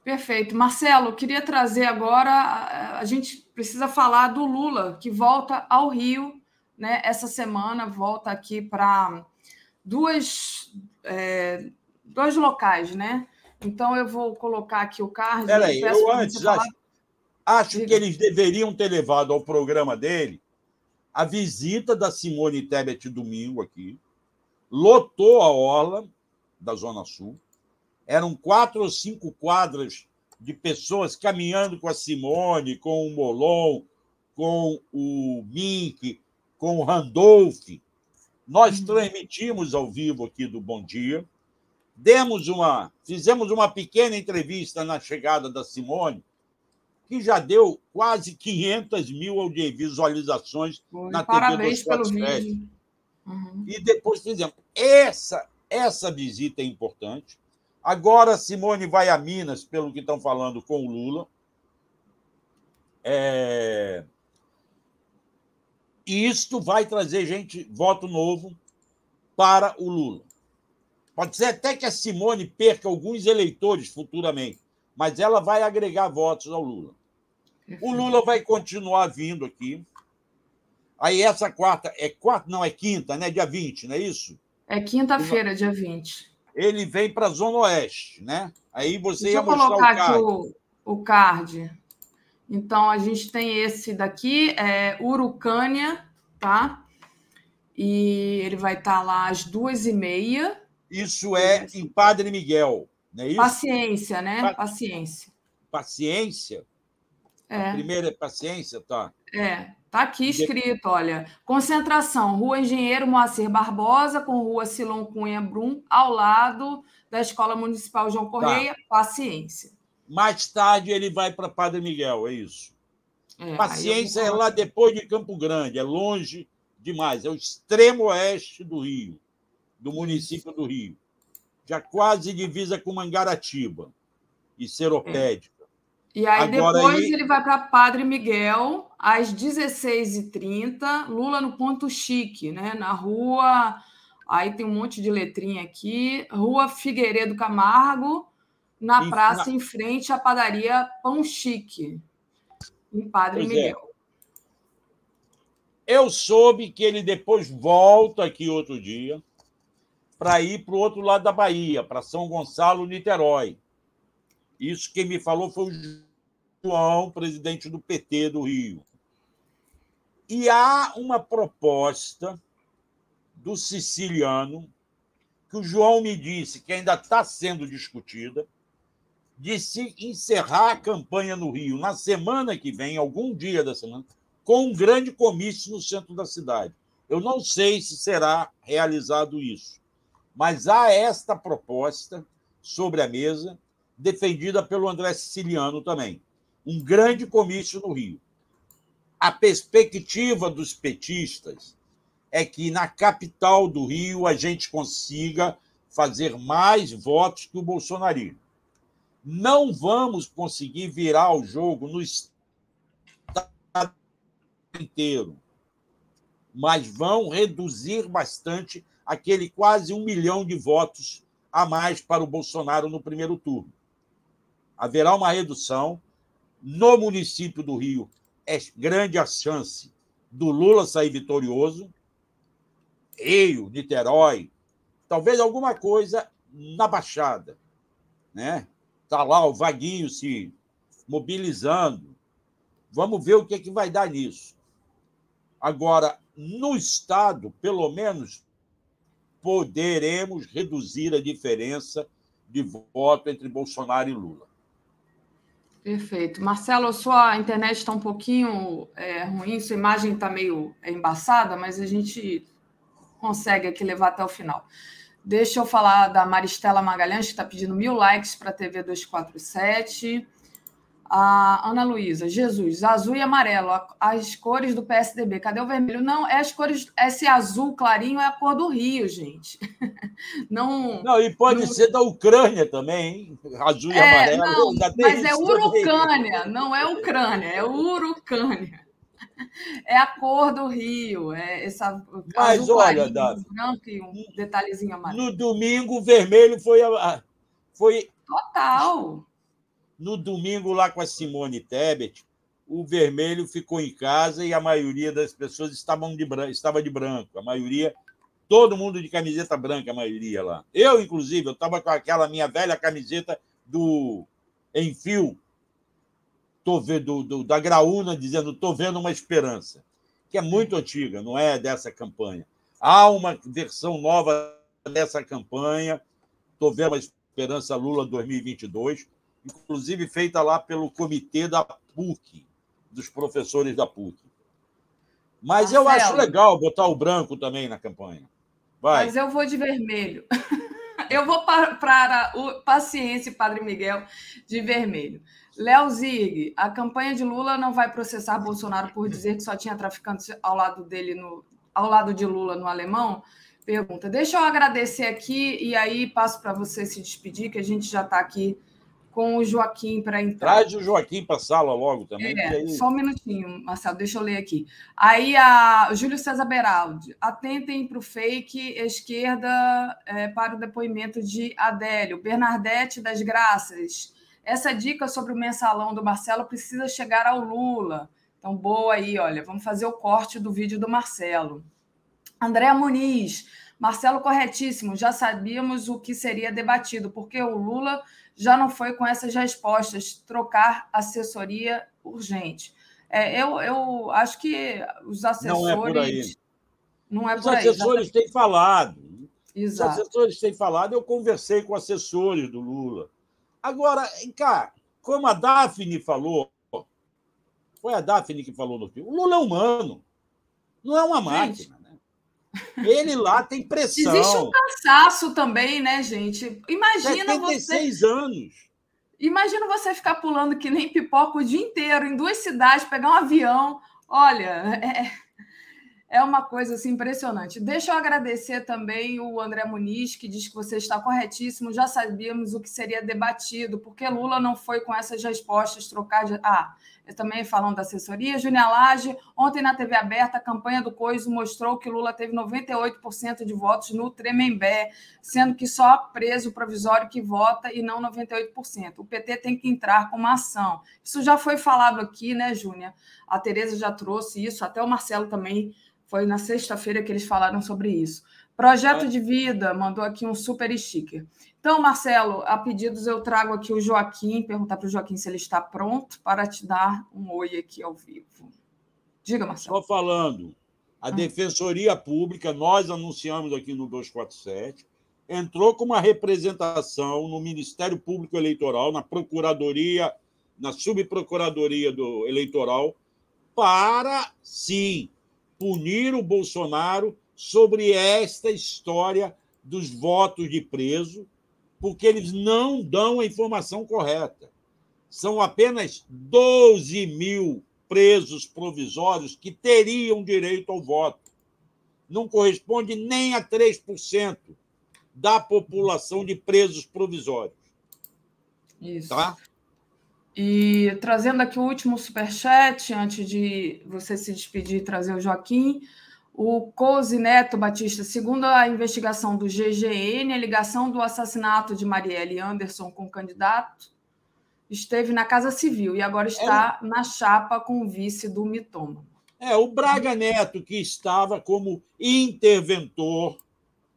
Perfeito. Marcelo, queria trazer agora. A gente precisa falar do Lula, que volta ao Rio né, essa semana, volta aqui para duas, é, dois locais, né? Então eu vou colocar aqui o card. Peraí, eu antes acho, acho que eles deveriam ter levado ao programa dele a visita da Simone Tebet domingo aqui, lotou a orla da Zona Sul, eram quatro ou cinco quadras de pessoas caminhando com a Simone, com o Molon, com o Mink, com o Randolph. Nós uhum. transmitimos ao vivo aqui do Bom Dia demos uma, fizemos uma pequena entrevista na chegada da Simone, que já deu quase 500 mil visualizações Foi, na parabéns TV pelo vídeo. Uhum. E depois fizemos. Essa, essa visita é importante. Agora Simone vai a Minas, pelo que estão falando, com o Lula. É... E isto vai trazer gente, voto novo para o Lula. Pode ser até que a Simone perca alguns eleitores futuramente, mas ela vai agregar votos ao Lula. O Lula vai continuar vindo aqui. Aí essa quarta, é quarta, não, é quinta, né? Dia 20, não é isso? É quinta-feira, dia 20. Ele vem para a Zona Oeste, né? Aí você Deixa ia mostrar colocar o card. aqui o, o card. Então, a gente tem esse daqui, é Urucânia, tá? E ele vai estar lá às duas e meia. Isso é em Padre Miguel, não é isso? Paciência, né? Paciência. Paciência? É. A primeira é paciência, tá? É, tá aqui escrito, olha. Concentração, Rua Engenheiro Moacir Barbosa, com Rua Silon Cunha Brum, ao lado da Escola Municipal João Correia, tá. paciência. Mais tarde ele vai para Padre Miguel, é isso. É, paciência é lá depois de Campo Grande, é longe demais, é o extremo oeste do Rio do município do Rio, já quase divisa com Mangaratiba e Seropédica. E aí Agora, depois ele vai para Padre Miguel, às 16h30, Lula no ponto chique, né? Na rua. Aí tem um monte de letrinha aqui. Rua Figueiredo Camargo, na Em- praça na- em frente à padaria Pão Chique, em Padre Pois é. Miguel. Eu soube que ele depois volta aqui outro dia para ir para o outro lado da Bahia, para São Gonçalo, Niterói. Isso quem me falou foi o João, presidente do PT do Rio. E há uma proposta do siciliano, que o João me disse que ainda está sendo discutida, de se encerrar a campanha no Rio na semana que vem, algum dia da semana, com um grande comício no centro da cidade. Eu não sei se será realizado isso, mas há esta proposta sobre a mesa, defendida pelo André Siciliano também. Um grande comício no Rio. A perspectiva dos petistas é que na capital do Rio a gente consiga fazer mais votos que o bolsonarismo. Não vamos conseguir virar o jogo no estado inteiro, mas vão reduzir bastante aquele quase um milhão de votos a mais para o Bolsonaro no primeiro turno. Haverá uma redução. No município do Rio, é grande a chance do Lula sair vitorioso. Rio, Niterói, talvez alguma coisa na Baixada. Né? Está lá o Vaguinho se mobilizando. Vamos ver o que, é que vai dar nisso. Agora, no Estado, pelo menos, poderemos reduzir a diferença de voto entre Bolsonaro e Lula. Perfeito. Marcelo, sua internet está um pouquinho é, ruim, sua imagem está meio embaçada, mas a gente consegue aqui levar até o final. Deixa eu falar da Maristela Magalhães, que está pedindo mil likes para a TV 247. A Ana Luísa, Jesus, azul e amarelo, as cores do PSDB. Cadê o vermelho? Não, é as cores. Esse azul clarinho é a cor do Rio, gente. Não. Não, e pode Não- ser da Ucrânia também, hein? Azul e É, amarelo. não, mas é. Urucânia, não é Ucrânia, é Urucânia. É a cor do Rio, é essa Mas azul olha, clarinho, Davi, branco e um detalhezinho amarelo. No domingo, o vermelho foi, a- foi Total. No domingo lá com a Simone Tebet, o vermelho ficou em casa e a maioria das pessoas estavam de branco, estava de branco. A maioria, todo mundo de camiseta branca, a maioria lá. Eu, inclusive, eu estava com aquela minha velha camiseta do Enfio, tô vendo, do, da Graúna, dizendo estou vendo uma esperança, que é muito antiga, não é dessa campanha. Há uma versão nova dessa campanha, estou vendo a Esperança Lula 2022, inclusive feita lá pelo comitê da PUC, dos professores da PUC. Mas eu acho Marcelo. legal botar o branco também na campanha. Vai. Mas eu vou de vermelho. Eu vou para, para o Paciência, Padre Miguel, de vermelho. Léo Zig, a campanha de Lula não vai processar Bolsonaro por dizer que só tinha traficantes ao lado dele, no, ao lado de Lula no alemão? Pergunta. Deixa eu agradecer aqui e aí passo para você se despedir, que a gente já está aqui com o Joaquim para entrar. Traz o Joaquim para a sala logo também. É, aí- só um minutinho, Marcelo, deixa eu ler aqui. Aí a Júlio César Beraldi, atentem para o fake esquerda é, para o depoimento de Adélio. Bernadette das Graças, essa dica sobre o mensalão do Marcelo precisa chegar ao Lula. Então, boa aí, olha, vamos fazer o corte do vídeo do Marcelo. André Muniz, Marcelo corretíssimo, já sabíamos o que seria debatido, porque o Lula já não foi com essas respostas, trocar assessoria urgente. É, eu, eu acho que os assessores. Não é por aí. Não é Os por aí. assessores têm falado. Os Exato. assessores têm falado, eu conversei com assessores do Lula. Agora, cá, como a Daphne falou, foi a Daphne que falou no filme, o Lula é humano, não é uma máquina. Né? Ele lá tem pressão. Existe um cansaço também, né, gente? Imagina você. 76 anos. Imagina você ficar pulando que nem pipoca o dia inteiro em duas cidades, pegar um avião. Olha, é, é uma coisa assim, impressionante. Deixa eu agradecer também o André Muniz, que diz que você está corretíssimo. Já sabíamos o que seria debatido, porque Lula não foi com essas respostas trocar de. Ah, também falando da assessoria. Júnior Lage, ontem na TV aberta, a campanha do Coiso mostrou que Lula teve 98% de votos no Tremembé, sendo que só preso provisório que vota e não 98%. O PT tem que entrar com uma ação. Isso já foi falado aqui, né, Júnior? A Tereza já trouxe isso, até o Marcelo também foi na sexta-feira que eles falaram sobre isso. Projeto de vida mandou aqui um super sticker. Então, Marcelo, a pedidos eu trago aqui o Joaquim, perguntar para o Joaquim se ele está pronto para te dar um oi aqui ao vivo. Diga, Marcelo. Só falando, a Defensoria Pública, nós anunciamos aqui no 247, entrou com uma representação no Ministério Público Eleitoral, na Procuradoria, na Subprocuradoria do Eleitoral, para, sim, punir o Bolsonaro sobre esta história dos votos de preso, porque eles não dão a informação correta. São apenas 12 mil presos provisórios que teriam direito ao voto. Não corresponde nem a 3% da população de presos provisórios. Isso. Tá? E trazendo aqui o último superchat, antes de você se despedir e trazer o Joaquim, o Cozi Neto Batista, segundo a investigação do GGN, a ligação do assassinato de Marielle Anderson com o candidato esteve na Casa Civil e agora está é. na chapa com o vice do Mitoma. É, o Braga Neto, que estava como interventor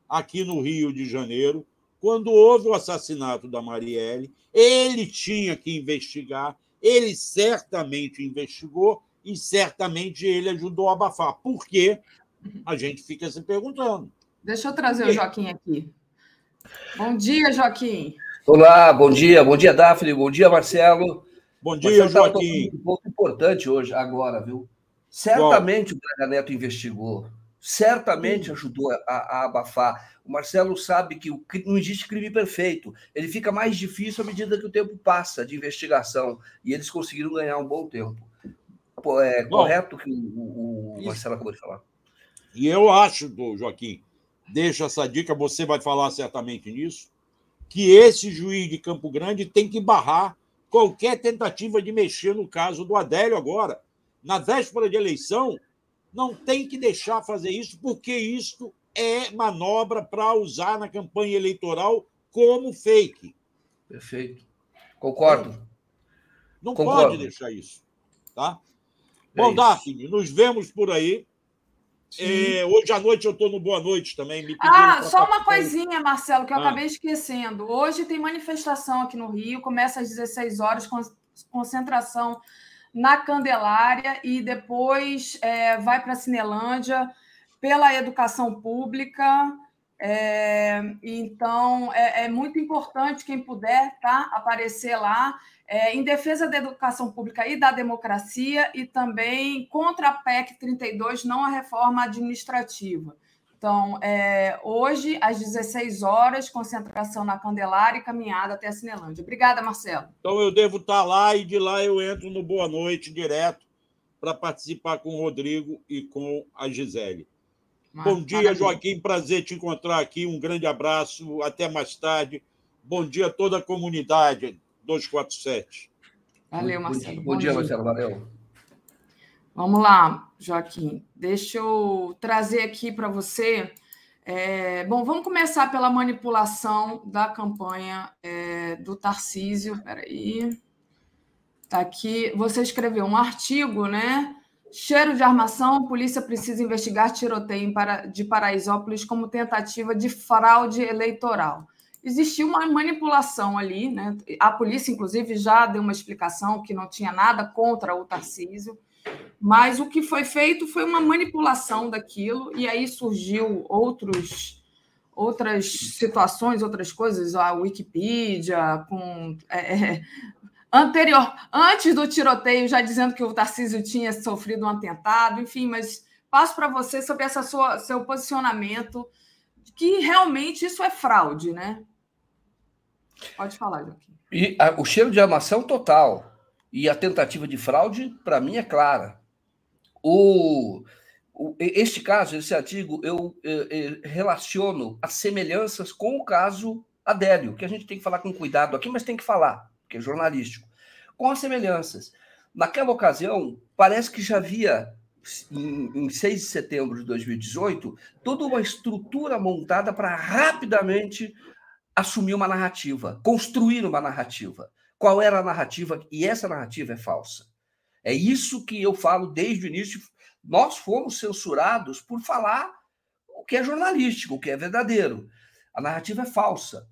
aqui no Rio de Janeiro, quando houve o assassinato da Marielle, ele tinha que investigar, ele certamente investigou e certamente ele ajudou a abafar. Por quê? A gente fica se perguntando. Deixa eu trazer o Joaquim aqui. Bom dia, Joaquim. Olá, bom dia, bom dia, Daphne, bom dia, Marcelo. Bom dia, Marcelo Joaquim. Um ponto importante hoje, agora, viu? Certamente Bom. o Braga Neto investigou, certamente ajudou a, a, abafar. O Marcelo sabe que o, não existe crime perfeito. Ele fica mais difícil à medida que o tempo passa de investigação. E eles conseguiram ganhar um bom tempo. É Bom, correto que o, o Marcelo acabou de falar. E eu acho, Joaquim, deixa essa dica, você vai falar certamente nisso, que esse juiz de Campo Grande tem que barrar qualquer tentativa de mexer no caso do Adélio agora. Na véspera de eleição, não tem que deixar fazer isso, porque isso é manobra para usar na campanha eleitoral como fake. Perfeito. Concordo. Não Concordo. pode deixar isso. Tá? É Bom. Daphne, nos vemos por aí. É, hoje à noite eu estou no Boa Noite também. ah, só uma coisinha, Marcelo, que eu ah. acabei esquecendo. Hoje tem manifestação aqui no Rio, começa às 16 horas, concentração na Candelária e depois é, vai para a Cinelândia pela educação pública. É, então, é, é, muito importante quem puder tá, aparecer lá é, em defesa da educação pública e da democracia e também contra a PEC 32, não a reforma administrativa. Então, é, hoje, às 16 horas, concentração na Candelária e caminhada até a Cinelândia. Obrigada, Marcelo. Então, eu devo estar lá e de lá eu entro no Boa Noite direto para participar com o Rodrigo e com a Gisele. Mas, Bom dia, maravilha. Joaquim. Prazer te encontrar aqui. Um grande abraço. Até mais tarde. Bom dia a toda a comunidade 247. Valeu, Marcelo. Bom, dia, dia, Marcelo. Valeu. Vamos lá, Joaquim. Deixa eu trazer aqui para você. É, bom, vamos começar pela manipulação da campanha é, do Tarcísio. Peraí. Está aqui. Você escreveu um artigo, né? Cheiro de armação, polícia precisa investigar tiroteio de Paraisópolis como tentativa de fraude eleitoral existiu uma manipulação ali, né? A polícia, inclusive, já deu uma explicação que não tinha nada contra o Tarcísio, mas o que foi feito foi uma manipulação daquilo, e aí surgiu outros outras situações, outras coisas, a Wikipedia, com é, é, anterior, antes do tiroteio, já dizendo que o Tarcísio tinha sofrido um atentado, enfim, mas passo para você sobre essa sua seu posicionamento que realmente isso é fraude, né? Pode falar, Joaquim. E a, o cheiro de armação total. E a tentativa de fraude, para mim, é clara. O, este caso, esse artigo, eu, eu, eu relaciono as semelhanças com o caso Adélio, que a gente tem que falar com cuidado aqui, mas tem que falar, porque é jornalístico, com as semelhanças. Naquela ocasião, parece que já havia, em, em 6 de setembro de 2018, toda uma estrutura montada para rapidamente assumir uma narrativa, construir uma narrativa. Qual era a narrativa? E essa narrativa é falsa. É isso que eu falo desde o início. Nós fomos censurados por falar o que é jornalístico, o que é verdadeiro. A narrativa é falsa.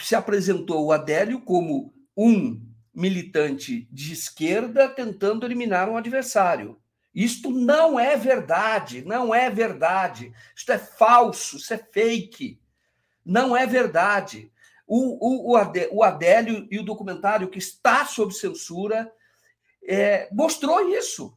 Se apresentou o Adélio como um militante de esquerda tentando eliminar um adversário. Isto não é verdade, não é verdade. Isto é falso, isso é fake. Não é verdade. O, o, o Adélio e o documentário que está sob censura é, mostrou isso.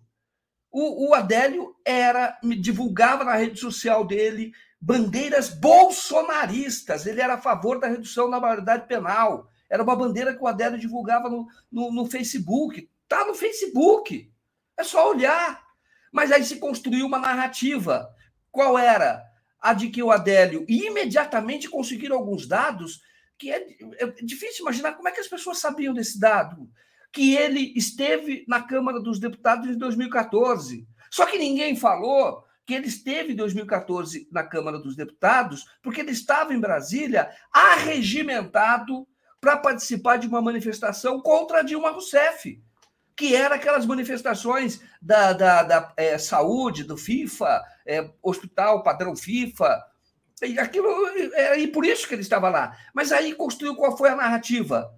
O, o Adélio era divulgava na rede social dele bandeiras bolsonaristas. Ele era a favor da redução da maioridade penal. Era uma bandeira que o Adélio divulgava no, no, no Facebook. Está no Facebook. É só olhar. Mas aí se construiu uma narrativa. Qual era? A de que o Adélio imediatamente conseguiram alguns dados que é, é difícil imaginar como é que as pessoas sabiam desse dado. Que ele esteve na Câmara dos Deputados em 2014. Só que ninguém falou que ele esteve em 2014 na Câmara dos Deputados, porque ele estava em Brasília arregimentado para participar de uma manifestação contra Dilma Rousseff, que era aquelas manifestações da, da, da é, saúde, do FIFA, é, hospital padrão FIFA, e aquilo é, e por isso que ele estava lá. Mas aí construiu qual foi a narrativa.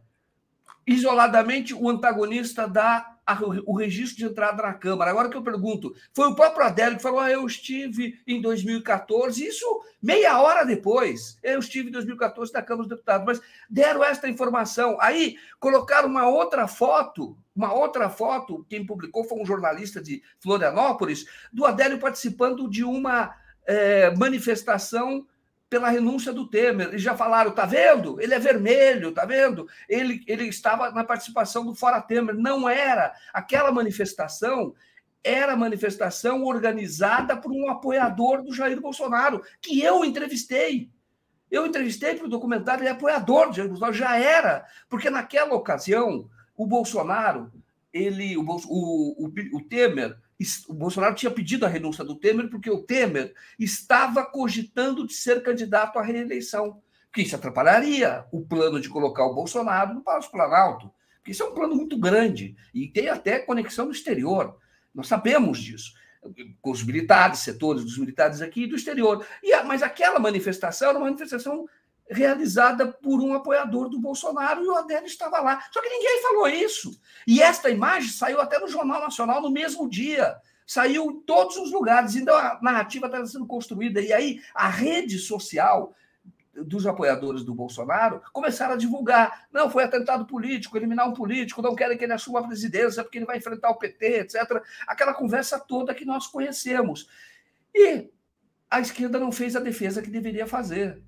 Isoladamente, o antagonista dá a, o registro de entrada na Câmara. Agora que eu pergunto, foi o próprio Adélio que falou: ah, eu estive em 2014, isso meia hora depois. Eu estive em 2014 na Câmara dos Deputados, mas deram esta informação. Aí colocaram uma outra foto, uma outra foto, quem publicou foi um jornalista de Florianópolis, do Adélio participando de uma é, manifestação pela renúncia do Temer. Eles já falaram, tá vendo? Ele é vermelho, tá vendo? Ele, ele estava na participação do Fora Temer. Não era. Aquela manifestação era manifestação organizada por um apoiador do Jair Bolsonaro, que eu entrevistei. Eu entrevistei para o documentário, ele é apoiador do Jair Bolsonaro, já era, porque naquela ocasião o Bolsonaro, ele, o, o, o Temer o Bolsonaro tinha pedido a renúncia do Temer porque o Temer estava cogitando de ser candidato à reeleição, que isso atrapalharia o plano de colocar o Bolsonaro no Palácio Planalto, porque isso é um plano muito grande e tem até conexão no exterior. Nós sabemos disso, com os militares, setores dos militares aqui e do exterior. E, mas aquela manifestação era uma manifestação realizada por um apoiador do Bolsonaro e o Adélio estava lá. Só que ninguém falou isso. E esta imagem saiu até no Jornal Nacional no mesmo dia. Saiu em todos os lugares. Então a narrativa estava sendo construída. E aí a rede social dos apoiadores do Bolsonaro começaram a divulgar. Não, foi atentado político, eliminar um político, não querem que ele assuma a presidência porque ele vai enfrentar o PT, etc. Aquela conversa toda que nós conhecemos. E a esquerda não fez a defesa que deveria fazer.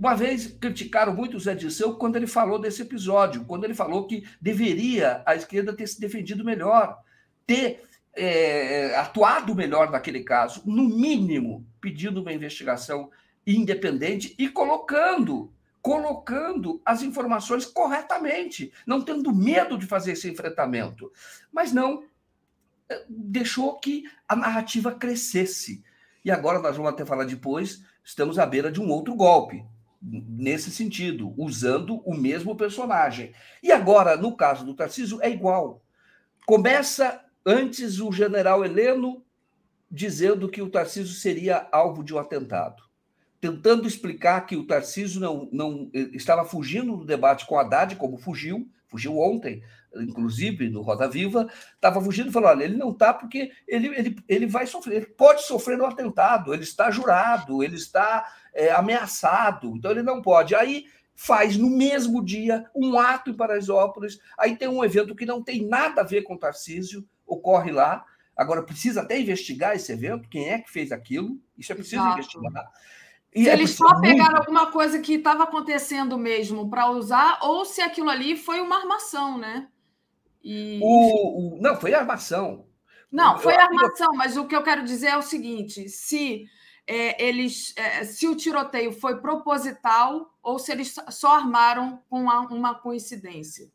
Uma vez criticaram muito o Zé Dirceu quando ele falou desse episódio, quando ele falou que deveria a esquerda ter se defendido melhor, ter é, atuado melhor naquele caso, no mínimo pedindo uma investigação independente e colocando colocando as informações corretamente, não tendo medo de fazer esse enfrentamento. Mas não é, deixou que a narrativa crescesse. E agora nós vamos até falar depois, estamos à beira de um outro golpe nesse sentido, usando o mesmo personagem. E agora, no caso do Tarcísio, é igual. Começa antes o general Heleno dizendo que o Tarcísio seria alvo de um atentado, tentando explicar que o Tarcísio não, não estava fugindo do debate com Haddad, como fugiu, fugiu ontem, inclusive no Roda Viva, estava fugindo e falou: olha, ele não está porque ele, ele, ele vai sofrer, ele pode sofrer um atentado, ele está jurado, ele está é, ameaçado, então ele não pode. Aí faz no mesmo dia um ato em Paraisópolis, aí tem um evento que não tem nada a ver com Tarcísio, ocorre lá. Agora precisa até investigar esse evento, quem é que fez aquilo, isso é preciso Exato. investigar. E se é eles só pegaram muito... alguma coisa que estava acontecendo mesmo para usar, ou se aquilo ali foi uma armação, né? E... O, o, não, foi armação. Não, foi armação, mas o que eu quero dizer é o seguinte: se é, eles, é, se o tiroteio foi proposital ou se eles só armaram com uma, uma coincidência.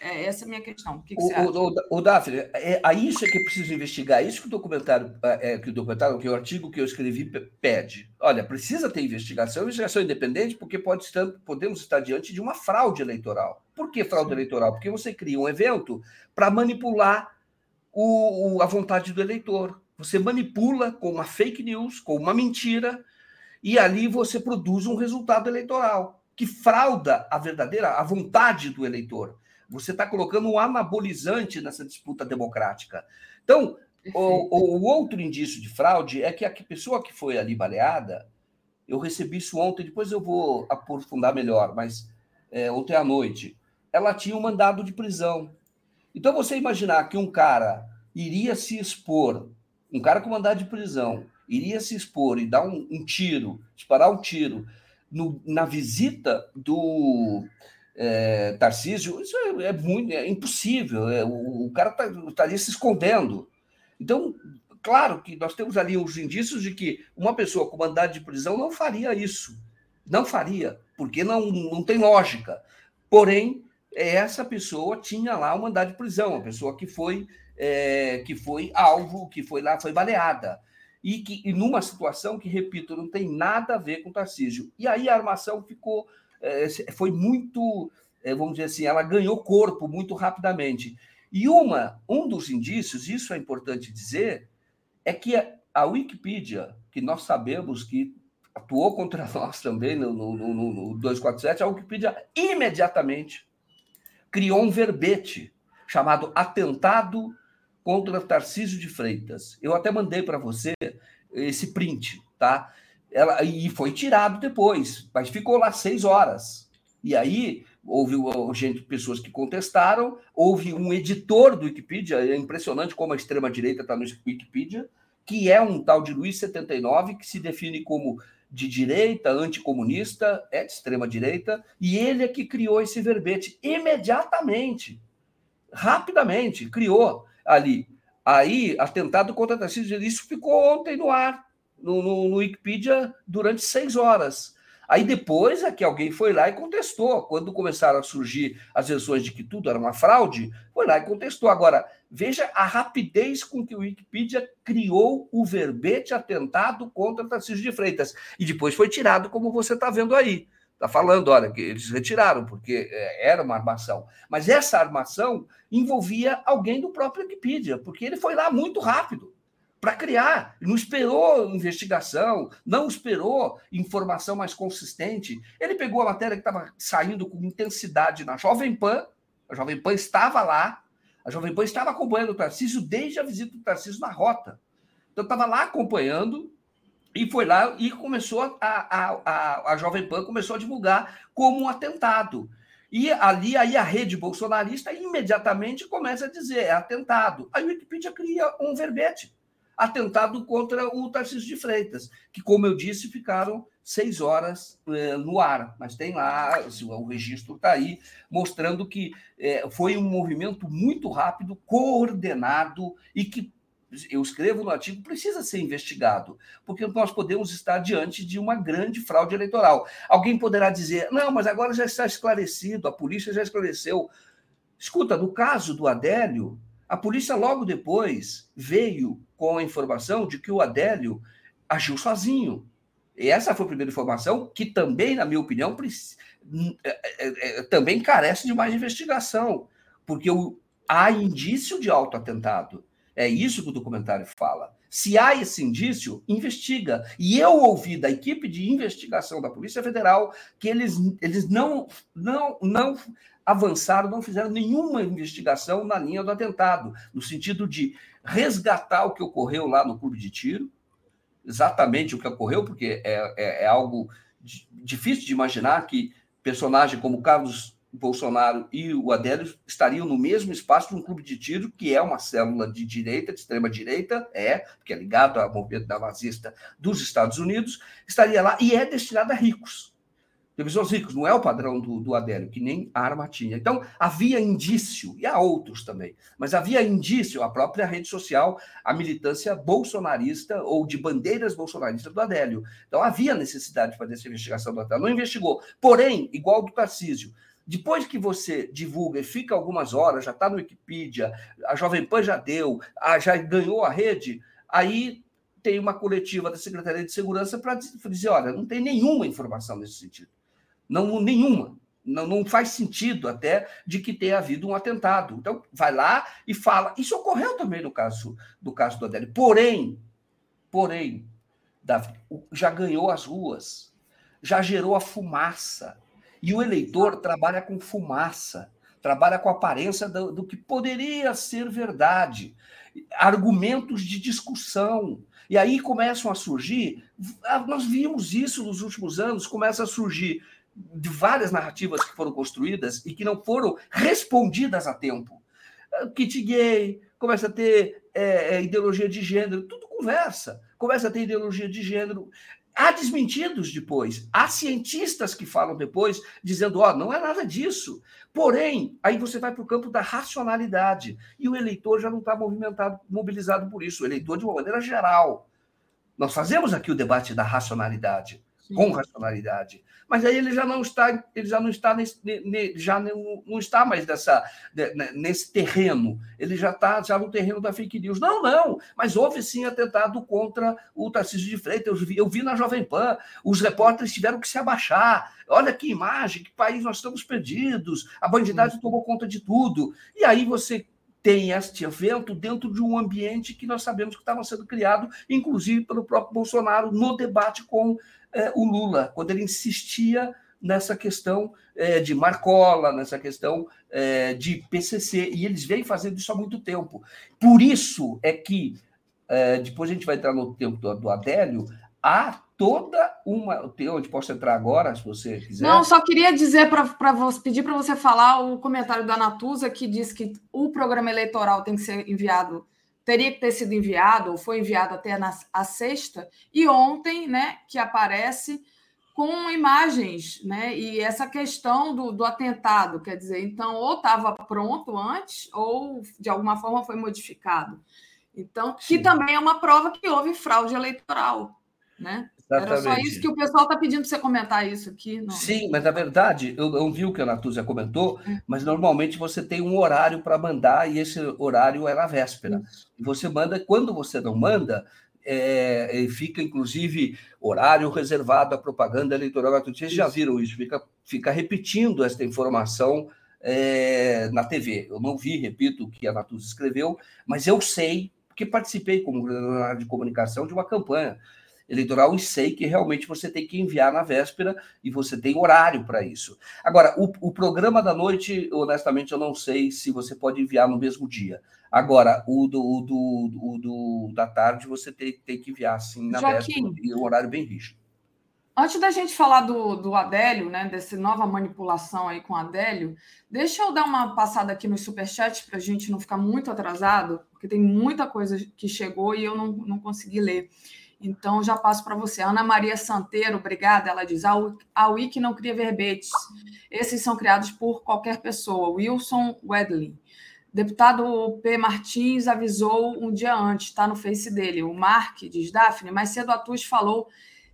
É essa é a minha questão. O que, que o, você acha? O, o, o Daphne, é, é isso é que é preciso investigar. É isso que o documentário, é, é, que o documentário, que o artigo que eu escrevi pede. Olha, precisa ter investigação, investigação independente, porque pode estar, podemos estar diante de uma fraude eleitoral. Por que fraude Sim. eleitoral? Porque você cria um evento para manipular o, a vontade do eleitor. Você manipula com uma fake news, com uma mentira, e ali você produz um resultado eleitoral que frauda a verdadeira a vontade do eleitor. Você está colocando um anabolizante nessa disputa democrática. Então, o, o, outro indício de fraude é que a pessoa que foi ali baleada, eu recebi isso ontem, depois eu vou aprofundar melhor, mas é, ontem à noite, ela tinha um mandado de prisão. Então, você imaginar que um cara iria se expor, um cara com mandado de prisão, iria se expor e dar um, um tiro, disparar um tiro no, na visita do é, Tarcísio, isso é, é, muito é impossível. É, o, o, cara tá, estaria se escondendo. Então, claro que nós temos ali os indícios de que uma pessoa com mandado de prisão não faria isso. Não faria, porque não, não tem lógica. Porém, essa pessoa tinha lá o mandado de prisão, uma pessoa que foi, é, que foi alvo, que foi lá, foi baleada. E, que, e numa situação que, repito, não tem nada a ver com Tarcísio. E aí a armação ficou foi muito, é, vamos dizer assim, ela ganhou corpo muito rapidamente. E uma, um dos indícios, isso é importante dizer, é que a Wikipedia, que nós sabemos que atuou contra nós também no, no, no, no 247, a Wikipedia imediatamente criou um verbete chamado Atentado contra Tarcísio de Freitas. Eu até mandei para você esse print, tá? Ela, e foi tirado depois, mas ficou lá seis horas. E aí houve gente, pessoas que contestaram, houve um editor do Wikipedia, é impressionante como a extrema-direita está no Wikipedia, que é um tal de Luiz 79, que se define como de direita, anticomunista, é de extrema-direita, e ele é que criou esse verbete imediatamente, rapidamente, criou ali. Aí, atentado contra Tarcísio, isso ficou ontem no ar no, no, no Wikipedia durante seis horas. Aí depois é que alguém foi lá e contestou. Quando começaram a surgir as versões de que tudo era uma fraude, foi lá e contestou. Agora, veja a rapidez com que o Wikipedia criou o verbete atentado contra Tarcísio de Freitas. E depois foi tirado, como você está vendo aí. Está falando, olha, que eles retiraram, porque é, era uma armação. Mas essa armação envolvia alguém do próprio Wikipedia, porque ele foi lá muito rápido para criar. Não esperou investigação, não esperou informação mais consistente. Ele pegou a matéria que estava saindo com intensidade na Jovem Pan, a Jovem Pan estava lá, a Jovem Pan estava acompanhando o Tarcísio desde a visita do Tarcísio na rota. Então, estava lá acompanhando e foi lá e começou a, a, a, a Jovem Pan começou a divulgar como um atentado. E ali aí a rede bolsonarista imediatamente começa a dizer é atentado. Aí o Wikipedia cria um verbete atentado contra o Tarcísio de Freitas, que, como eu disse, ficaram seis horas é, no ar. Mas tem lá, o registro está aí, mostrando que é, foi um movimento muito rápido, coordenado e que eu escrevo no artigo, precisa ser investigado, porque nós podemos estar diante de uma grande fraude eleitoral. Alguém poderá dizer, não, mas agora já está esclarecido, a polícia já esclareceu. Escuta, no caso do Adélio, a polícia logo depois veio com a informação de que o Adélio agiu sozinho. E essa foi a primeira informação, que também, na minha opinião, é, é, é, também carece de mais investigação, porque há indício de autoatentado. É isso que o documentário fala. Se há esse indício, investiga. E eu ouvi da equipe de investigação da Polícia Federal que eles, eles não, não, não avançaram, não fizeram nenhuma investigação na linha do atentado, no sentido de resgatar o que ocorreu lá no clube de tiro, exatamente o que ocorreu, porque é, é, é algo difícil de imaginar que personagem como Carlos Bolsonaro e o Adélio estariam no mesmo espaço de um clube de tiro, que é uma célula de direita, de extrema direita, é, que é ligado ao movimento nazista dos Estados Unidos, estaria lá e é destinado a ricos Professores ricos, não é o padrão do, do Adélio, que nem arma tinha. Então, havia indício, e há outros também, mas havia indício, a própria rede social, a militância bolsonarista ou de bandeiras bolsonaristas do Adélio. Então, havia necessidade de fazer essa investigação do Adélio. Não investigou. Porém, igual do Tarcísio, depois que você divulga e fica algumas horas, já está no Wikipedia, a Jovem Pan já deu, já ganhou a rede, aí tem uma coletiva da Secretaria de Segurança para dizer: olha, não tem nenhuma informação nesse sentido. Não, nenhuma. Não, não faz sentido até de que tenha havido um atentado. Então, vai lá e fala. Isso ocorreu também no caso do caso do Adélio. Porém, porém, Davi, já ganhou as ruas, já gerou a fumaça. E o eleitor trabalha com fumaça, trabalha com aparência do, do que poderia ser verdade, argumentos de discussão. E aí começam a surgir, ah, nós vimos isso nos últimos anos, começa a surgir de várias narrativas que foram construídas e que não foram respondidas a tempo. Ah, kit gay, começa a ter é, ideologia de gênero, tudo conversa. Começa a ter ideologia de gênero. Há desmentidos depois, há cientistas que falam depois, dizendo: ó, oh, não é nada disso. Porém, aí você vai para o campo da racionalidade, e o eleitor já não está movimentado, mobilizado por isso, o eleitor de uma maneira geral. Nós fazemos aqui o debate da racionalidade, Sim. com racionalidade mas aí ele já não está, ele já não está nesse, já não, não está mais nessa, nesse terreno, ele já está já no terreno da fake news. Não, não, mas houve sim atentado contra o Tarcísio de Freitas. Eu vi, eu vi na Jovem Pan, os repórteres tiveram que se abaixar. Olha que imagem, que país nós estamos perdidos, a bandidagem tomou conta de tudo. E aí você tem este evento dentro de um ambiente que nós sabemos que estava sendo criado, inclusive pelo próprio Bolsonaro, no debate com é, o Lula, quando ele insistia nessa questão é, de Marcola, nessa questão é, de PCC, e eles vêm fazendo isso há muito tempo. Por isso é que, depois a gente vai entrar no tempo do, do Adélio, há toda uma. Onde posso entrar agora, se você quiser? Não, só queria dizer para você pedir para você falar o comentário da Natuza que diz que o programa eleitoral tem que ser enviado teria que ter sido enviado, ou foi enviado até na, a sexta, e ontem, né, que aparece com imagens, né, e essa questão do, do atentado, quer dizer, então, ou estava pronto antes, ou de alguma forma foi modificado. Então, que Sim. também é uma prova que houve fraude eleitoral, né? Exatamente. Era só isso que o pessoal está pedindo para você comentar isso aqui. Não. Sim, mas na verdade, eu, eu vi o que a Natúzia comentou, é. mas normalmente você tem um horário para mandar e esse horário é na véspera. E você manda, quando você não manda, é, fica inclusive horário reservado à propaganda eleitoral gratuita. Vocês já viram isso? Fica, fica repetindo esta informação é, na TV. Eu não vi, repito, o que a Natúzia escreveu, mas eu sei, porque participei como coordenador de comunicação de uma campanha eleitoral e sei que realmente você tem que enviar na véspera e você tem horário para isso. Agora, o, o, programa da noite, honestamente, eu não sei se você pode enviar no mesmo dia. Agora, o do, o do, o do da tarde você tem, tem que enviar assim na Joaquim, véspera e um horário bem rígido. Antes da gente falar do, do Adélio, né, dessa nova manipulação aí com o Adélio, deixa eu dar uma passada aqui no superchat para a gente não ficar muito atrasado, porque tem muita coisa que chegou e eu não, não consegui ler. Então, já passo para você. Ana Maria Santeiro, obrigada. Ela diz: a Wiki não cria verbetes. Esses são criados por qualquer pessoa. Wilson Wedley. Deputado P. Martins avisou um dia antes, está no face dele. O Mark, diz Daphne, mais cedo a TUS falou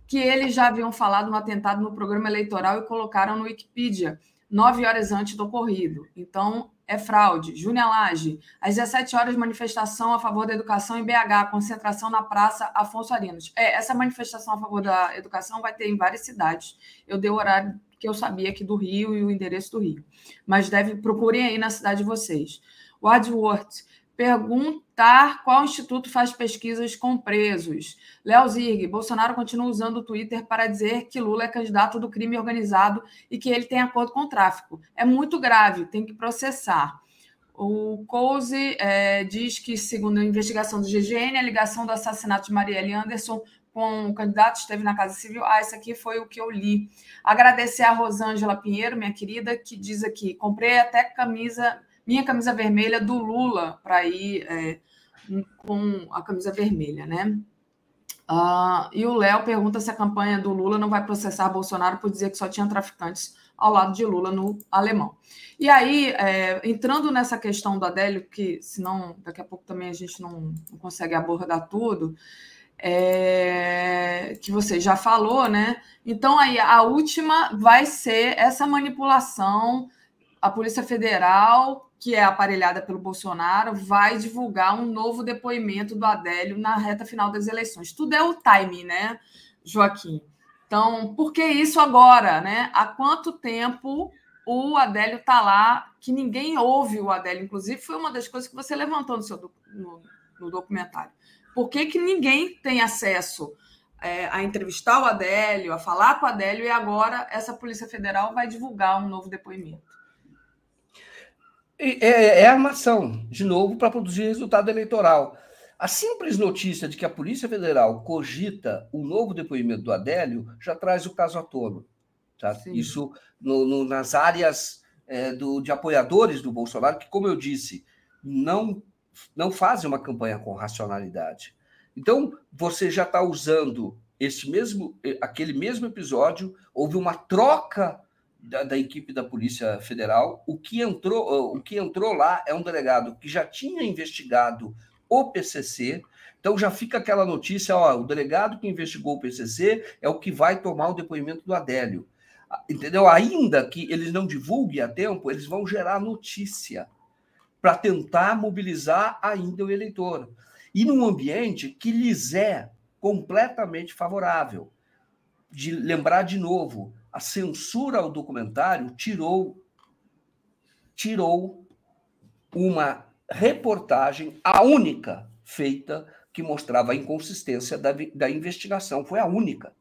que eles já haviam falado no atentado no programa eleitoral e colocaram no Wikipedia, nove horas antes do ocorrido. Então, é fraude. Júnior Lage, às 17 horas, manifestação a favor da educação em BH, concentração na Praça Afonso Arinos. É, essa manifestação a favor da educação vai ter em várias cidades. Eu dei o horário que eu sabia aqui do Rio e o endereço do Rio. Mas deve procurem aí na cidade de vocês. Wadsworth, perguntar qual instituto faz pesquisas com presos. Léo Zirg, Bolsonaro continua usando o Twitter para dizer que Lula é candidato do crime organizado e que ele tem acordo com o tráfico. É muito grave, tem que processar. O Couse é, diz que, segundo a investigação do GGN, a ligação do assassinato de Marielle Anderson com o candidato esteve na Casa Civil. Ah, esse aqui foi o que eu li. Agradecer a Rosângela Pinheiro, minha querida, que diz aqui: comprei até camisa minha camisa vermelha do Lula para ir é, com a camisa vermelha, né? Uh, e o Léo pergunta se a campanha do Lula não vai processar Bolsonaro por dizer que só tinha traficantes ao lado de Lula no alemão. E aí, é, entrando nessa questão do Adélio, que senão daqui a pouco também a gente não, não consegue abordar tudo, é, que você já falou, né? Então, aí a última vai ser essa manipulação. A Polícia Federal, que é aparelhada pelo Bolsonaro, vai divulgar um novo depoimento do Adélio na reta final das eleições. Tudo é o timing, né, Joaquim? Então, por que isso agora, né? Há quanto tempo o Adélio está lá, que ninguém ouve o Adélio, inclusive, foi uma das coisas que você levantou no seu no, no documentário. Por que, que ninguém tem acesso é, a entrevistar o Adélio, a falar com o Adélio, e agora essa Polícia Federal vai divulgar um novo depoimento? É, é, é armação, de novo, para produzir resultado eleitoral. A simples notícia de que a Polícia Federal cogita um novo depoimento do Adélio já traz o caso à tona. Tá? Isso no, no, nas áreas é, do, de apoiadores do Bolsonaro, que, como eu disse, não, não fazem uma campanha com racionalidade. Então, você já está usando esse mesmo, aquele mesmo episódio, houve uma troca da, da, equipe da Polícia Federal. O que entrou, o que entrou lá é um delegado que já tinha investigado o PCC. Então já fica aquela notícia, ó, o delegado que investigou o PCC é o que vai tomar o depoimento do Adélio. Entendeu? Ainda que eles não divulguem a tempo, eles vão gerar notícia para tentar mobilizar ainda o eleitor. E num ambiente que lhes é completamente favorável. De lembrar de novo, a censura ao documentário tirou tirou uma reportagem, a única feita que mostrava a inconsistência da, da investigação. Foi a única.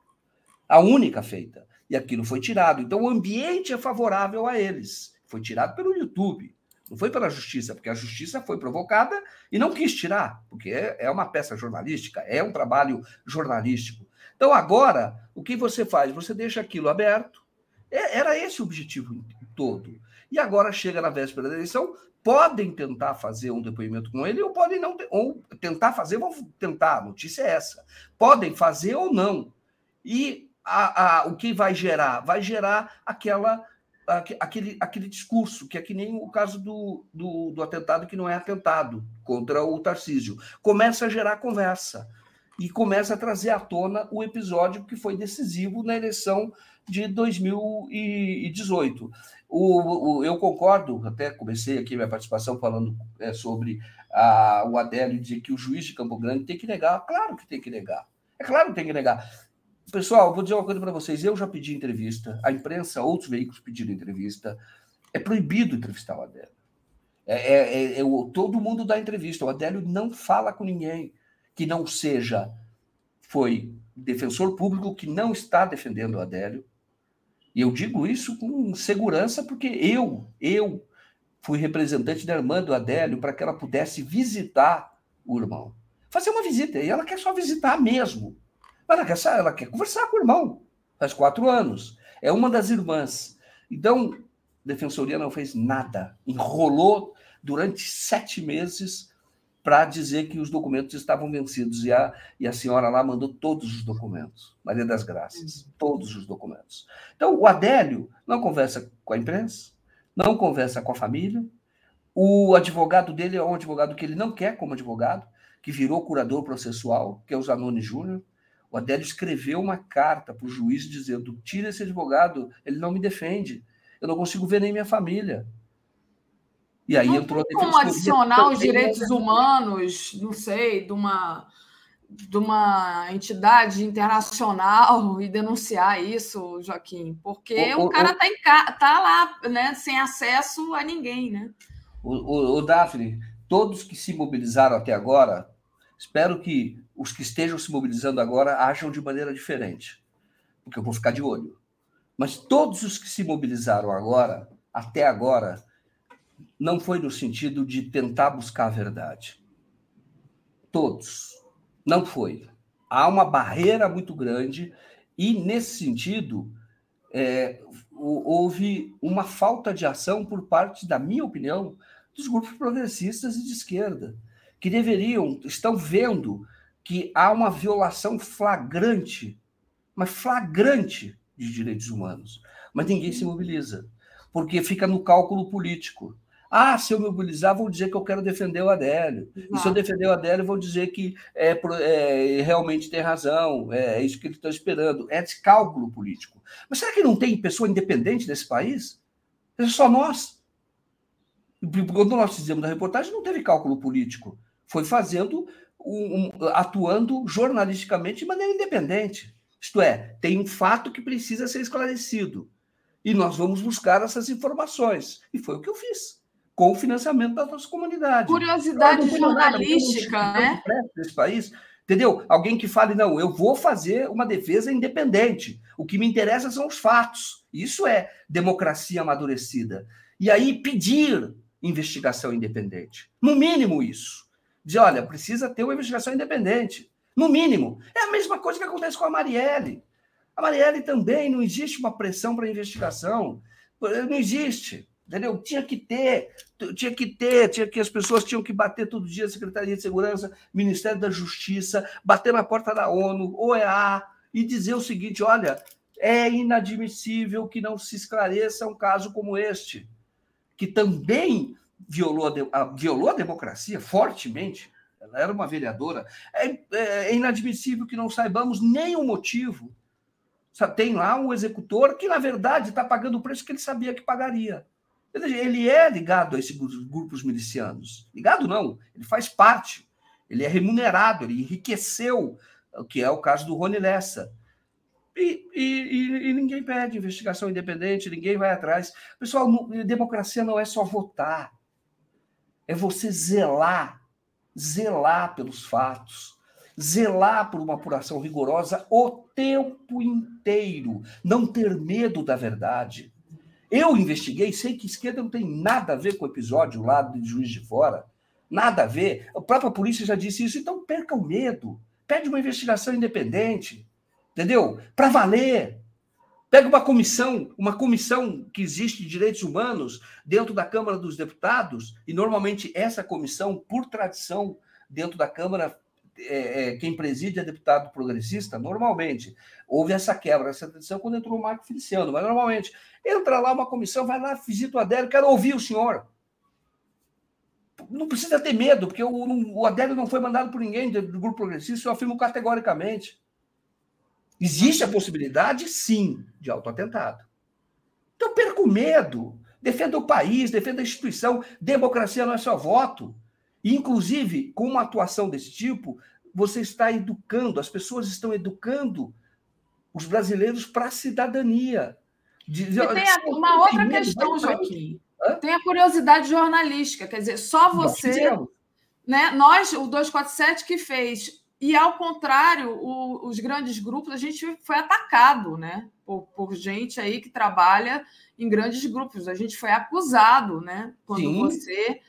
A única feita. E aquilo foi tirado. Então, o ambiente é favorável a eles. Foi tirado pelo YouTube. Não foi pela justiça, porque a justiça foi provocada e não quis tirar, porque é, é uma peça jornalística, é um trabalho jornalístico. Então, agora, o que você faz? Você deixa aquilo aberto. É, era esse o objetivo todo. E agora chega na véspera da eleição, podem tentar fazer um depoimento com ele ou podem não ou tentar fazer, vão tentar, a notícia é essa. Podem fazer ou não. E a, a, o que vai gerar? Vai gerar aquela aquele, aquele discurso, que é que nem o caso do, do, do atentado que não é atentado contra o Tarcísio. Começa a gerar conversa e começa a trazer à tona o episódio que foi decisivo na eleição de 2018. O, o, eu concordo, até comecei aqui minha participação falando é, sobre a, o Adélio dizer que o juiz de Campo Grande tem que negar. Claro que tem que negar. É claro que tem que negar. Pessoal, vou dizer uma coisa para vocês. Eu já pedi entrevista, a imprensa, outros veículos pediram entrevista. É proibido entrevistar o Adélio. É, é, é, é todo mundo dá entrevista. O Adélio não fala com ninguém que não seja foi defensor público que não está defendendo o Adélio, e eu digo isso com segurança porque eu, eu fui representante da irmã do Adélio para que ela pudesse visitar o irmão. Fazer uma visita. E ela quer só visitar mesmo. Ela quer, ela quer conversar com o irmão. Faz quatro anos. É uma das irmãs. Então, a Defensoria não fez nada. Enrolou durante sete meses para dizer que os documentos estavam vencidos. E a, e a senhora lá mandou todos os documentos, Maria das Graças, todos os documentos. Então, o Adélio não conversa com a imprensa, não conversa com a família. O advogado dele é um advogado que ele não quer como advogado, que virou curador processual, que é o Zanoni Júnior. O Adélio escreveu uma carta para o juiz dizendo: tira esse advogado, ele não me defende, eu não consigo ver nem minha família. E aí não entrou tem como adicionar os direitos humanos, não sei, de uma, de uma entidade internacional e denunciar isso, Joaquim, porque o, o, cara está tá lá, né, sem acesso a ninguém, né? O, o, o Daphne, todos que se mobilizaram até agora, espero que os que estejam se mobilizando agora ajam de maneira diferente, porque eu vou ficar de olho. Mas todos os que se mobilizaram agora, até agora, não foi no sentido de tentar buscar a verdade. Todos. Não foi. Há uma barreira muito grande e, nesse sentido, é, houve uma falta de ação por parte, da minha opinião, dos grupos progressistas e de esquerda, que deveriam, estão vendo que há uma violação flagrante, mas flagrante de direitos humanos. Mas ninguém se mobiliza, porque fica no cálculo político. Ah, se eu me mobilizar, vou dizer que eu quero defender o Adélio. E se eu defender o Adélio, vou dizer que é, é realmente tem razão, é, é isso que ele está esperando. É esse cálculo político. Mas será que não tem pessoa independente nesse país? É só nós. Quando nós fizemos a reportagem, não teve cálculo político. Foi fazendo, um, um, atuando jornalisticamente de maneira independente. Isto é, tem um fato que precisa ser esclarecido. E nós vamos buscar essas informações. E foi o que eu fiz com o financiamento da nossa comunidade. Curiosidade jornalística, nada, né? Desse país, entendeu? Alguém que fale, não, eu vou fazer uma defesa independente. O que me interessa são os fatos. Isso é democracia amadurecida. E aí pedir investigação independente. No mínimo isso. Dizer, olha, precisa ter uma investigação independente. No mínimo. É a mesma coisa que acontece com a Marielle. A Marielle também não existe uma pressão para investigação. Não existe. Entendeu? Tinha que ter, tinha que ter, tinha que as pessoas tinham que bater todo dia Secretaria de Segurança, Ministério da Justiça, bater na porta da ONU, OEA e dizer o seguinte: olha, é inadmissível que não se esclareça um caso como este, que também violou a, violou a democracia fortemente. Ela era uma vereadora. É, é, é inadmissível que não saibamos nem o motivo. Tem lá um executor que, na verdade, está pagando o preço que ele sabia que pagaria. Ele é ligado a esses grupos milicianos. Ligado não, ele faz parte. Ele é remunerado, ele enriqueceu, o que é o caso do Rony Lessa. E, e, e, ninguém pede investigação independente, ninguém vai atrás. Pessoal, democracia não é só votar, é você zelar, zelar pelos fatos, zelar por uma apuração rigorosa o tempo inteiro, não ter medo da verdade. Eu investiguei, sei que esquerda não tem nada a ver com o episódio lá de Juiz de Fora. Nada a ver. A própria polícia já disse isso. Então perca o medo. Pede uma investigação independente. Entendeu? Para valer. Pega uma comissão, uma comissão que existe de direitos humanos dentro da Câmara dos Deputados, e normalmente essa comissão, por tradição, dentro da Câmara, é, é, quem preside é deputado progressista, normalmente. Houve essa quebra, essa tradição quando entrou o Marco Feliciano, mas normalmente entra lá uma comissão, vai lá, visita o Adélio, quero ouvir o senhor. Não precisa ter medo, porque o, o Adélio não foi mandado por ninguém do, do grupo progressista, eu afirmo categoricamente. Existe a possibilidade, sim, de autoatentado. Então perca o medo, defenda o país, defenda a instituição. Democracia não é só voto. E, inclusive, com uma atuação desse tipo, você está educando, as pessoas estão educando os brasileiros para a cidadania. De, tem a, uma outra questão, Joaquim. Hã? Tem a curiosidade jornalística, quer dizer, só você. Nós, né, nós, o 247 que fez. E, ao contrário, o, os grandes grupos, a gente foi atacado né, por, por, gente aí que trabalha em grandes grupos. A gente foi acusado né, quando Sim. você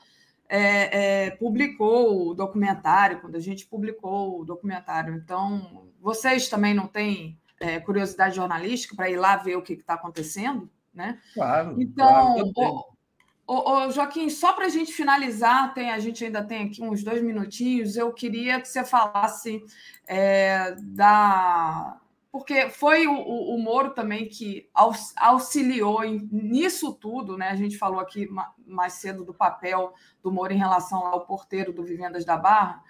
é, é, publicou o documentário, quando a gente publicou o documentário. Então, vocês também não têm é, curiosidade jornalística para ir lá ver o que está acontecendo? Né? Claro. Então, claro, o, o, Joaquim, só para a gente finalizar, tem, a gente ainda tem aqui uns dois minutinhos, eu queria que você falasse é, da porque foi o, o, o, Moro também que auxiliou em, nisso tudo, né? A gente falou aqui mais cedo do papel do Moro em relação ao porteiro do Vivendas da Barra,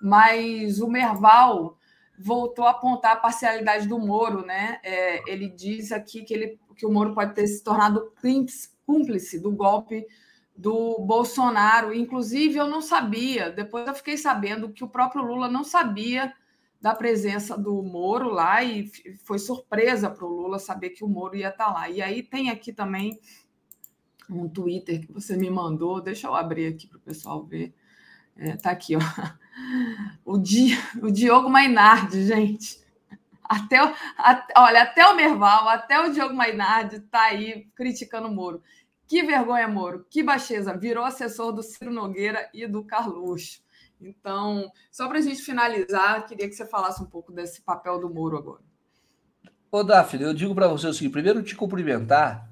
mas o Merval voltou a apontar a parcialidade do Moro, né? É, ele diz aqui que, ele, que o Moro pode ter se tornado cúmplice do golpe do Bolsonaro. Inclusive, eu não sabia, depois eu fiquei sabendo que o próprio Lula não sabia da presença do Moro lá e foi surpresa para o Lula saber que o Moro ia estar tá lá. E aí tem aqui também um Twitter que você me mandou, deixa eu abrir aqui para o pessoal ver. É, tá aqui, ó. O, Di, o Diogo Mainardi, gente. Até, o, olha, até o Merval, até o Diogo Mainardi está aí criticando o Moro. Que vergonha, Moro. Que baixeza. Virou assessor do Ciro Nogueira e do Carluxo. Então, só para a gente finalizar, queria que você falasse um pouco desse papel do Moro agora. Ô, Daphne, eu digo para você o seguinte: primeiro, te cumprimentar,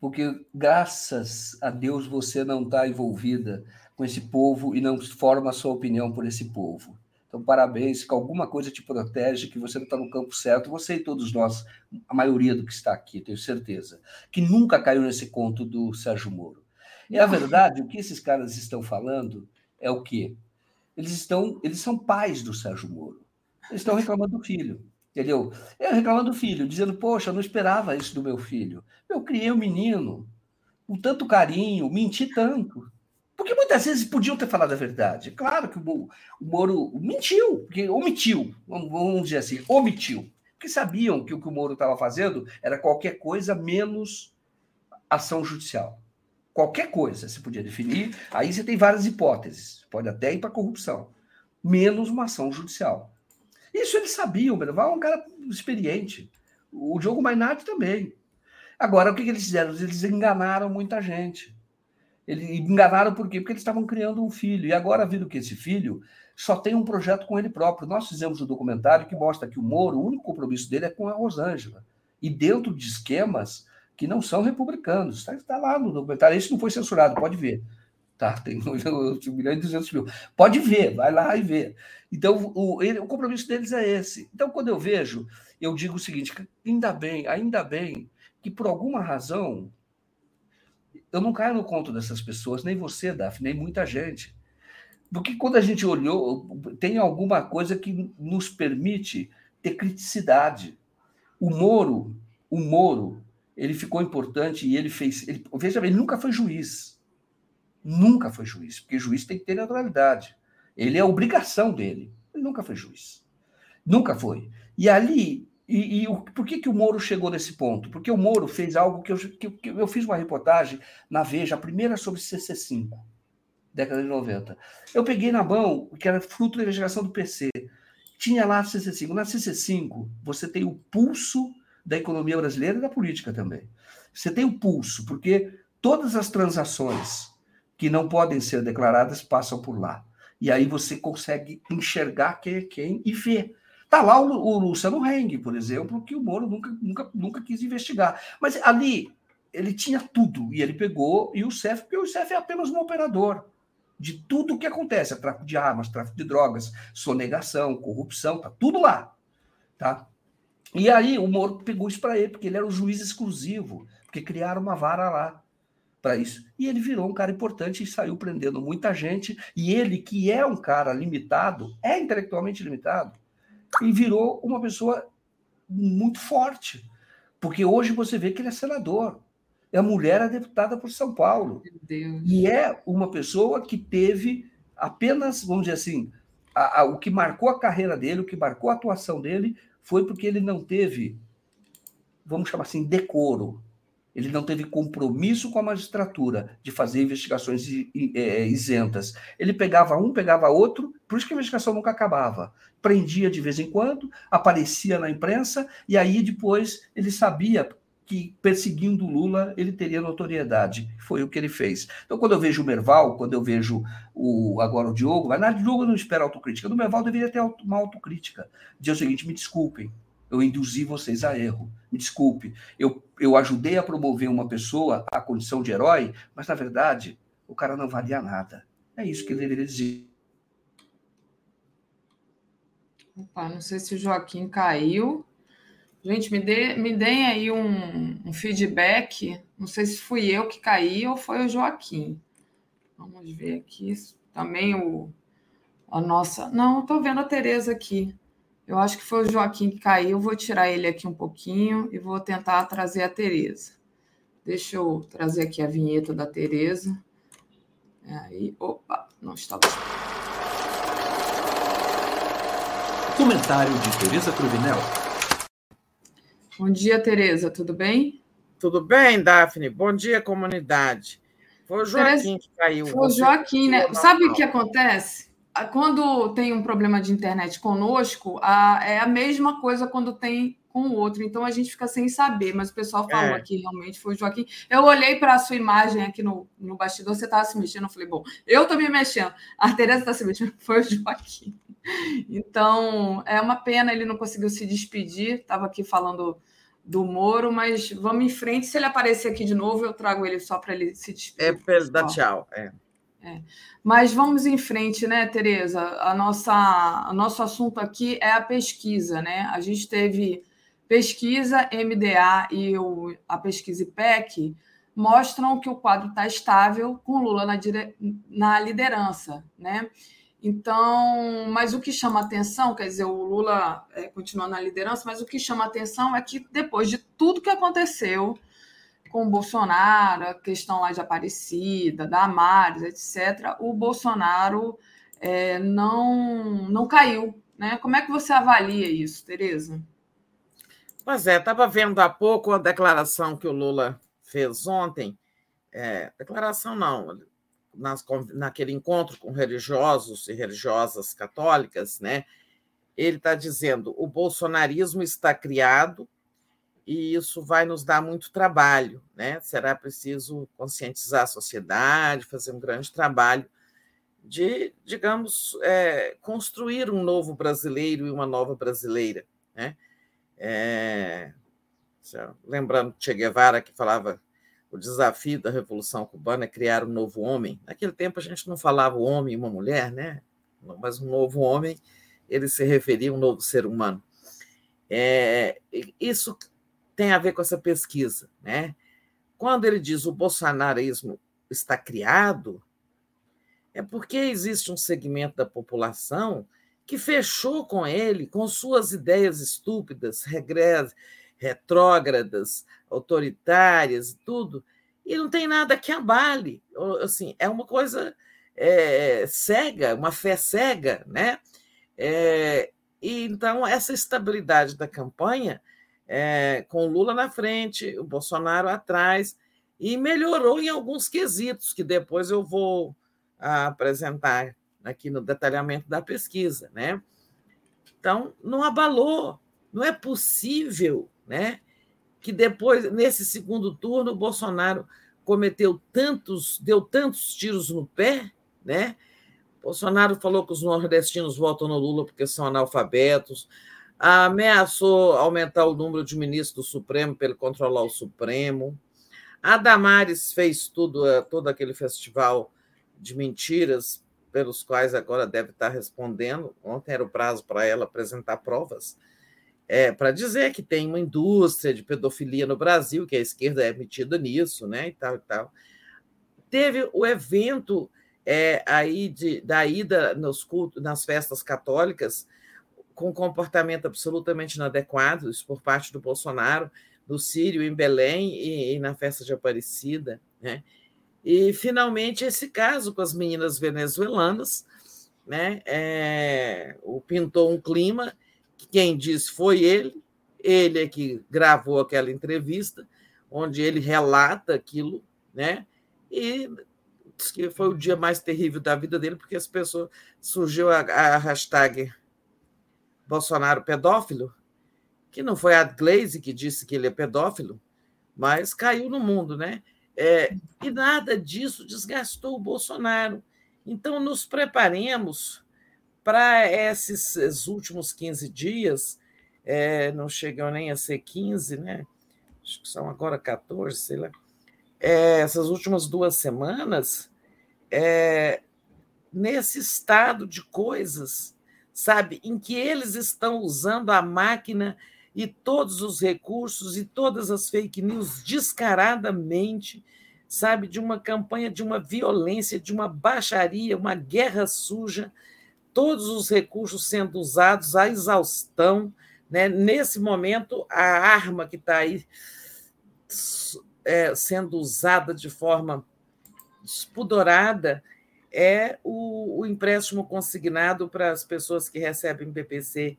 porque graças a Deus você não está envolvida com esse povo e não forma a sua opinião por esse povo. Então, parabéns, que alguma coisa te protege, que você não está no campo certo. Você e todos nós, a maioria do que está aqui, tenho certeza, que nunca caiu nesse conto do Sérgio Moro. E a verdade, o que esses caras estão falando é o quê? Eles estão, eles são pais do Sérgio Moro. Eles estão reclamando do filho, entendeu? É reclamando do filho, dizendo: Poxa, eu não esperava isso do meu filho. Eu criei um menino com tanto carinho, menti tanto. Porque muitas vezes podiam ter falado a verdade. Claro que o Moro mentiu, porque omitiu, vamos dizer assim, omitiu. Porque sabiam que o que o Moro estava fazendo era qualquer coisa menos ação judicial. Qualquer coisa se podia definir. Aí você tem várias hipóteses. Pode até ir para corrupção. Menos uma ação judicial. Isso eles sabiam, Beneval é um cara experiente. O Diogo Mainardi também. Agora, o que, que eles fizeram? Eles enganaram muita gente. Eles enganaram por quê? Porque eles estavam criando um filho. E agora viram que esse filho só tem um projeto com ele próprio. Nós fizemos um documentário que mostra que o Moro, o único compromisso dele é com a Rosângela. E dentro de esquemas que não são republicanos. Está tá lá no documentário. Esse não foi censurado, pode ver. Tá, tem 1 milhão e 200 mil. Pode ver, vai lá e vê. Então, o, ele, o compromisso deles é esse. Então, quando eu vejo, eu digo o seguinte: ainda bem, ainda bem que por alguma razão eu não caio no conto dessas pessoas, nem você, Daphne, nem muita gente. Porque quando a gente olhou, tem alguma coisa que nos permite ter criticidade. O Moro, o Moro, ele ficou importante e ele fez. Ele, veja bem, ele nunca foi juiz. Nunca foi juiz, porque juiz tem que ter neutralidade. Ele é obrigação dele. Ele nunca foi juiz. Nunca foi. E ali, e, e o, por que, que o Moro chegou nesse ponto? Porque o Moro fez algo que eu, que, que eu fiz uma reportagem na Veja, a primeira sobre CC5, década de 90. Eu peguei na mão, que era fruto da investigação do PC. Tinha lá a CC5. Na CC5, você tem o pulso da economia brasileira e da política também. Você tem o pulso, porque todas as transações que não podem ser declaradas passam por lá. E aí você consegue enxergar quem é quem e ver. Está lá o, o Luciano Heng, por exemplo, que o Moro nunca, nunca, nunca quis investigar. Mas ali ele tinha tudo, e ele pegou, e o CEF, porque o CEF é apenas um operador de tudo o que acontece, tráfico de armas, tráfico de drogas, sonegação, corrupção, tá tudo lá, tá? E aí o Moro pegou isso para ele, porque ele era o juiz exclusivo, porque criaram uma vara lá para isso. E ele virou um cara importante e saiu prendendo muita gente. E ele, que é um cara limitado, é intelectualmente limitado, e virou uma pessoa muito forte. Porque hoje você vê que ele é senador. É a mulher a deputada por São Paulo. E é uma pessoa que teve apenas, vamos dizer assim, a, a, o que marcou a carreira dele, o que marcou a atuação dele, foi porque ele não teve, vamos chamar assim, decoro. Ele não teve compromisso com a magistratura de fazer investigações é, isentas. Ele pegava um, pegava outro, por isso que a investigação nunca acabava. Prendia de vez em quando, aparecia na imprensa, e aí depois ele sabia que perseguindo Lula ele teria notoriedade. Foi o que ele fez. Então, quando eu vejo o Merval, quando eu vejo o, agora o Diogo, mas na Diogo não espera autocrítica. No Merval deveria ter uma autocrítica. Dizer o seguinte: me desculpem, eu induzi vocês a erro. Me desculpe, eu, eu ajudei a promover uma pessoa à condição de herói, mas na verdade o cara não valia nada. É isso que ele deveria dizer. Opa, não sei se o Joaquim caiu. Gente, me, dê, me deem aí um, um, feedback. Não sei se fui eu que caí ou foi o Joaquim. Vamos ver aqui. Também o, a nossa. Não, estou vendo a Tereza aqui. Eu acho que foi o Joaquim que caiu. Vou tirar ele aqui um pouquinho e vou tentar trazer a Tereza. Deixa eu trazer aqui a vinheta da Tereza. Aí, opa, não estava. Comentário de Tereza Cruvinel. Bom dia, Tereza, tudo bem? Tudo bem, Daphne? Bom dia, comunidade. Foi o Joaquim Tereza, que caiu. Foi o Joaquim, né? Sabe o que acontece? Quando tem um problema de internet conosco, a, é a mesma coisa quando tem com o outro. Então a gente fica sem saber, mas o pessoal falou é. aqui realmente foi o Joaquim. Eu olhei para a sua imagem aqui no, no bastidor, você estava se mexendo. Eu falei, bom, eu estou me mexendo, a Tereza está se mexendo, foi o Joaquim. Então, é uma pena ele não conseguiu se despedir. Estava aqui falando do Moro, mas vamos em frente. Se ele aparecer aqui de novo, eu trago ele só para ele se despedir. É para ele dar tchau. É. É. Mas vamos em frente, né, Tereza? A nossa, o nosso assunto aqui é a pesquisa, né? A gente teve pesquisa MDA e o, a pesquisa IPEC mostram que o quadro está estável com Lula na, dire... na liderança, né? Então, mas o que chama atenção, quer dizer, o Lula é, continua na liderança, mas o que chama atenção é que depois de tudo que aconteceu, com o Bolsonaro, a questão lá de Aparecida, da Amares, etc., o Bolsonaro é, não, não caiu. Né? Como é que você avalia isso, Tereza? Pois é, estava vendo há pouco a declaração que o Lula fez ontem. É, declaração não, nas, naquele encontro com religiosos e religiosas católicas, né? Ele está dizendo: o bolsonarismo está criado, e isso vai nos dar muito trabalho, né? Será preciso conscientizar a sociedade, fazer um grande trabalho de, digamos, é, construir um novo brasileiro e uma nova brasileira, né? É, lembrando Che Guevara que falava o desafio da Revolução Cubana é criar um novo homem. Naquele tempo a gente não falava homem e uma mulher, né? Mas um novo homem, ele se referia a um novo ser humano. É, isso tem a ver com essa pesquisa. Né? Quando ele diz o bolsonarismo está criado, é porque existe um segmento da população que fechou com ele, com suas ideias estúpidas, regres, retrógradas, autoritárias, tudo, e não tem nada que abale. Assim, é uma coisa é, cega, uma fé cega, né? É, e então essa estabilidade da campanha é, com o Lula na frente, o Bolsonaro atrás, e melhorou em alguns quesitos, que depois eu vou apresentar aqui no detalhamento da pesquisa. Né? Então, não abalou, não é possível né, que depois, nesse segundo turno, o Bolsonaro cometeu tantos, deu tantos tiros no pé, né? Bolsonaro falou que os nordestinos votam no Lula porque são analfabetos ameaçou aumentar o número de ministros do Supremo para ele controlar o Supremo. A Damares fez tudo, eh, todo aquele festival de mentiras pelos quais agora deve estar respondendo. Ontem era o prazo para ela apresentar provas. É, para dizer que tem uma indústria de pedofilia no Brasil, que a esquerda é metida nisso, né? E tal e tal. Teve o evento é, aí de, da ida nos cultos, nas festas católicas, com comportamento absolutamente inadequado, isso por parte do Bolsonaro, do Sírio em Belém e, e na festa de Aparecida. Né? E, finalmente, esse caso com as meninas venezuelanas, né? É, o pintou um clima que quem disse foi ele, ele é que gravou aquela entrevista, onde ele relata aquilo, né? E diz que foi o dia mais terrível da vida dele, porque as pessoas surgiu a, a hashtag Bolsonaro pedófilo, que não foi a Glaze que disse que ele é pedófilo, mas caiu no mundo, né? É, e nada disso desgastou o Bolsonaro. Então, nos preparemos para esses, esses, últimos 15 dias, é, não chegam nem a ser 15, né? Acho que são agora 14, sei lá. É, essas últimas duas semanas, é, nesse estado de coisas sabe, em que eles estão usando a máquina e todos os recursos e todas as fake news descaradamente, sabe, de uma campanha de uma violência, de uma baixaria, uma guerra suja, todos os recursos sendo usados à exaustão, né? Nesse momento, a arma que está aí é, sendo usada de forma despudorada é o, o empréstimo consignado para as pessoas que recebem BPC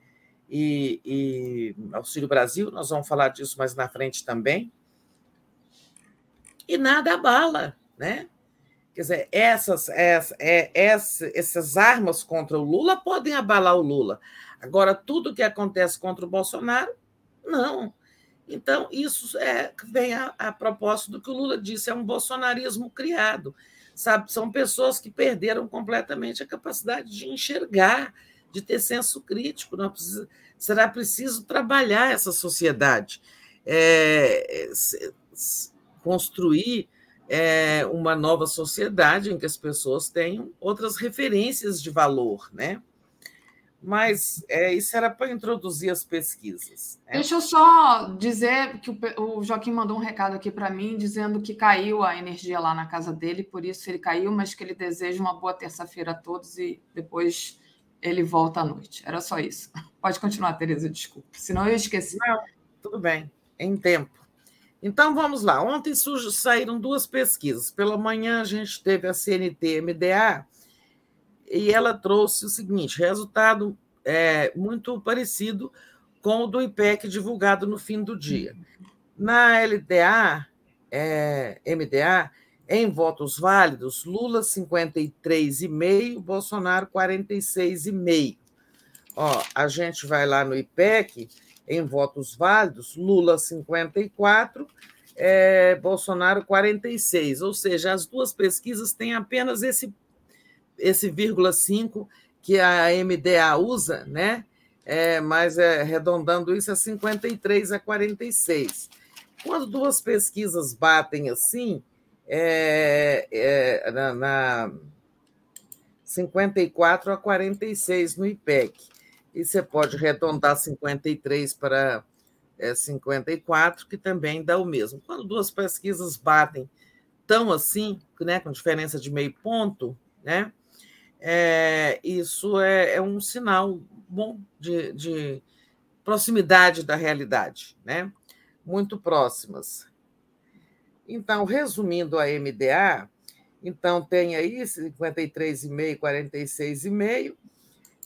e, e Auxílio Brasil, nós vamos falar disso mais na frente também. E nada abala, né? Quer dizer, essas, essas, é, essas, armas contra o Lula podem abalar o Lula. Agora, tudo que acontece contra o Bolsonaro, não. Então, isso é, vem a, a propósito do que o Lula disse, é um bolsonarismo criado sabe? São pessoas que perderam completamente a capacidade de enxergar, de ter senso crítico. Não precisa, será preciso trabalhar essa sociedade, é, construir é, uma nova sociedade em que as pessoas tenham outras referências de valor, né? Mas é, isso era para introduzir as pesquisas. Né? Deixa eu só dizer que o, o Joaquim mandou um recado aqui para mim, dizendo que caiu a energia lá na casa dele, por isso ele caiu, mas que ele deseja uma boa terça-feira a todos e depois ele volta à noite. Era só isso. Pode continuar, Tereza, desculpa. Senão eu esqueci. Não, tudo bem, em tempo. Então vamos lá. Ontem saíram duas pesquisas. Pela manhã a gente teve a CNT-MDA e ela trouxe o seguinte: resultado é, muito parecido com o do IPEC divulgado no fim do dia. Na LDA, é, MDA, em votos válidos, Lula 53,5, Bolsonaro 46,5. Ó, a gente vai lá no IPEC, em votos válidos, Lula 54, é, Bolsonaro 46. Ou seja, as duas pesquisas têm apenas esse esse vírgula 5 que a MDA usa, né? É, mas é, arredondando isso é 53 a 46. Quando duas pesquisas batem assim, é, é, na, na 54 a 46 no IPEC, e você pode arredondar 53 para é, 54, que também dá o mesmo. Quando duas pesquisas batem tão assim, né, com diferença de meio ponto, né? é, isso é, é, um sinal bom de, de, proximidade da realidade, né? muito próximas. Então, resumindo a MDA, então tem aí 53,5, 46,5,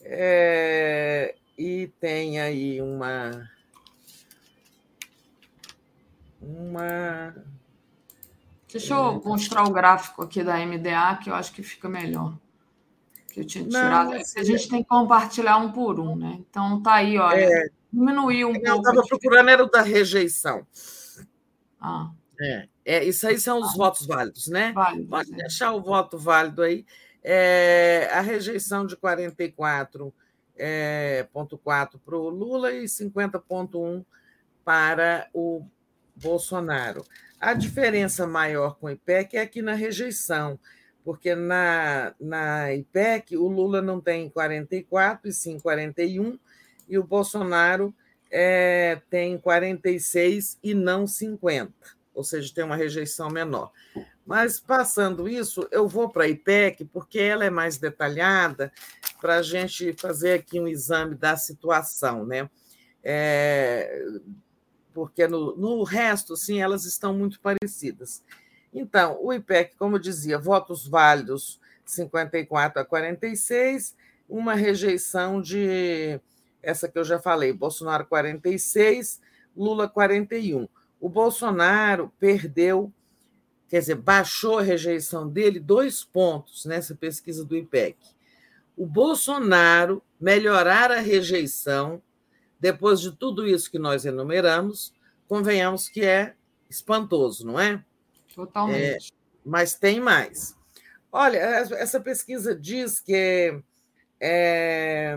é, e tem aí uma. Uma. Deixa eu mostrar o gráfico aqui da MDA, que eu acho que fica melhor que eu tinha tirado. Não, é a gente tem que compartilhar um por um, né? Então tá aí, olha. É, diminuiu um eu pouco. Eu estava procurando era o da rejeição. Ah. É, é, isso aí são os ah. votos válidos, né? Válidos, Pode é. deixar o voto válido aí. É, a rejeição de 44,4 é, para o Lula e 50,1 para o Bolsonaro. A diferença maior com o IPEC é aqui na rejeição porque na, na IPEC o Lula não tem 44, e sim 41, e o Bolsonaro é, tem 46 e não 50, ou seja, tem uma rejeição menor. Mas, passando isso, eu vou para a IPEC, porque ela é mais detalhada, para a gente fazer aqui um exame da situação, né? É, porque no, no resto, sim, elas estão muito parecidas. Então, o IPEC, como eu dizia, votos válidos 54 a 46, uma rejeição de essa que eu já falei, Bolsonaro 46, Lula 41. O Bolsonaro perdeu, quer dizer, baixou a rejeição dele dois pontos nessa pesquisa do IPEC. O Bolsonaro melhorar a rejeição, depois de tudo isso que nós enumeramos, convenhamos que é espantoso, não é? Totalmente. É, mas tem mais. Olha, essa pesquisa diz que é,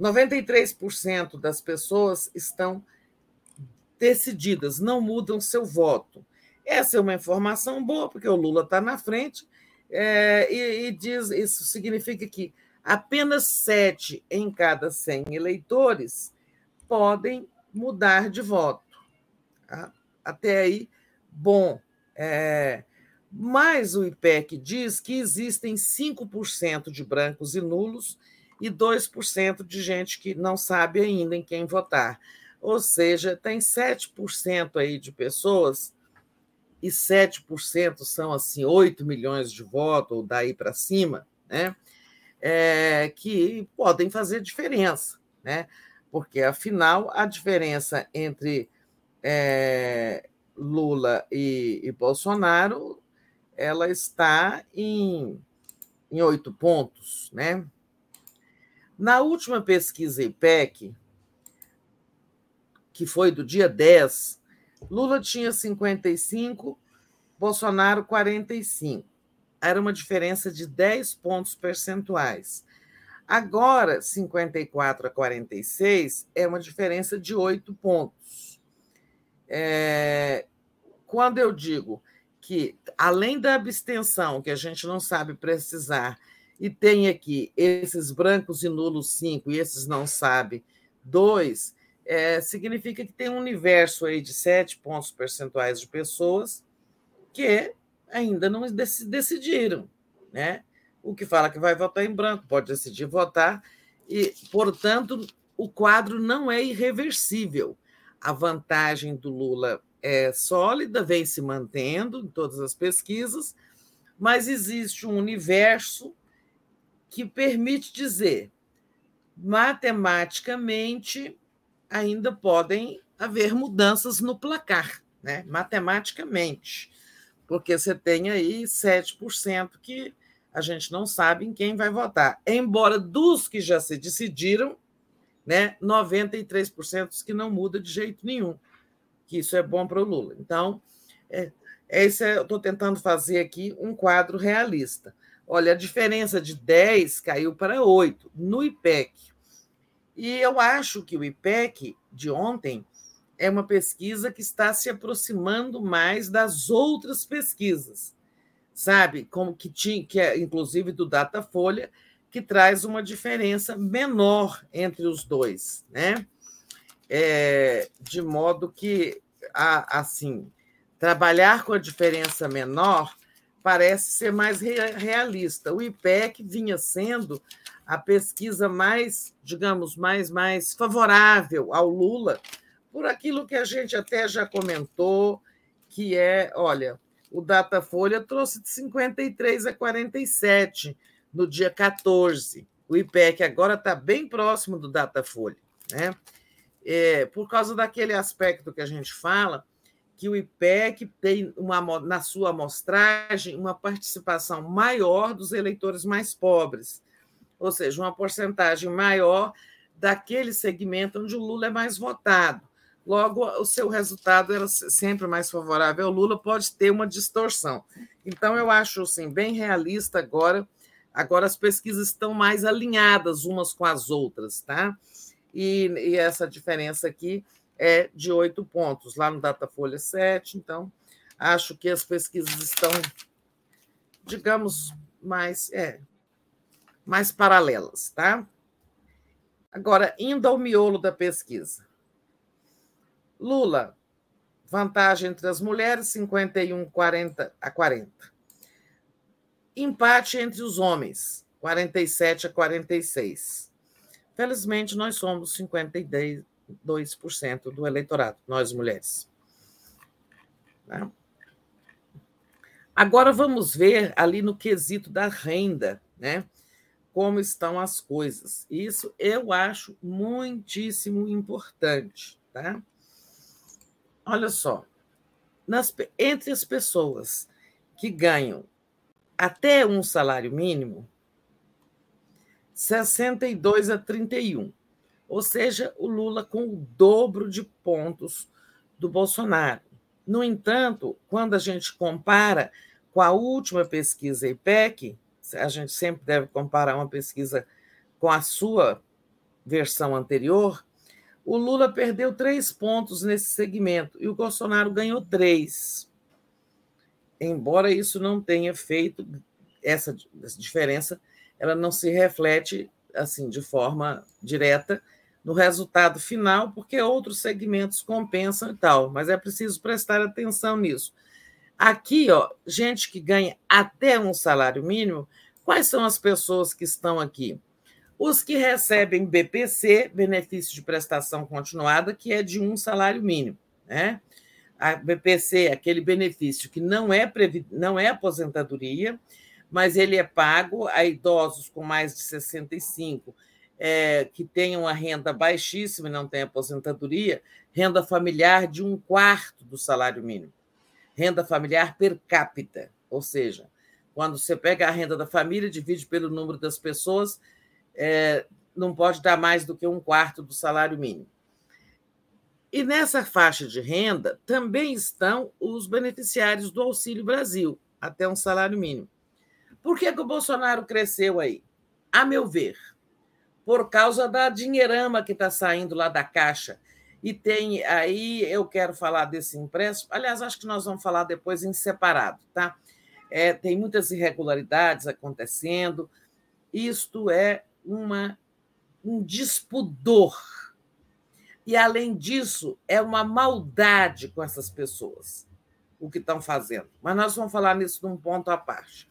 93% das pessoas estão decididas, não mudam seu voto. Essa é uma informação boa, porque o Lula está na frente, é, e, e, diz isso significa que apenas sete em cada 100 eleitores podem mudar de voto. Tá? Até aí bom. É, mas o IPEC diz que existem 5% de brancos e nulos e 2% de gente que não sabe ainda em quem votar. Ou seja, tem 7% aí de pessoas, e 7% são assim 8 milhões de votos, ou daí para cima, né? É, que podem fazer diferença, né? Porque, afinal, a diferença entre é, Lula e, e Bolsonaro, ela está em, em oito pontos, né? Na última pesquisa IPEC, que foi do dia 10, Lula tinha 55, Bolsonaro 45. Era uma diferença de 10 pontos percentuais. Agora, 54 a 46 é uma diferença de 8 pontos. É, quando eu digo que, além da abstenção, que a gente não sabe precisar, e tem aqui esses brancos e nulos cinco e esses não sabe dois, é, significa que tem um universo aí de sete pontos percentuais de pessoas que ainda não decidiram, né? O que fala que vai votar em branco pode decidir votar e, portanto, o quadro não é irreversível. A vantagem do Lula é sólida, vem se mantendo em todas as pesquisas, mas existe um universo que permite dizer, matematicamente, ainda podem haver mudanças no placar, né? matematicamente, porque você tem aí 7% que a gente não sabe em quem vai votar. Embora dos que já se decidiram, né, 93% que não muda de jeito nenhum, que isso é bom para o Lula. Então, é, é isso eu estou tentando fazer aqui um quadro realista. Olha, a diferença de 10 caiu para 8 no IPEC. E eu acho que o IPEC de ontem é uma pesquisa que está se aproximando mais das outras pesquisas, sabe? Como que tinha, que é inclusive do Datafolha, que traz uma diferença menor entre os dois, né? É, de modo que, assim, trabalhar com a diferença menor parece ser mais realista. O IPEC vinha sendo a pesquisa mais, digamos, mais, mais favorável ao Lula, por aquilo que a gente até já comentou, que é, olha, o Datafolha trouxe de 53 a 47 no dia 14. O IPEC agora está bem próximo do Datafolha, né? É, por causa daquele aspecto que a gente fala, que o IPEC tem uma, na sua amostragem uma participação maior dos eleitores mais pobres, ou seja, uma porcentagem maior daquele segmento onde o Lula é mais votado. Logo, o seu resultado era sempre mais favorável ao Lula, pode ter uma distorção. Então, eu acho assim, bem realista agora Agora as pesquisas estão mais alinhadas umas com as outras, tá? E, e essa diferença aqui é de oito pontos, lá no Datafolha 7, então acho que as pesquisas estão, digamos, mais, é, mais paralelas, tá? Agora, indo ao miolo da pesquisa. Lula, vantagem entre as mulheres, 51 40 a 40. Empate entre os homens, 47 a 46. Felizmente, nós somos 52% do eleitorado, nós mulheres. Né? Agora vamos ver ali no quesito da renda, né? Como estão as coisas. Isso eu acho muitíssimo importante, tá? Olha só, nas, entre as pessoas que ganham até um salário mínimo, 62 a 31. Ou seja, o Lula com o dobro de pontos do Bolsonaro. No entanto, quando a gente compara com a última pesquisa IPEC, a gente sempre deve comparar uma pesquisa com a sua versão anterior, o Lula perdeu três pontos nesse segmento e o Bolsonaro ganhou três embora isso não tenha feito essa diferença, ela não se reflete assim de forma direta no resultado final, porque outros segmentos compensam e tal, mas é preciso prestar atenção nisso. Aqui, ó, gente que ganha até um salário mínimo, quais são as pessoas que estão aqui? Os que recebem BPC, benefício de prestação continuada, que é de um salário mínimo, né? a BPC, aquele benefício que não é, não é aposentadoria, mas ele é pago a idosos com mais de 65, é, que tenham a renda baixíssima e não têm aposentadoria, renda familiar de um quarto do salário mínimo. Renda familiar per capita, ou seja, quando você pega a renda da família, divide pelo número das pessoas, é, não pode dar mais do que um quarto do salário mínimo. E nessa faixa de renda também estão os beneficiários do Auxílio Brasil, até um salário mínimo. Por que, que o Bolsonaro cresceu aí? A meu ver, por causa da dinheirama que está saindo lá da Caixa E tem aí, eu quero falar desse empréstimo. Aliás, acho que nós vamos falar depois em separado, tá? É, tem muitas irregularidades acontecendo. Isto é uma, um despudor. E, além disso, é uma maldade com essas pessoas, o que estão fazendo. Mas nós vamos falar nisso num ponto à parte.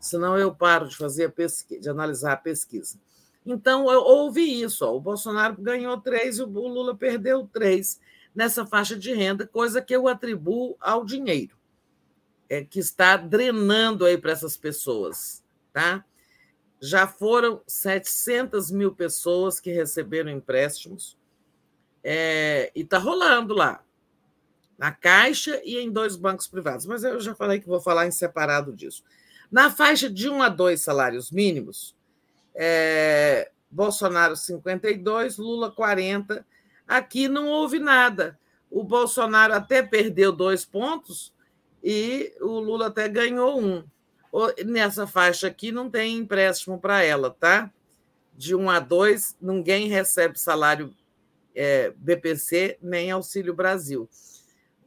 Senão eu paro de fazer pesquisa, de analisar a pesquisa. Então, eu ouvi isso: ó, o Bolsonaro ganhou três e o Lula perdeu três nessa faixa de renda, coisa que eu atribuo ao dinheiro, é, que está drenando aí para essas pessoas. Tá? Já foram 700 mil pessoas que receberam empréstimos é, e está rolando lá, na Caixa e em dois bancos privados. Mas eu já falei que vou falar em separado disso. Na faixa de um a dois salários mínimos, é, Bolsonaro 52, Lula 40. Aqui não houve nada. O Bolsonaro até perdeu dois pontos e o Lula até ganhou um. Nessa faixa aqui não tem empréstimo para ela, tá? De um a dois, ninguém recebe salário é, BPC nem Auxílio Brasil.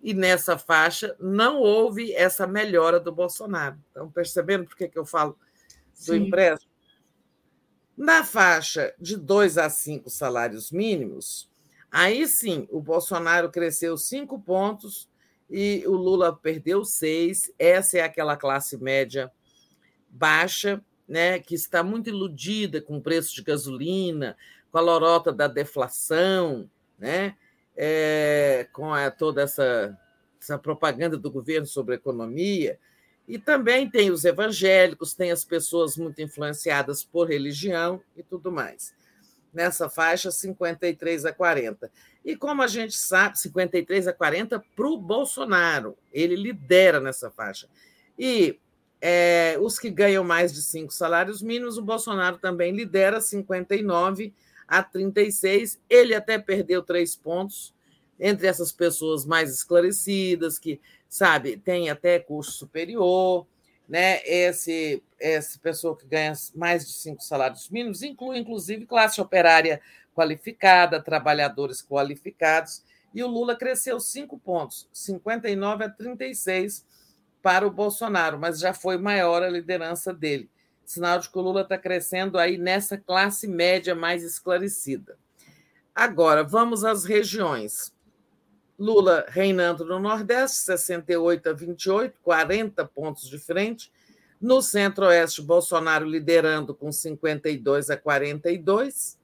E nessa faixa não houve essa melhora do Bolsonaro. Estão percebendo por que, que eu falo do Sim. empréstimo? Na faixa de 2 a 5 salários mínimos, aí sim, o Bolsonaro cresceu 5 pontos e o Lula perdeu 6. Essa é aquela classe média baixa, né, que está muito iludida com o preço de gasolina, com a lorota da deflação, né, é, com a, toda essa, essa propaganda do governo sobre a economia. E também tem os evangélicos, tem as pessoas muito influenciadas por religião e tudo mais. Nessa faixa, 53 a 40. E como a gente sabe, 53 a 40 para o Bolsonaro. Ele lidera nessa faixa. E é, os que ganham mais de cinco salários mínimos, o Bolsonaro também lidera 59 a 36. Ele até perdeu três pontos entre essas pessoas mais esclarecidas, que sabe, tem até curso superior, né? Esse, essa pessoa que ganha mais de cinco salários mínimos inclui, inclusive, classe operária qualificada, trabalhadores qualificados, e o Lula cresceu cinco pontos, 59 a 36 para o Bolsonaro, mas já foi maior a liderança dele. Sinal de que o Lula está crescendo aí nessa classe média mais esclarecida. Agora, vamos às regiões. Lula reinando no Nordeste, 68 a 28, 40 pontos de frente. No Centro-Oeste, Bolsonaro liderando com 52 a 42.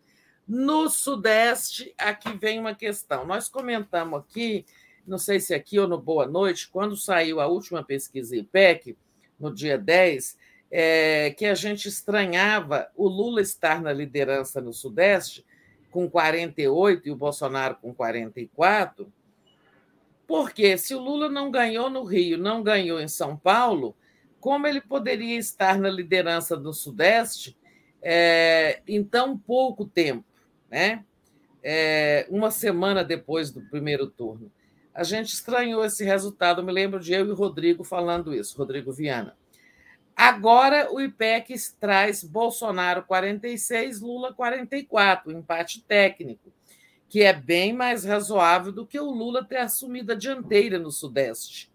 No Sudeste, aqui vem uma questão. Nós comentamos aqui, não sei se aqui ou no Boa Noite, quando saiu a última pesquisa IPEC, no dia 10, é, que a gente estranhava o Lula estar na liderança no Sudeste, com 48 e o Bolsonaro com 44 porque se o Lula não ganhou no Rio, não ganhou em São Paulo, como ele poderia estar na liderança do Sudeste é, em tão pouco tempo, né? É, uma semana depois do primeiro turno? A gente estranhou esse resultado. Me lembro de eu e o Rodrigo falando isso, Rodrigo Viana. Agora o IPEC traz Bolsonaro 46, Lula 44, empate técnico que é bem mais razoável do que o Lula ter assumido a dianteira no Sudeste.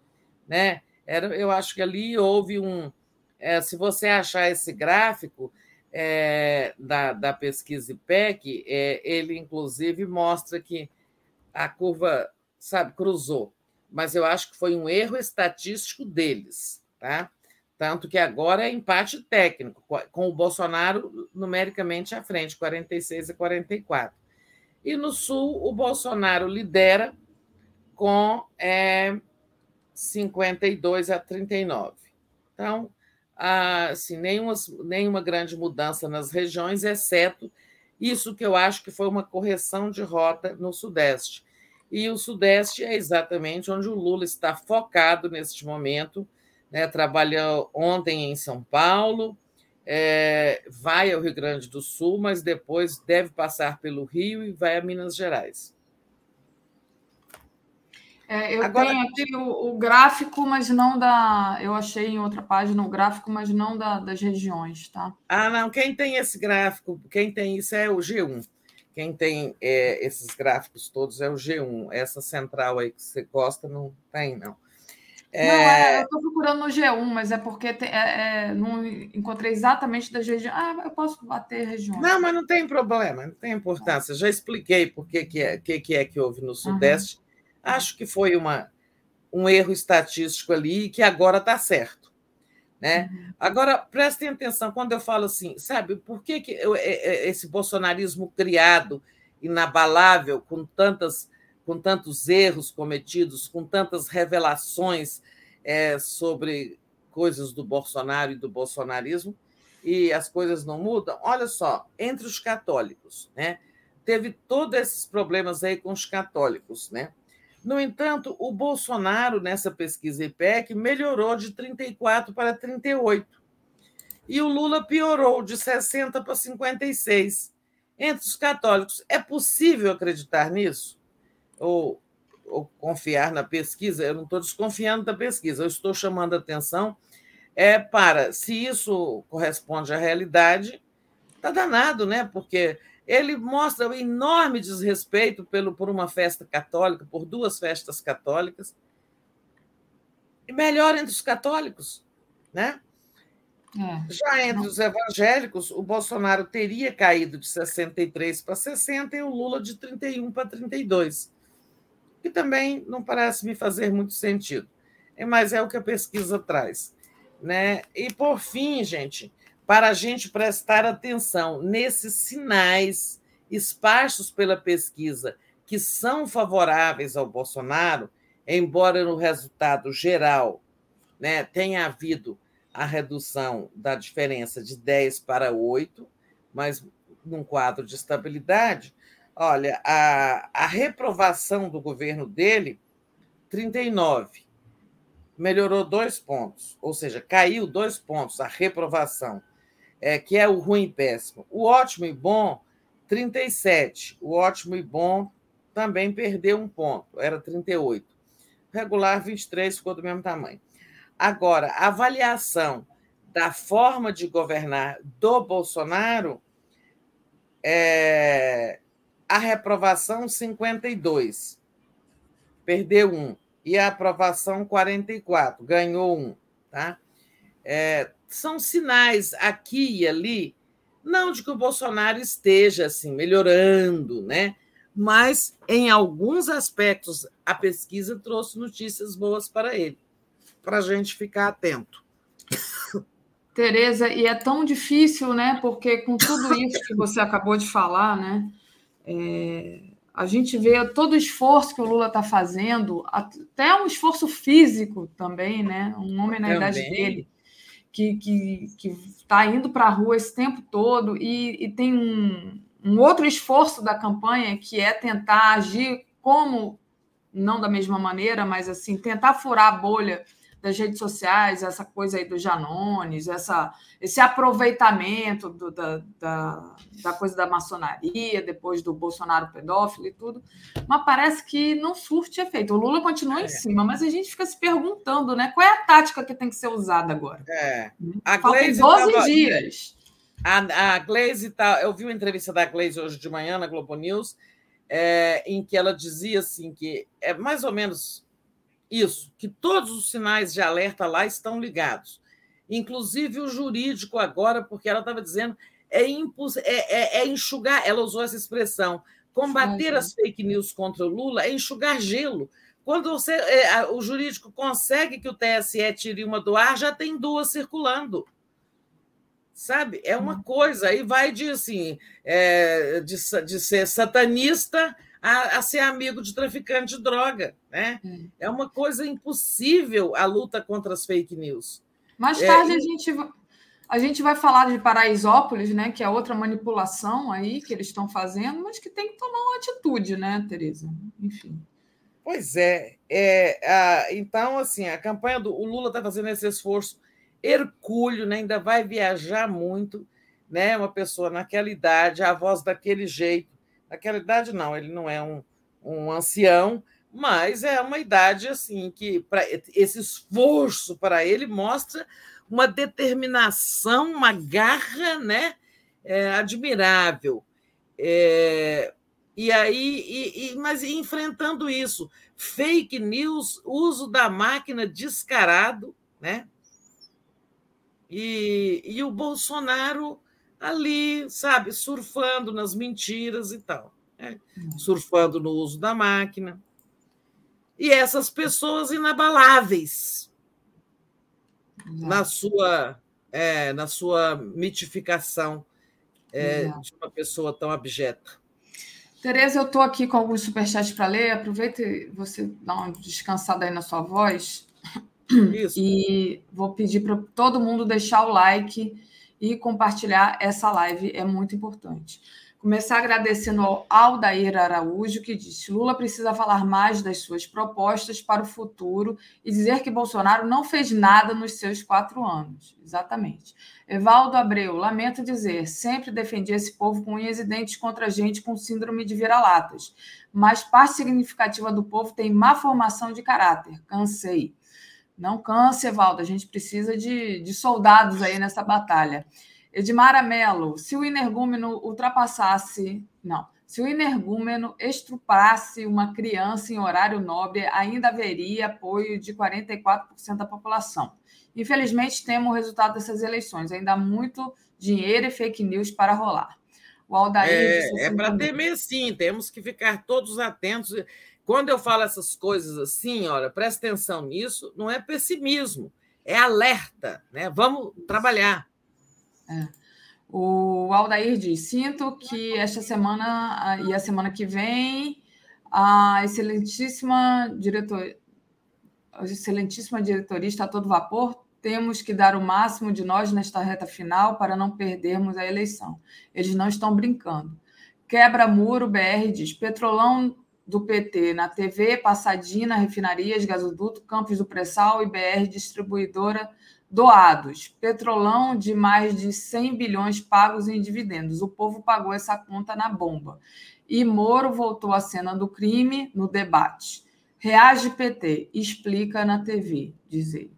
Né? Era, eu acho que ali houve um. É, se você achar esse gráfico é, da, da pesquisa IPEC, é, ele inclusive mostra que a curva, sabe, cruzou. Mas eu acho que foi um erro estatístico deles, tá? Tanto que agora é empate técnico, com o Bolsonaro numericamente à frente, 46 a 44. E no Sul, o Bolsonaro lidera com é, 52 a 39. Então, assim, nenhuma, nenhuma grande mudança nas regiões, exceto isso que eu acho que foi uma correção de rota no Sudeste. E o Sudeste é exatamente onde o Lula está focado neste momento. Né? Trabalhou ontem em São Paulo, é, vai ao Rio Grande do Sul, mas depois deve passar pelo Rio e vai a Minas Gerais. É, eu Agora, tenho aqui o, o, gráfico, mas não da. Eu achei em outra página o gráfico, mas não da, das regiões, tá? Ah, não. Quem tem esse gráfico, quem tem isso é o G1. quem tem é, esses gráficos todos é o G1. Essa central aí que você gosta não tem, não. É... Não, é, eu estou procurando no G1, mas é porque tem, é, é, não encontrei exatamente das regiões. Ah, eu posso bater regiões. Não, mas não tem problema, não tem importância. Já expliquei por que, que, é, que, que é que houve no Sudeste. Uhum. Acho que foi uma, um erro estatístico ali que agora está certo. Né? Uhum. Agora, prestem atenção quando eu falo assim, sabe, por que, que eu, esse bolsonarismo criado, inabalável, com tantas com tantos erros cometidos, com tantas revelações é, sobre coisas do Bolsonaro e do bolsonarismo, e as coisas não mudam. Olha só, entre os católicos, né? Teve todos esses problemas aí com os católicos, né? No entanto, o Bolsonaro, nessa pesquisa IPEC, melhorou de 34 para 38. E o Lula piorou de 60 para 56. Entre os católicos, é possível acreditar nisso? Ou, ou confiar na pesquisa, eu não estou desconfiando da pesquisa, eu estou chamando a atenção é para, se isso corresponde à realidade, está danado, né? Porque ele mostra o enorme desrespeito pelo, por uma festa católica, por duas festas católicas, e melhor entre os católicos, né? É. Já entre os evangélicos, o Bolsonaro teria caído de 63 para 60 e o Lula de 31 para 32 que também não parece me fazer muito sentido. É, mas é o que a pesquisa traz. Né? E, por fim, gente, para a gente prestar atenção nesses sinais esparsos pela pesquisa que são favoráveis ao Bolsonaro, embora no resultado geral né, tenha havido a redução da diferença de 10 para 8, mas num quadro de estabilidade, Olha, a, a reprovação do governo dele, 39. Melhorou dois pontos, ou seja, caiu dois pontos a reprovação, é, que é o ruim e péssimo. O ótimo e bom, 37. O ótimo e bom também perdeu um ponto, era 38. Regular, 23, ficou do mesmo tamanho. Agora, a avaliação da forma de governar do Bolsonaro é, a reprovação 52, perdeu um. E a aprovação 44, ganhou um. Tá? É, são sinais aqui e ali, não de que o Bolsonaro esteja assim melhorando, né? mas em alguns aspectos a pesquisa trouxe notícias boas para ele, para a gente ficar atento. Tereza, e é tão difícil, né? Porque com tudo isso que você acabou de falar, né? É, a gente vê todo o esforço que o Lula está fazendo, até um esforço físico também, né? Um homem na também. idade dele, que está indo para a rua esse tempo todo, e, e tem um, um outro esforço da campanha que é tentar agir como, não da mesma maneira, mas assim, tentar furar a bolha das redes sociais, essa coisa aí do Janones, essa, esse aproveitamento do, da, da, da, coisa da maçonaria, depois do Bolsonaro pedófilo e tudo, mas parece que não surte efeito. O Lula continua é. em cima, mas a gente fica se perguntando, né? Qual é a tática que tem que ser usada agora? É. A Faltam 12 tava... dias. A, a Glaze tá, eu vi uma entrevista da Glaze hoje de manhã na Globo News, é, em que ela dizia assim que é mais ou menos isso, que todos os sinais de alerta lá estão ligados. Inclusive o jurídico agora, porque ela estava dizendo, é, impuls... é, é, é, enxugar, ela usou essa expressão, combater as fake news contra o Lula é enxugar gelo. Quando você, é, o jurídico consegue que o TSE tire uma do ar, já tem duas circulando. Sabe? É uma coisa, aí vai de assim, é, de, de ser satanista a, a, ser amigo de traficante de droga. Né? É. é uma coisa impossível a luta contra as fake news. Mais tarde é, a, gente, a gente vai falar de Paraisópolis, né? que é outra manipulação aí que eles estão fazendo, mas que tem que tomar uma atitude, né, Tereza? Enfim. Pois é. é a, então, assim, a campanha do o Lula está fazendo esse esforço hercúleo, né? ainda vai viajar muito, né? Uma pessoa naquela idade, a voz daquele jeito Naquela idade, não, ele não é um, um ancião, mas é uma idade assim que para esse esforço para ele mostra uma determinação, uma garra, né, é, admirável. É, e aí, e, e, mas enfrentando isso, fake news, uso da máquina descarado, né? E, e o Bolsonaro ali, sabe, surfando nas mentiras e tal, né? surfando no uso da máquina. E essas pessoas inabaláveis na sua, é, na sua mitificação é, de uma pessoa tão abjeta. Tereza, eu estou aqui com alguns superchats para ler. Aproveita e você dá uma descansada aí na sua voz. Isso. E vou pedir para todo mundo deixar o like e compartilhar essa live, é muito importante. Começar agradecendo ao Aldair Araújo, que disse: Lula precisa falar mais das suas propostas para o futuro e dizer que Bolsonaro não fez nada nos seus quatro anos. Exatamente. Evaldo Abreu, lamento dizer, sempre defendi esse povo com unhas e dentes contra gente com síndrome de vira-latas, mas parte significativa do povo tem má formação de caráter. Cansei. Não canse, Evaldo, a gente precisa de, de soldados aí nessa batalha. Edmara Mello, se o energúmeno ultrapassasse. Não. Se o energúmeno estrupasse uma criança em horário nobre, ainda haveria apoio de 44% da população. Infelizmente, temos o resultado dessas eleições. Ainda há muito dinheiro e fake news para rolar. O Aldair. É, é para temer, sim. Temos que ficar todos atentos. Quando eu falo essas coisas assim, olha, presta atenção nisso, não é pessimismo, é alerta. Né? Vamos trabalhar. É. O Aldair diz: sinto que esta semana e a semana que vem a excelentíssima diretor, a excelentíssima diretoria está a todo vapor. Temos que dar o máximo de nós nesta reta final para não perdermos a eleição. Eles não estão brincando. Quebra muro BR diz: Petrolão do PT na TV, Passadina, refinarias, gasoduto, Campos do Pressal e BR distribuidora doados. Petrolão de mais de 100 bilhões pagos em dividendos. O povo pagou essa conta na bomba. E Moro voltou à cena do crime no debate. Reage PT, explica na TV, diz ele.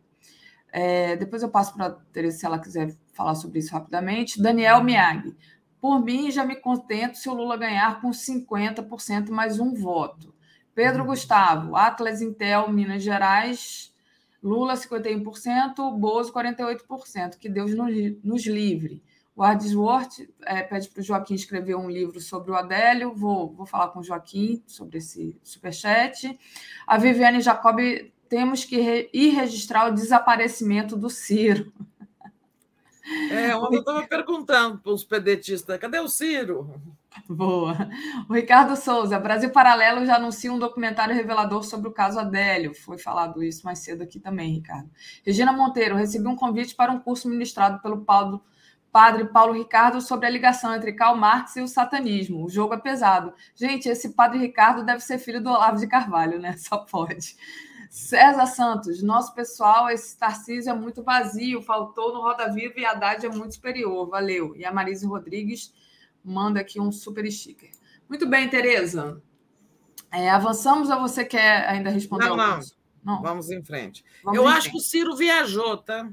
É, depois eu passo para a Teresa se ela quiser falar sobre isso rapidamente. Daniel Miag. Por mim, já me contento se o Lula ganhar com 50% mais um voto. Pedro uhum. Gustavo, Atlas Intel, Minas Gerais, Lula 51%, Bozo 48%. Que Deus nos livre. O Ardsworth é, pede para o Joaquim escrever um livro sobre o Adélio. Vou, vou falar com o Joaquim sobre esse superchat. A Viviane Jacob, temos que re, ir registrar o desaparecimento do Ciro. É, ontem eu estava perguntando para os pedetistas, cadê o Ciro? Boa. O Ricardo Souza, Brasil Paralelo já anuncia um documentário revelador sobre o caso Adélio. Foi falado isso mais cedo aqui também, Ricardo. Regina Monteiro, recebi um convite para um curso ministrado pelo Paulo, padre Paulo Ricardo sobre a ligação entre Karl Marx e o satanismo. O jogo é pesado. Gente, esse padre Ricardo deve ser filho do Olavo de Carvalho, né? Só pode. César Santos, nosso pessoal, esse Tarcísio é muito vazio, faltou no Roda Viva e a Haddad é muito superior. Valeu. E a Marise Rodrigues manda aqui um super sticker. Muito bem, Tereza. É, avançamos ou você quer ainda responder? Não, não. não. Vamos em frente. Vamos Eu em acho frente. que o Ciro viajou, tá?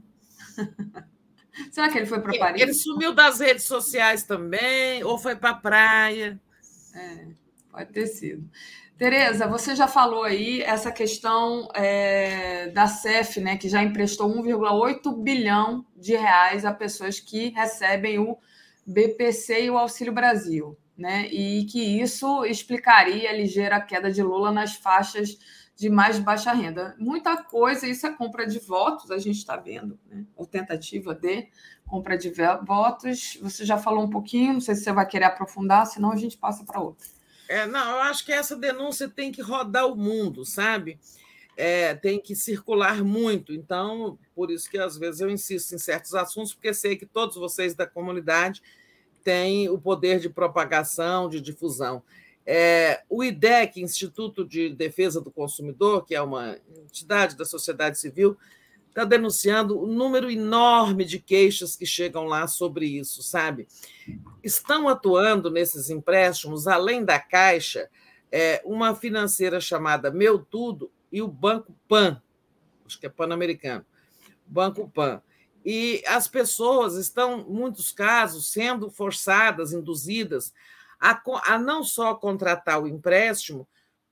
Será que ele foi para Paris? Ele sumiu das redes sociais também, ou foi para a praia. É, pode ter sido. Tereza, você já falou aí essa questão é, da CEF, né, que já emprestou 1,8 bilhão de reais a pessoas que recebem o BPC e o Auxílio Brasil, né? E que isso explicaria a ligeira queda de Lula nas faixas de mais baixa renda. Muita coisa, isso é compra de votos, a gente está vendo, né? Ou tentativa de compra de votos. Você já falou um pouquinho, não sei se você vai querer aprofundar, senão a gente passa para outra. É, não, eu acho que essa denúncia tem que rodar o mundo, sabe? É, tem que circular muito. Então, por isso que às vezes eu insisto em certos assuntos, porque sei que todos vocês da comunidade têm o poder de propagação, de difusão. É, o IDEC, Instituto de Defesa do Consumidor, que é uma entidade da sociedade civil, está denunciando o um número enorme de queixas que chegam lá sobre isso, sabe? Estão atuando nesses empréstimos, além da Caixa, é, uma financeira chamada Meu Tudo e o Banco Pan, acho que é pan-americano, Banco Pan. E as pessoas estão, em muitos casos, sendo forçadas, induzidas a, a não só contratar o empréstimo,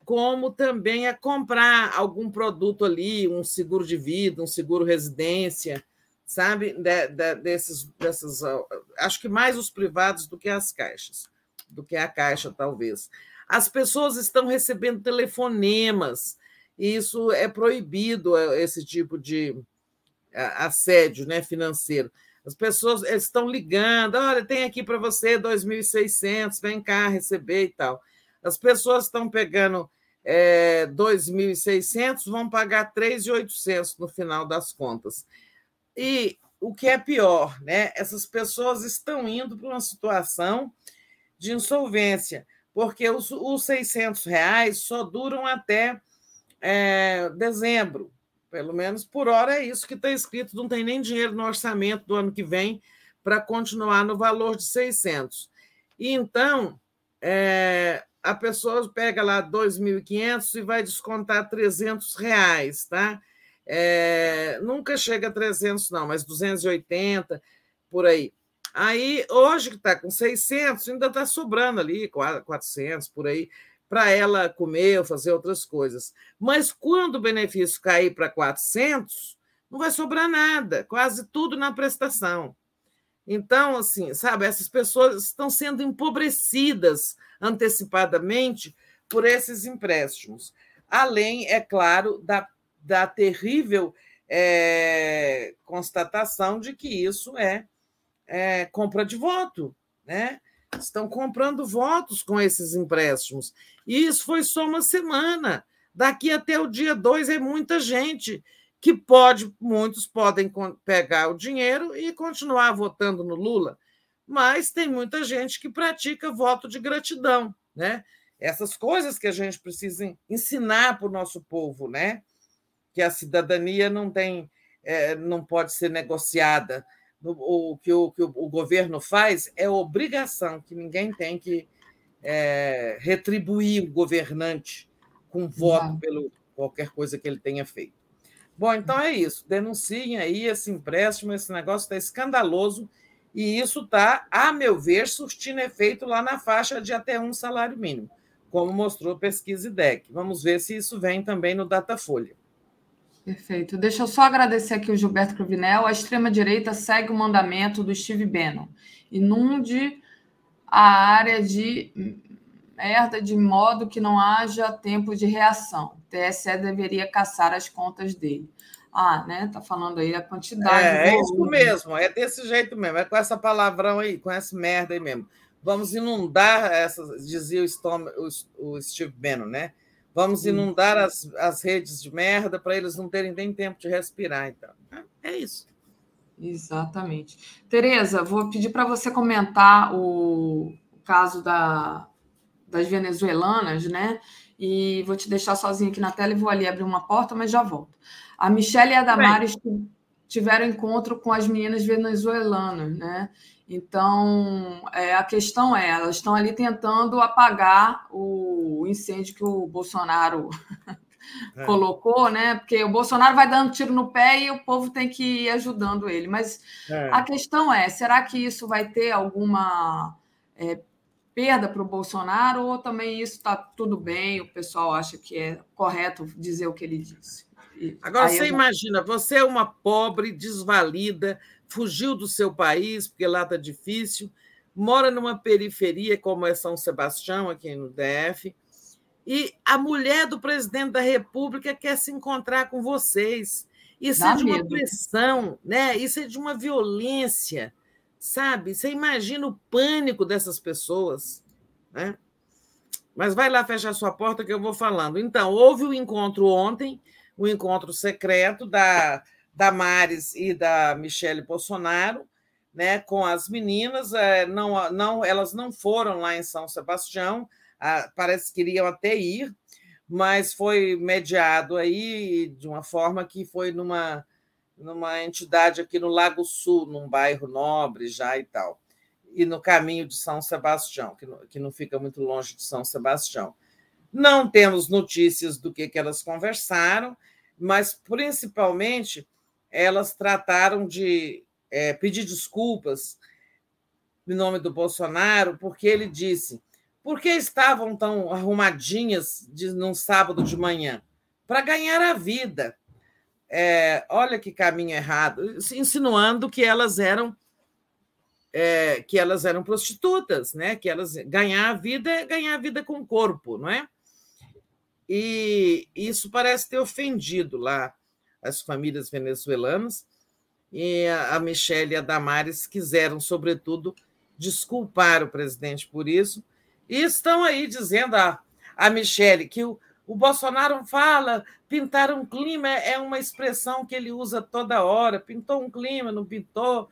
como também a comprar algum produto ali, um seguro de vida, um seguro residência, sabe? De, de, desses, dessas, acho que mais os privados do que as caixas, do que a caixa, talvez. As pessoas estão recebendo telefonemas, e isso é proibido, é, esse tipo de assédio né, financeiro. As pessoas estão ligando, olha, tem aqui para você 2.600, vem cá receber e tal. As pessoas estão pegando é, 2.600, vão pagar 3.800 no final das contas. E o que é pior, né? essas pessoas estão indo para uma situação de insolvência, porque os, os 600 reais só duram até é, dezembro. Pelo menos por hora é isso que está escrito, não tem nem dinheiro no orçamento do ano que vem para continuar no valor de 600. E então, é, a pessoa pega lá 2.500 e vai descontar 300 reais, tá? É, nunca chega a 300 não, mas 280, por aí. Aí, hoje que está com 600, ainda está sobrando ali, 400, por aí para ela comer ou fazer outras coisas. Mas quando o benefício cair para 400, não vai sobrar nada, quase tudo na prestação. Então, assim, sabe, essas pessoas estão sendo empobrecidas antecipadamente por esses empréstimos. Além, é claro, da, da terrível é, constatação de que isso é, é compra de voto, né? Estão comprando votos com esses empréstimos. E isso foi só uma semana. Daqui até o dia 2 é muita gente que pode, muitos podem pegar o dinheiro e continuar votando no Lula, mas tem muita gente que pratica voto de gratidão, né? Essas coisas que a gente precisa ensinar para o nosso povo, né? Que a cidadania não tem, é, não pode ser negociada o que o, que o governo faz é obrigação, que ninguém tem que é, retribuir o governante com voto Não. pelo qualquer coisa que ele tenha feito. Bom, então é isso. Denunciem aí esse empréstimo, esse negócio está escandaloso e isso está, a meu ver, surtindo efeito lá na faixa de até um salário mínimo, como mostrou a pesquisa IDEC. Vamos ver se isso vem também no Datafolha. Perfeito. Deixa eu só agradecer aqui o Gilberto Cruvinel. A extrema-direita segue o mandamento do Steve Bannon. Inunde a área de merda de modo que não haja tempo de reação. O TSE deveria caçar as contas dele. Ah, né? Tá falando aí a quantidade. É, é isso mesmo, é desse jeito mesmo, é com essa palavrão aí, com essa merda aí mesmo. Vamos inundar essas, dizia o, Storm, o, o Steve Bannon, né? Vamos inundar as, as redes de merda para eles não terem nem tempo de respirar. Então, é, é isso. Exatamente. Tereza, vou pedir para você comentar o caso da, das venezuelanas, né? E vou te deixar sozinho aqui na tela e vou ali abrir uma porta, mas já volto. A Michelle e a Damares Bem. tiveram encontro com as meninas venezuelanas, né? Então, é, a questão é, elas estão ali tentando apagar o incêndio que o Bolsonaro é. colocou, né? Porque o Bolsonaro vai dando tiro no pé e o povo tem que ir ajudando ele. Mas é. a questão é, será que isso vai ter alguma é, perda para o Bolsonaro ou também isso está tudo bem, o pessoal acha que é correto dizer o que ele disse? Agora, você imagina, você é uma pobre, desvalida, fugiu do seu país, porque lá está difícil, mora numa periferia como é São Sebastião, aqui no DF, e a mulher do presidente da República quer se encontrar com vocês. Isso Dá é de uma medo. pressão, né? isso é de uma violência, sabe? Você imagina o pânico dessas pessoas. Né? Mas vai lá fechar sua porta que eu vou falando. Então, houve o um encontro ontem, o um encontro secreto da Mares e da Michele Bolsonaro, né, com as meninas, é, não, não, elas não foram lá em São Sebastião, parece que iriam até ir, mas foi mediado aí de uma forma que foi numa, numa entidade aqui no Lago Sul, num bairro nobre já e tal, e no caminho de São Sebastião, que não, que não fica muito longe de São Sebastião. Não temos notícias do que, que elas conversaram, mas principalmente elas trataram de é, pedir desculpas em nome do Bolsonaro, porque ele disse: Por que estavam tão arrumadinhas de, num sábado de manhã? Para ganhar a vida. É, olha que caminho errado, insinuando que elas eram é, que elas eram prostitutas, né? Que elas ganhar a vida é ganhar a vida com o corpo, não é? E isso parece ter ofendido lá as famílias venezuelanas. E a Michelle e a Damares quiseram, sobretudo, desculpar o presidente por isso. E estão aí dizendo a, a Michelle que o, o Bolsonaro fala pintar um clima é uma expressão que ele usa toda hora. Pintou um clima, não pintou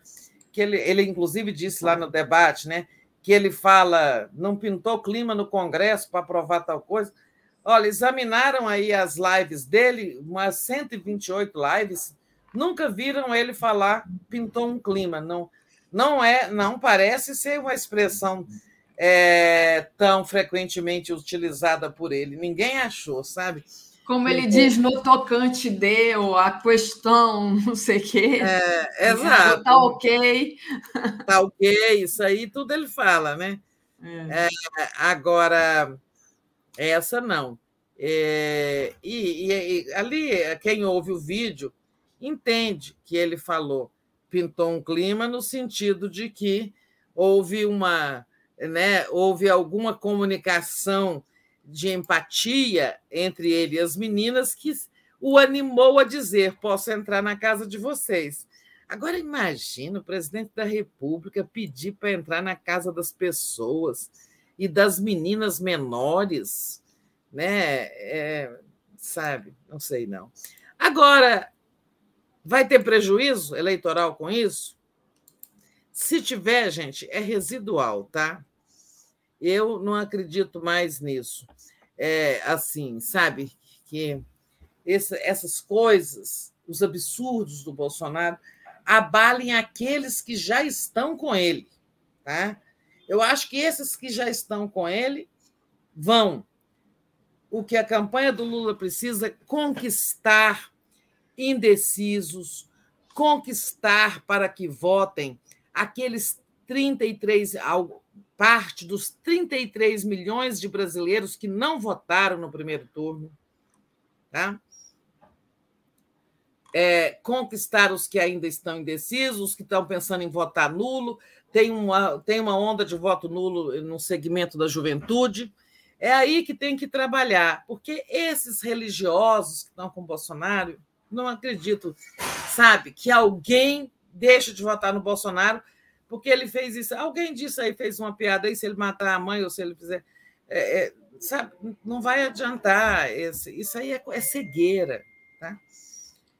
que ele, ele inclusive disse lá no debate, né, que ele fala, não pintou clima no Congresso para aprovar tal coisa. Olha, examinaram aí as lives dele, umas 128 lives, nunca viram ele falar pintou um clima. Não, não é, não parece ser uma expressão é, tão frequentemente utilizada por ele. Ninguém achou, sabe? Como ele diz no tocante de, ou a questão, não sei o quê. É, exato. Tá ok. Tá ok, isso aí tudo ele fala, né? É. É, agora, essa não. É, e, e, e, ali, quem ouve o vídeo entende que ele falou, pintou um clima no sentido de que houve uma, né, houve alguma comunicação de empatia entre ele e as meninas que o animou a dizer: posso entrar na casa de vocês. Agora imagina o presidente da República pedir para entrar na casa das pessoas e das meninas menores, né? É, sabe? Não sei não. Agora vai ter prejuízo eleitoral com isso? Se tiver, gente, é residual, tá? Eu não acredito mais nisso. É, assim, sabe, que essas coisas, os absurdos do Bolsonaro, abalem aqueles que já estão com ele. Tá? Eu acho que esses que já estão com ele vão. O que a campanha do Lula precisa é conquistar indecisos, conquistar para que votem aqueles 33, parte dos 33 milhões de brasileiros que não votaram no primeiro turno. Tá? É, conquistar os que ainda estão indecisos, os que estão pensando em votar nulo. Tem uma, tem uma onda de voto nulo no segmento da juventude. É aí que tem que trabalhar, porque esses religiosos que estão com Bolsonaro, não acredito, sabe, que alguém deixa de votar no Bolsonaro porque ele fez isso. Alguém disse aí, fez uma piada aí, se ele matar a mãe ou se ele fizer. É, é, sabe, não vai adiantar. Esse, isso aí é, é cegueira. Tá?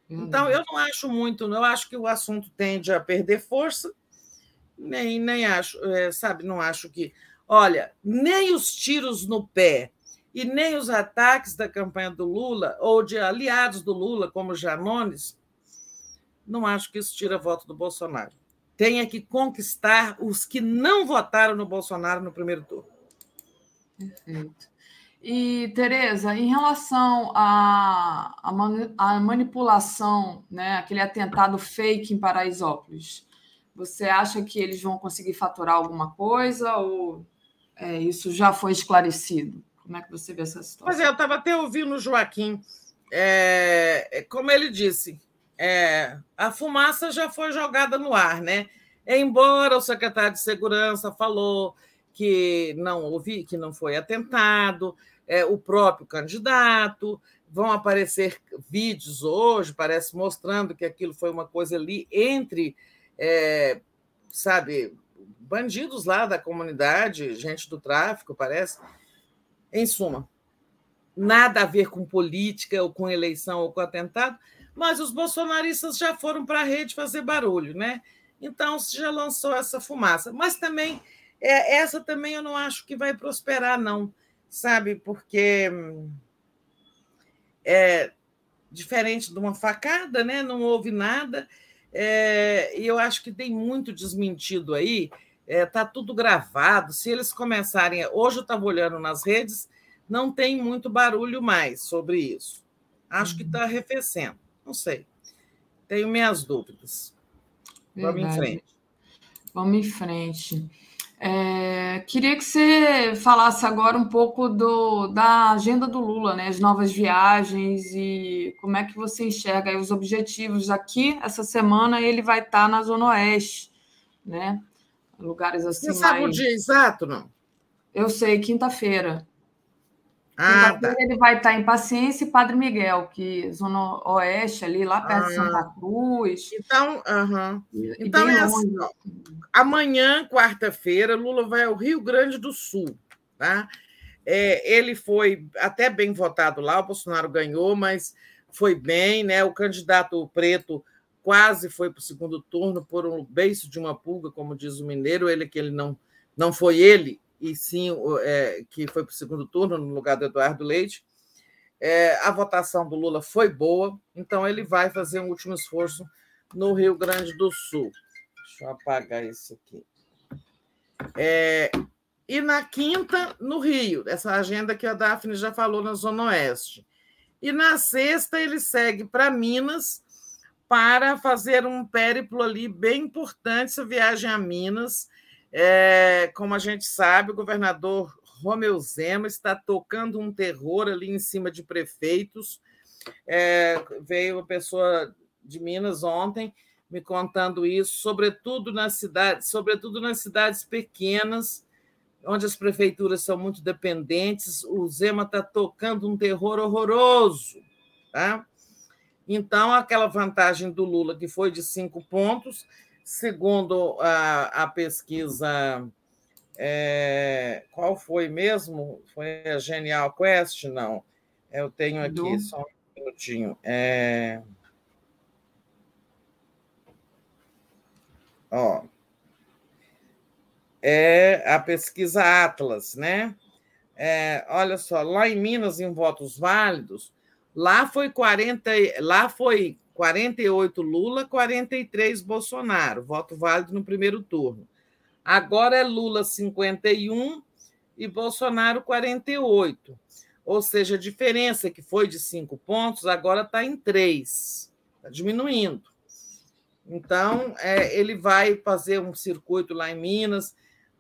Então, eu não acho muito, eu acho que o assunto tende a perder força, nem, nem acho, é, sabe, não acho que. Olha, nem os tiros no pé e nem os ataques da campanha do Lula, ou de aliados do Lula, como Janones, não acho que isso tira voto do Bolsonaro tenha que conquistar os que não votaram no Bolsonaro no primeiro turno. Perfeito. E, Tereza, em relação à, à, manipulação, né, aquele atentado fake em Paraisópolis, você acha que eles vão conseguir faturar alguma coisa ou é, isso já foi esclarecido? Como é que você vê essa situação? Pois é, eu estava até ouvindo o Joaquim. É, como ele disse, é, a fumaça já foi jogada no ar, né? Embora o secretário de Segurança falou que não houve, que não foi atentado, é, o próprio candidato, vão aparecer vídeos hoje, parece mostrando que aquilo foi uma coisa ali entre, é, sabe, bandidos lá da comunidade, gente do tráfico, parece. Em suma, nada a ver com política ou com eleição ou com atentado, mas os bolsonaristas já foram para a rede fazer barulho, né? Então já lançou essa fumaça. Mas também é, essa também eu não acho que vai prosperar, não, sabe? Porque é diferente de uma facada, né? Não houve nada. É, e eu acho que tem muito desmentido aí. Está é, tudo gravado. Se eles começarem. Hoje eu estava olhando nas redes, não tem muito barulho mais sobre isso. Acho que está uhum. arrefecendo. Não sei. Tenho minhas dúvidas. Vamos em frente. Vamos em frente. É, queria que você falasse agora um pouco do, da agenda do Lula, né? As novas viagens e como é que você enxerga os objetivos. Aqui, essa semana, ele vai estar na Zona Oeste, né? Lugares assim. Você sabe mais... o dia exato, não? Eu sei, quinta-feira. Ah, tá. Ele vai estar em Paciência e Padre Miguel, que Zona Oeste, ali, lá perto ah, de Santa Cruz. Então, uh então é assim, amanhã, quarta-feira, Lula vai ao Rio Grande do Sul. Tá? É, ele foi até bem votado lá, o Bolsonaro ganhou, mas foi bem, né? O candidato preto quase foi para o segundo turno por um beiço de uma pulga, como diz o mineiro, ele que ele não, não foi ele, e sim é, que foi para o segundo turno no lugar do Eduardo Leite. É, a votação do Lula foi boa, então ele vai fazer um último esforço no Rio Grande do Sul. Deixa eu apagar isso aqui. É, e na quinta, no Rio, essa agenda que a Daphne já falou na Zona Oeste. E na sexta, ele segue para Minas para fazer um périplo ali bem importante, essa viagem a Minas é, como a gente sabe, o governador Romeu Zema está tocando um terror ali em cima de prefeitos. É, veio uma pessoa de Minas ontem me contando isso, sobretudo nas cidades, sobretudo nas cidades pequenas, onde as prefeituras são muito dependentes. O Zema está tocando um terror horroroso, tá? Então, aquela vantagem do Lula, que foi de cinco pontos, Segundo a, a pesquisa, é, qual foi mesmo? Foi a Genial Quest? Não. Eu tenho aqui Do... só um minutinho. É... Ó, é a pesquisa Atlas, né? É, olha só, lá em Minas, em votos válidos, lá foi 40, lá foi 48 Lula, 43 Bolsonaro, voto válido no primeiro turno. Agora é Lula 51 e Bolsonaro 48. Ou seja, a diferença que foi de cinco pontos agora está em três, está diminuindo. Então, é, ele vai fazer um circuito lá em Minas,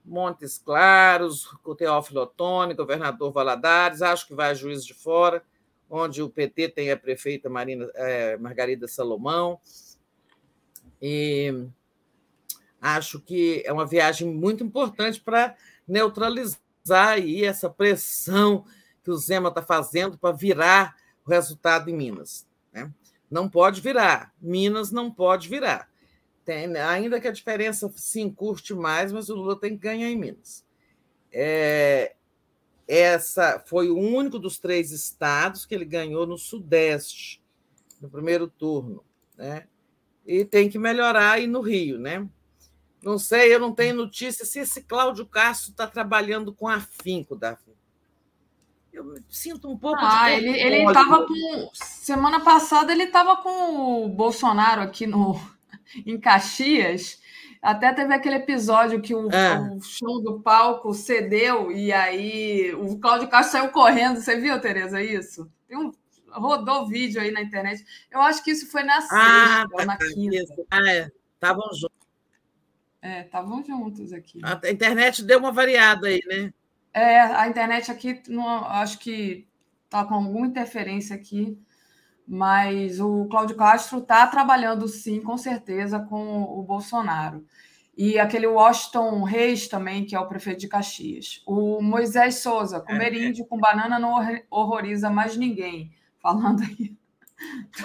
Montes Claros, Teófilo Otoni, governador Valadares, acho que vai Juiz de Fora onde o PT tem a prefeita Marina, é, Margarida Salomão. E acho que é uma viagem muito importante para neutralizar aí essa pressão que o Zema está fazendo para virar o resultado em Minas. Né? Não pode virar. Minas não pode virar. Tem, ainda que a diferença se encurte mais, mas o Lula tem que ganhar em Minas. É, essa foi o único dos três estados que ele ganhou no Sudeste, no primeiro turno, né? E tem que melhorar aí no Rio, né? Não sei, eu não tenho notícia se esse Cláudio Castro está trabalhando com afinco, Davi. Eu sinto um pouco. Ah, ele ele estava com semana passada ele estava com o Bolsonaro aqui no em Caxias até teve aquele episódio que o, é. o show do palco cedeu e aí o Cláudio Castro saiu correndo. Você viu, Tereza, isso? Tem um, rodou vídeo aí na internet. Eu acho que isso foi na sexta ah, ou na quinta. Ah, é. Estavam juntos. É, estavam juntos aqui. A internet deu uma variada aí, né? É, a internet aqui, não, acho que está com alguma interferência aqui. Mas o Cláudio Castro está trabalhando, sim, com certeza, com o Bolsonaro. E aquele Washington Reis também, que é o prefeito de Caxias. O Moisés Souza, comer é. índio com banana não horroriza mais ninguém. Falando aí.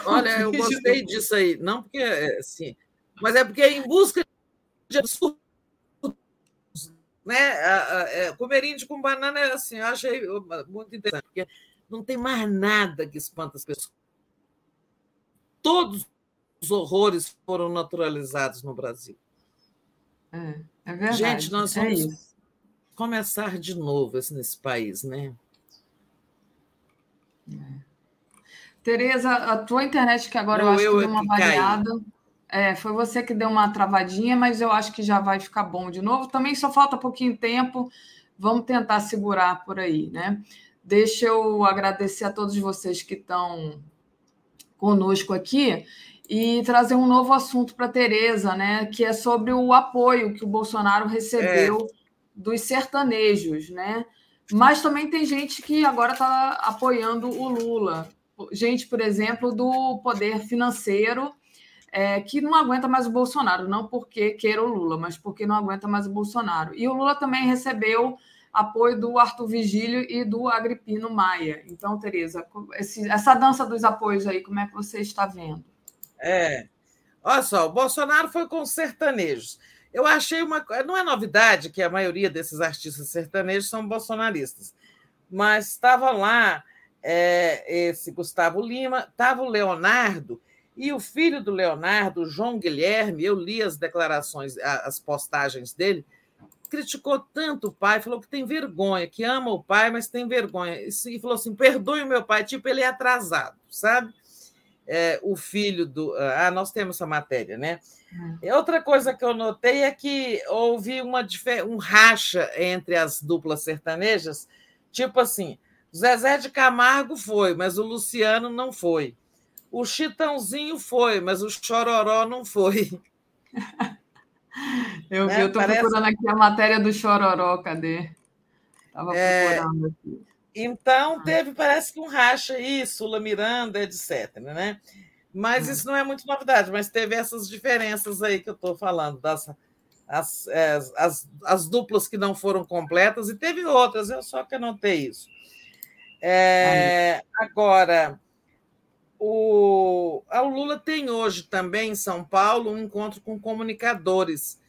Olha, eu gostei disso aí. Não porque, é, assim, mas é porque é em busca de absurdos. Né? É, comer índio com banana, assim, eu achei muito interessante, porque não tem mais nada que espanta as pessoas todos os horrores foram naturalizados no Brasil. É, é verdade. Gente, nós é vamos é começar de novo nesse país, né? É. Tereza, a tua internet que agora Não, eu acho eu que deu uma variada. É, foi você que deu uma travadinha, mas eu acho que já vai ficar bom de novo. Também só falta pouquinho tempo. Vamos tentar segurar por aí, né? Deixa eu agradecer a todos vocês que estão conosco aqui e trazer um novo assunto para a Tereza, né? Que é sobre o apoio que o Bolsonaro recebeu é. dos sertanejos, né? Mas também tem gente que agora está apoiando o Lula. Gente, por exemplo, do poder financeiro, é, que não aguenta mais o Bolsonaro, não porque queira o Lula, mas porque não aguenta mais o Bolsonaro. E o Lula também recebeu apoio do Arthur Vigílio e do Agripino Maia. Então, Tereza, esse, essa dança dos apoios aí, como é que você está vendo? É. Olha só, o Bolsonaro foi com os sertanejos. Eu achei uma. Não é novidade que a maioria desses artistas sertanejos são bolsonaristas, mas estava lá é, esse Gustavo Lima, estava o Leonardo, e o filho do Leonardo, João Guilherme, eu li as declarações, as postagens dele, criticou tanto o pai, falou que tem vergonha, que ama o pai, mas tem vergonha. E falou assim: perdoe o meu pai, tipo, ele é atrasado, sabe? É, o filho do. Ah, nós temos essa matéria, né? E outra coisa que eu notei é que houve uma, um racha entre as duplas sertanejas, tipo assim, Zezé de Camargo foi, mas o Luciano não foi. O Chitãozinho foi, mas o Chororó não foi. Eu né? estou Parece... procurando aqui a matéria do Chororó, cadê? Estava é... procurando aqui. Então, teve, parece que um racha aí, Sula Miranda, etc. Né? Mas hum. isso não é muito novidade, mas teve essas diferenças aí que eu estou falando, das as, é, as, as duplas que não foram completas, e teve outras, eu só que anotei isso. É, agora, o, o Lula tem hoje também em São Paulo um encontro com comunicadores,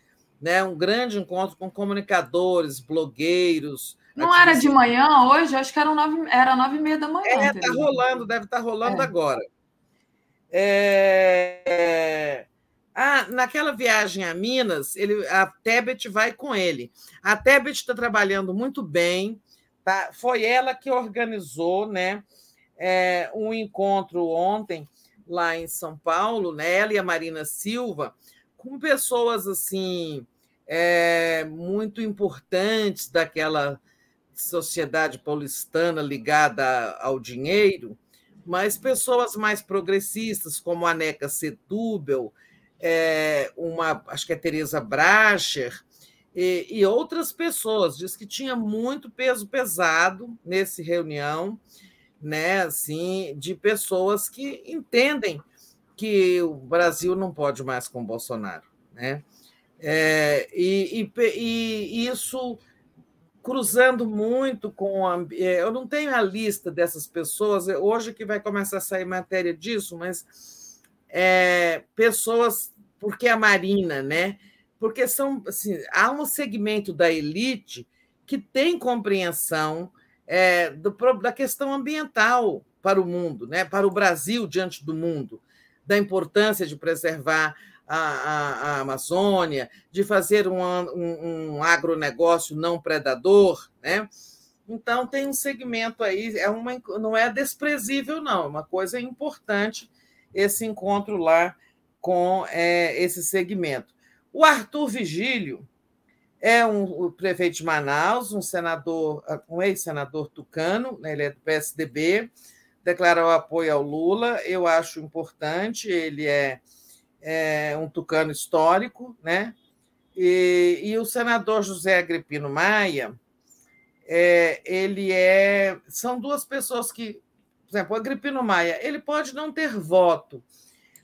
né? um grande encontro com comunicadores, blogueiros. Não era de manhã hoje? Acho que era nove, era nove e meia da manhã. É, está rolando, deve estar tá rolando é. agora. É... Ah, naquela viagem a Minas, ele, a Tebet vai com ele. A Tebet está trabalhando muito bem, tá? Foi ela que organizou, né, é, um encontro ontem lá em São Paulo, né? Ela e a Marina Silva, com pessoas assim é, muito importantes daquela sociedade paulistana ligada ao dinheiro mas pessoas mais progressistas, como a Neca Setúbel, é, uma, acho que é Teresa Bracher, e, e, outras pessoas. Diz que tinha muito peso pesado nessa reunião, né, assim, de pessoas que entendem que o Brasil não pode mais com Bolsonaro. Né? É, e, e, e isso cruzando muito com. A, é, eu não tenho a lista dessas pessoas, é, hoje que vai começar a sair matéria disso, mas é, pessoas, porque a Marina, né? Porque são assim, há um segmento da elite que tem compreensão é, do, da questão ambiental para o mundo, né? para o Brasil diante do mundo, da importância de preservar a, a, a Amazônia, de fazer um, um, um, agronegócio não predador, né? Então tem um segmento aí, é uma, não é desprezível, não, é uma coisa importante esse encontro lá com é, esse segmento. O Arthur Vigílio é um, o prefeito de Manaus, um senador, um ex-senador tucano, né, ele é do PSDB, declarou apoio ao Lula, eu acho importante, ele é é, um tucano histórico, né? E, e, o senador José Agripino Maia, é, ele é. São duas pessoas que, por exemplo, o Agripino Maia, ele pode não ter voto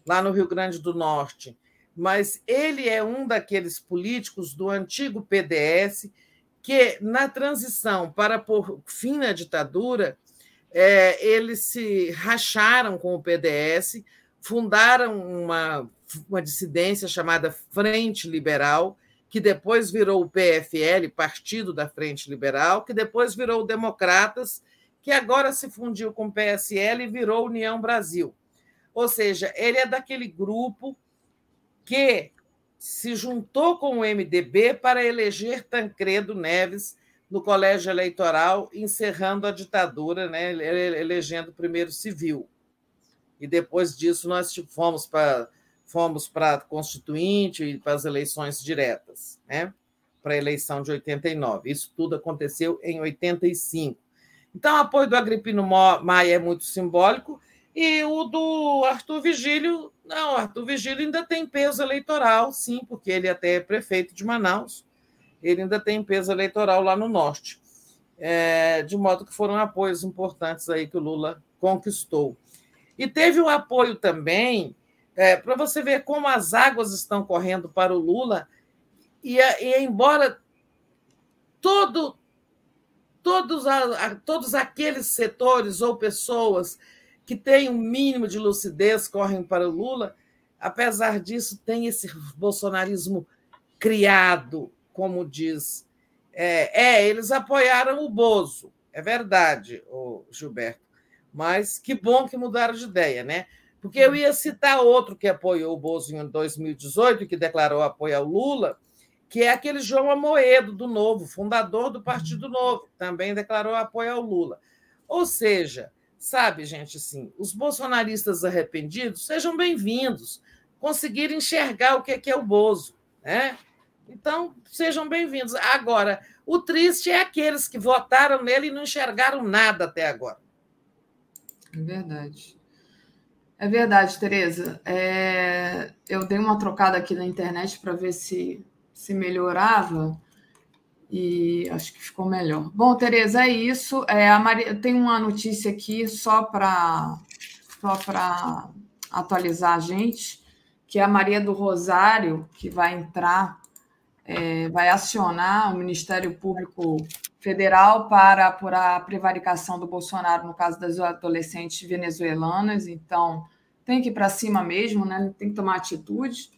lá no Rio Grande do Norte, mas ele é um daqueles políticos do antigo PDS que, na transição para por fim na ditadura, é, eles se racharam com o PDS, fundaram uma uma dissidência chamada Frente Liberal, que depois virou o PFL, Partido da Frente Liberal, que depois virou o Democratas, que agora se fundiu com o PSL e virou União Brasil. Ou seja, ele é daquele grupo que se juntou com o MDB para eleger Tancredo Neves no colégio eleitoral, encerrando a ditadura, né, elegendo o primeiro civil. E depois disso nós fomos para fomos para Constituinte e para as eleições diretas, né? para a eleição de 89. Isso tudo aconteceu em 85. Então, o apoio do Agripino Maia é muito simbólico e o do Arthur Vigílio, não, Arthur Vigílio ainda tem peso eleitoral, sim, porque ele até é prefeito de Manaus. ele ainda tem peso eleitoral lá no norte. É, de modo que foram apoios importantes aí que o Lula conquistou. E teve o apoio também, é, para você ver como as águas estão correndo para o Lula, e, e embora todo, todos, a, todos aqueles setores ou pessoas que têm um mínimo de lucidez correm para o Lula, apesar disso, tem esse bolsonarismo criado, como diz. É, é eles apoiaram o Bozo, é verdade, o Gilberto. Mas que bom que mudaram de ideia, né? Porque eu ia citar outro que apoiou o Bozo em 2018 e que declarou apoio ao Lula, que é aquele João Amoedo, do Novo, fundador do Partido Novo, também declarou apoio ao Lula. Ou seja, sabe, gente, assim, os bolsonaristas arrependidos sejam bem-vindos, conseguir enxergar o que é, é o Bozo, né? Então, sejam bem-vindos. Agora, o triste é aqueles que votaram nele e não enxergaram nada até agora. É verdade. É verdade, Tereza. É... Eu dei uma trocada aqui na internet para ver se, se melhorava e acho que ficou melhor. Bom, Tereza, é isso. É, a Maria... Tem uma notícia aqui só para só para atualizar a gente, que é a Maria do Rosário, que vai entrar, é, vai acionar o Ministério Público federal para apurar a prevaricação do Bolsonaro no caso das adolescentes venezuelanas. Então, tem que ir para cima mesmo, né? tem que tomar atitude.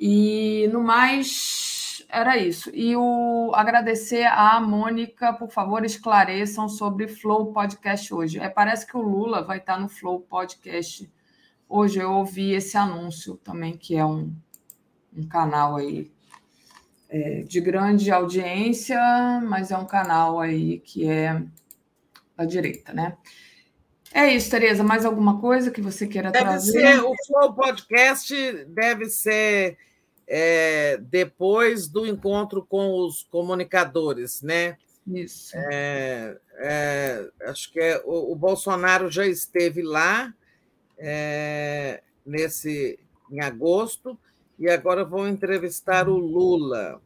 E no mais, era isso. E o agradecer a Mônica, por favor, esclareçam sobre Flow Podcast hoje. É, parece que o Lula vai estar no Flow Podcast hoje. Eu ouvi esse anúncio também, que é um, um canal aí é, de grande audiência, mas é um canal aí que é da direita, né? É isso, Tereza. Mais alguma coisa que você queira deve trazer? Ser, o Flow Podcast deve ser é, depois do encontro com os comunicadores, né? Isso. É, é, acho que é, o, o, Bolsonaro já esteve lá é, nesse em agosto e agora vou entrevistar o Lula.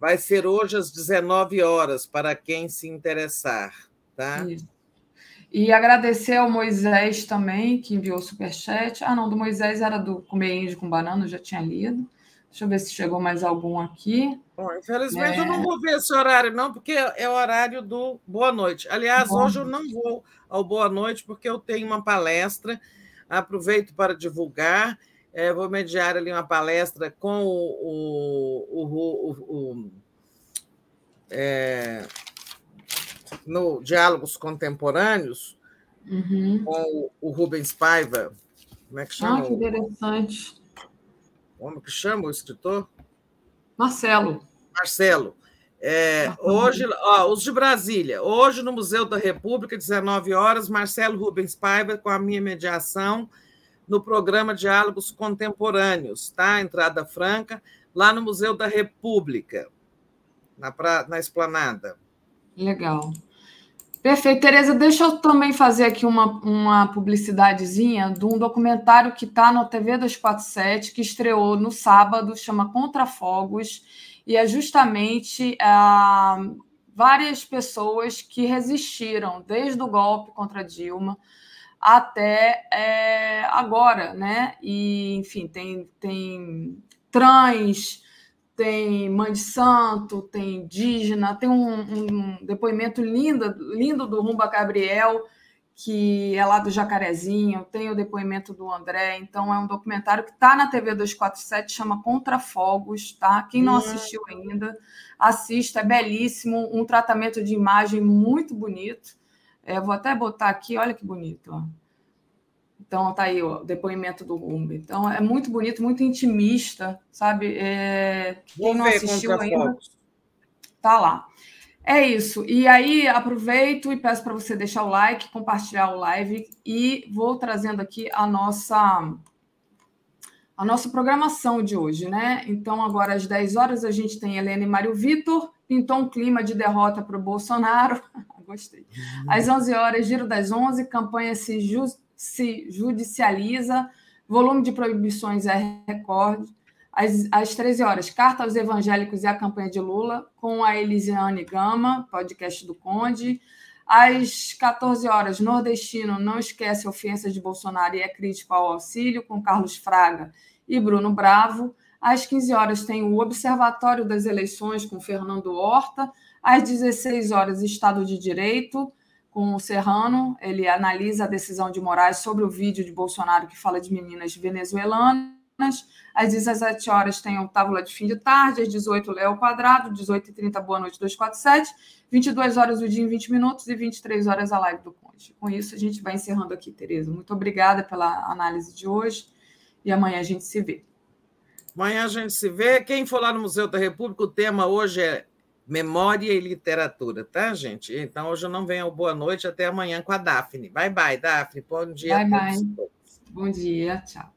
Vai ser hoje às 19 horas, para quem se interessar. Tá? Isso. E agradecer ao Moisés também, que enviou o superchat. Ah, não, do Moisés era do Comer Índio com Banana, eu já tinha lido. Deixa eu ver se chegou mais algum aqui. Bom, infelizmente é... eu não vou ver esse horário, não, porque é o horário do Boa Noite. Aliás, hoje eu não vou ao Boa Noite, porque eu tenho uma palestra. Aproveito para divulgar. É, vou mediar ali uma palestra com o, o, o, o é, no Diálogos Contemporâneos, uhum. com o Rubens Paiva. Como é que chama? Ah, que interessante. Como que chama o escritor? Marcelo. Marcelo. É, hoje, ó, os de Brasília. Hoje, no Museu da República, 19 horas, Marcelo Rubens Paiva, com a minha mediação no programa Diálogos Contemporâneos, tá? Entrada franca, lá no Museu da República, na, pra, na Esplanada. Legal. Perfeito. Tereza, deixa eu também fazer aqui uma, uma publicidadezinha de um documentário que está no TV 247, que estreou no sábado, chama Contrafogos, e é justamente ah, várias pessoas que resistiram desde o golpe contra Dilma, até é, agora, né? E, enfim, tem, tem trans, tem mãe de santo, tem indígena, tem um, um depoimento lindo, lindo do Rumba Gabriel, que é lá do Jacarezinho, tem o depoimento do André, então é um documentário que está na TV 247, chama Contrafogos, tá? Quem não assistiu ainda, assista, é belíssimo, um tratamento de imagem muito bonito. É, vou até botar aqui, olha que bonito. Ó. Então, tá aí o depoimento do Rumba. Então, é muito bonito, muito intimista, sabe? É, quem não assistiu ainda, tá lá. É isso. E aí, aproveito e peço para você deixar o like, compartilhar o live e vou trazendo aqui a nossa a nossa programação de hoje, né? Então, agora às 10 horas, a gente tem Helena e Mário Vitor, pintou um clima de derrota para o Bolsonaro. Gostei. Às 11 horas, Giro das 11, campanha se, ju se judicializa, volume de proibições é recorde. Às, às 13 horas, Carta aos Evangélicos e a Campanha de Lula, com a Elisiane Gama, podcast do Conde. Às 14 horas, Nordestino não esquece ofensas de Bolsonaro e é crítico ao auxílio, com Carlos Fraga e Bruno Bravo. Às 15 horas, tem o Observatório das Eleições, com Fernando Horta. Às 16 horas, Estado de Direito, com o Serrano. Ele analisa a decisão de Moraes sobre o vídeo de Bolsonaro que fala de meninas venezuelanas. Às 17 horas tem o Távola de Fim de Tarde, às 18 Léo Quadrado, 18h30 Boa Noite 247, 22 horas o dia em 20 minutos e 23 horas a live do Conde. Com isso, a gente vai encerrando aqui, Tereza. Muito obrigada pela análise de hoje e amanhã a gente se vê. Amanhã a gente se vê. Quem for lá no Museu da República, o tema hoje é Memória e Literatura, tá, gente? Então, hoje eu não venho boa noite, até amanhã com a Daphne. Bye, bye, Daphne. Bom dia. Bye, bye. Bom dia, tchau.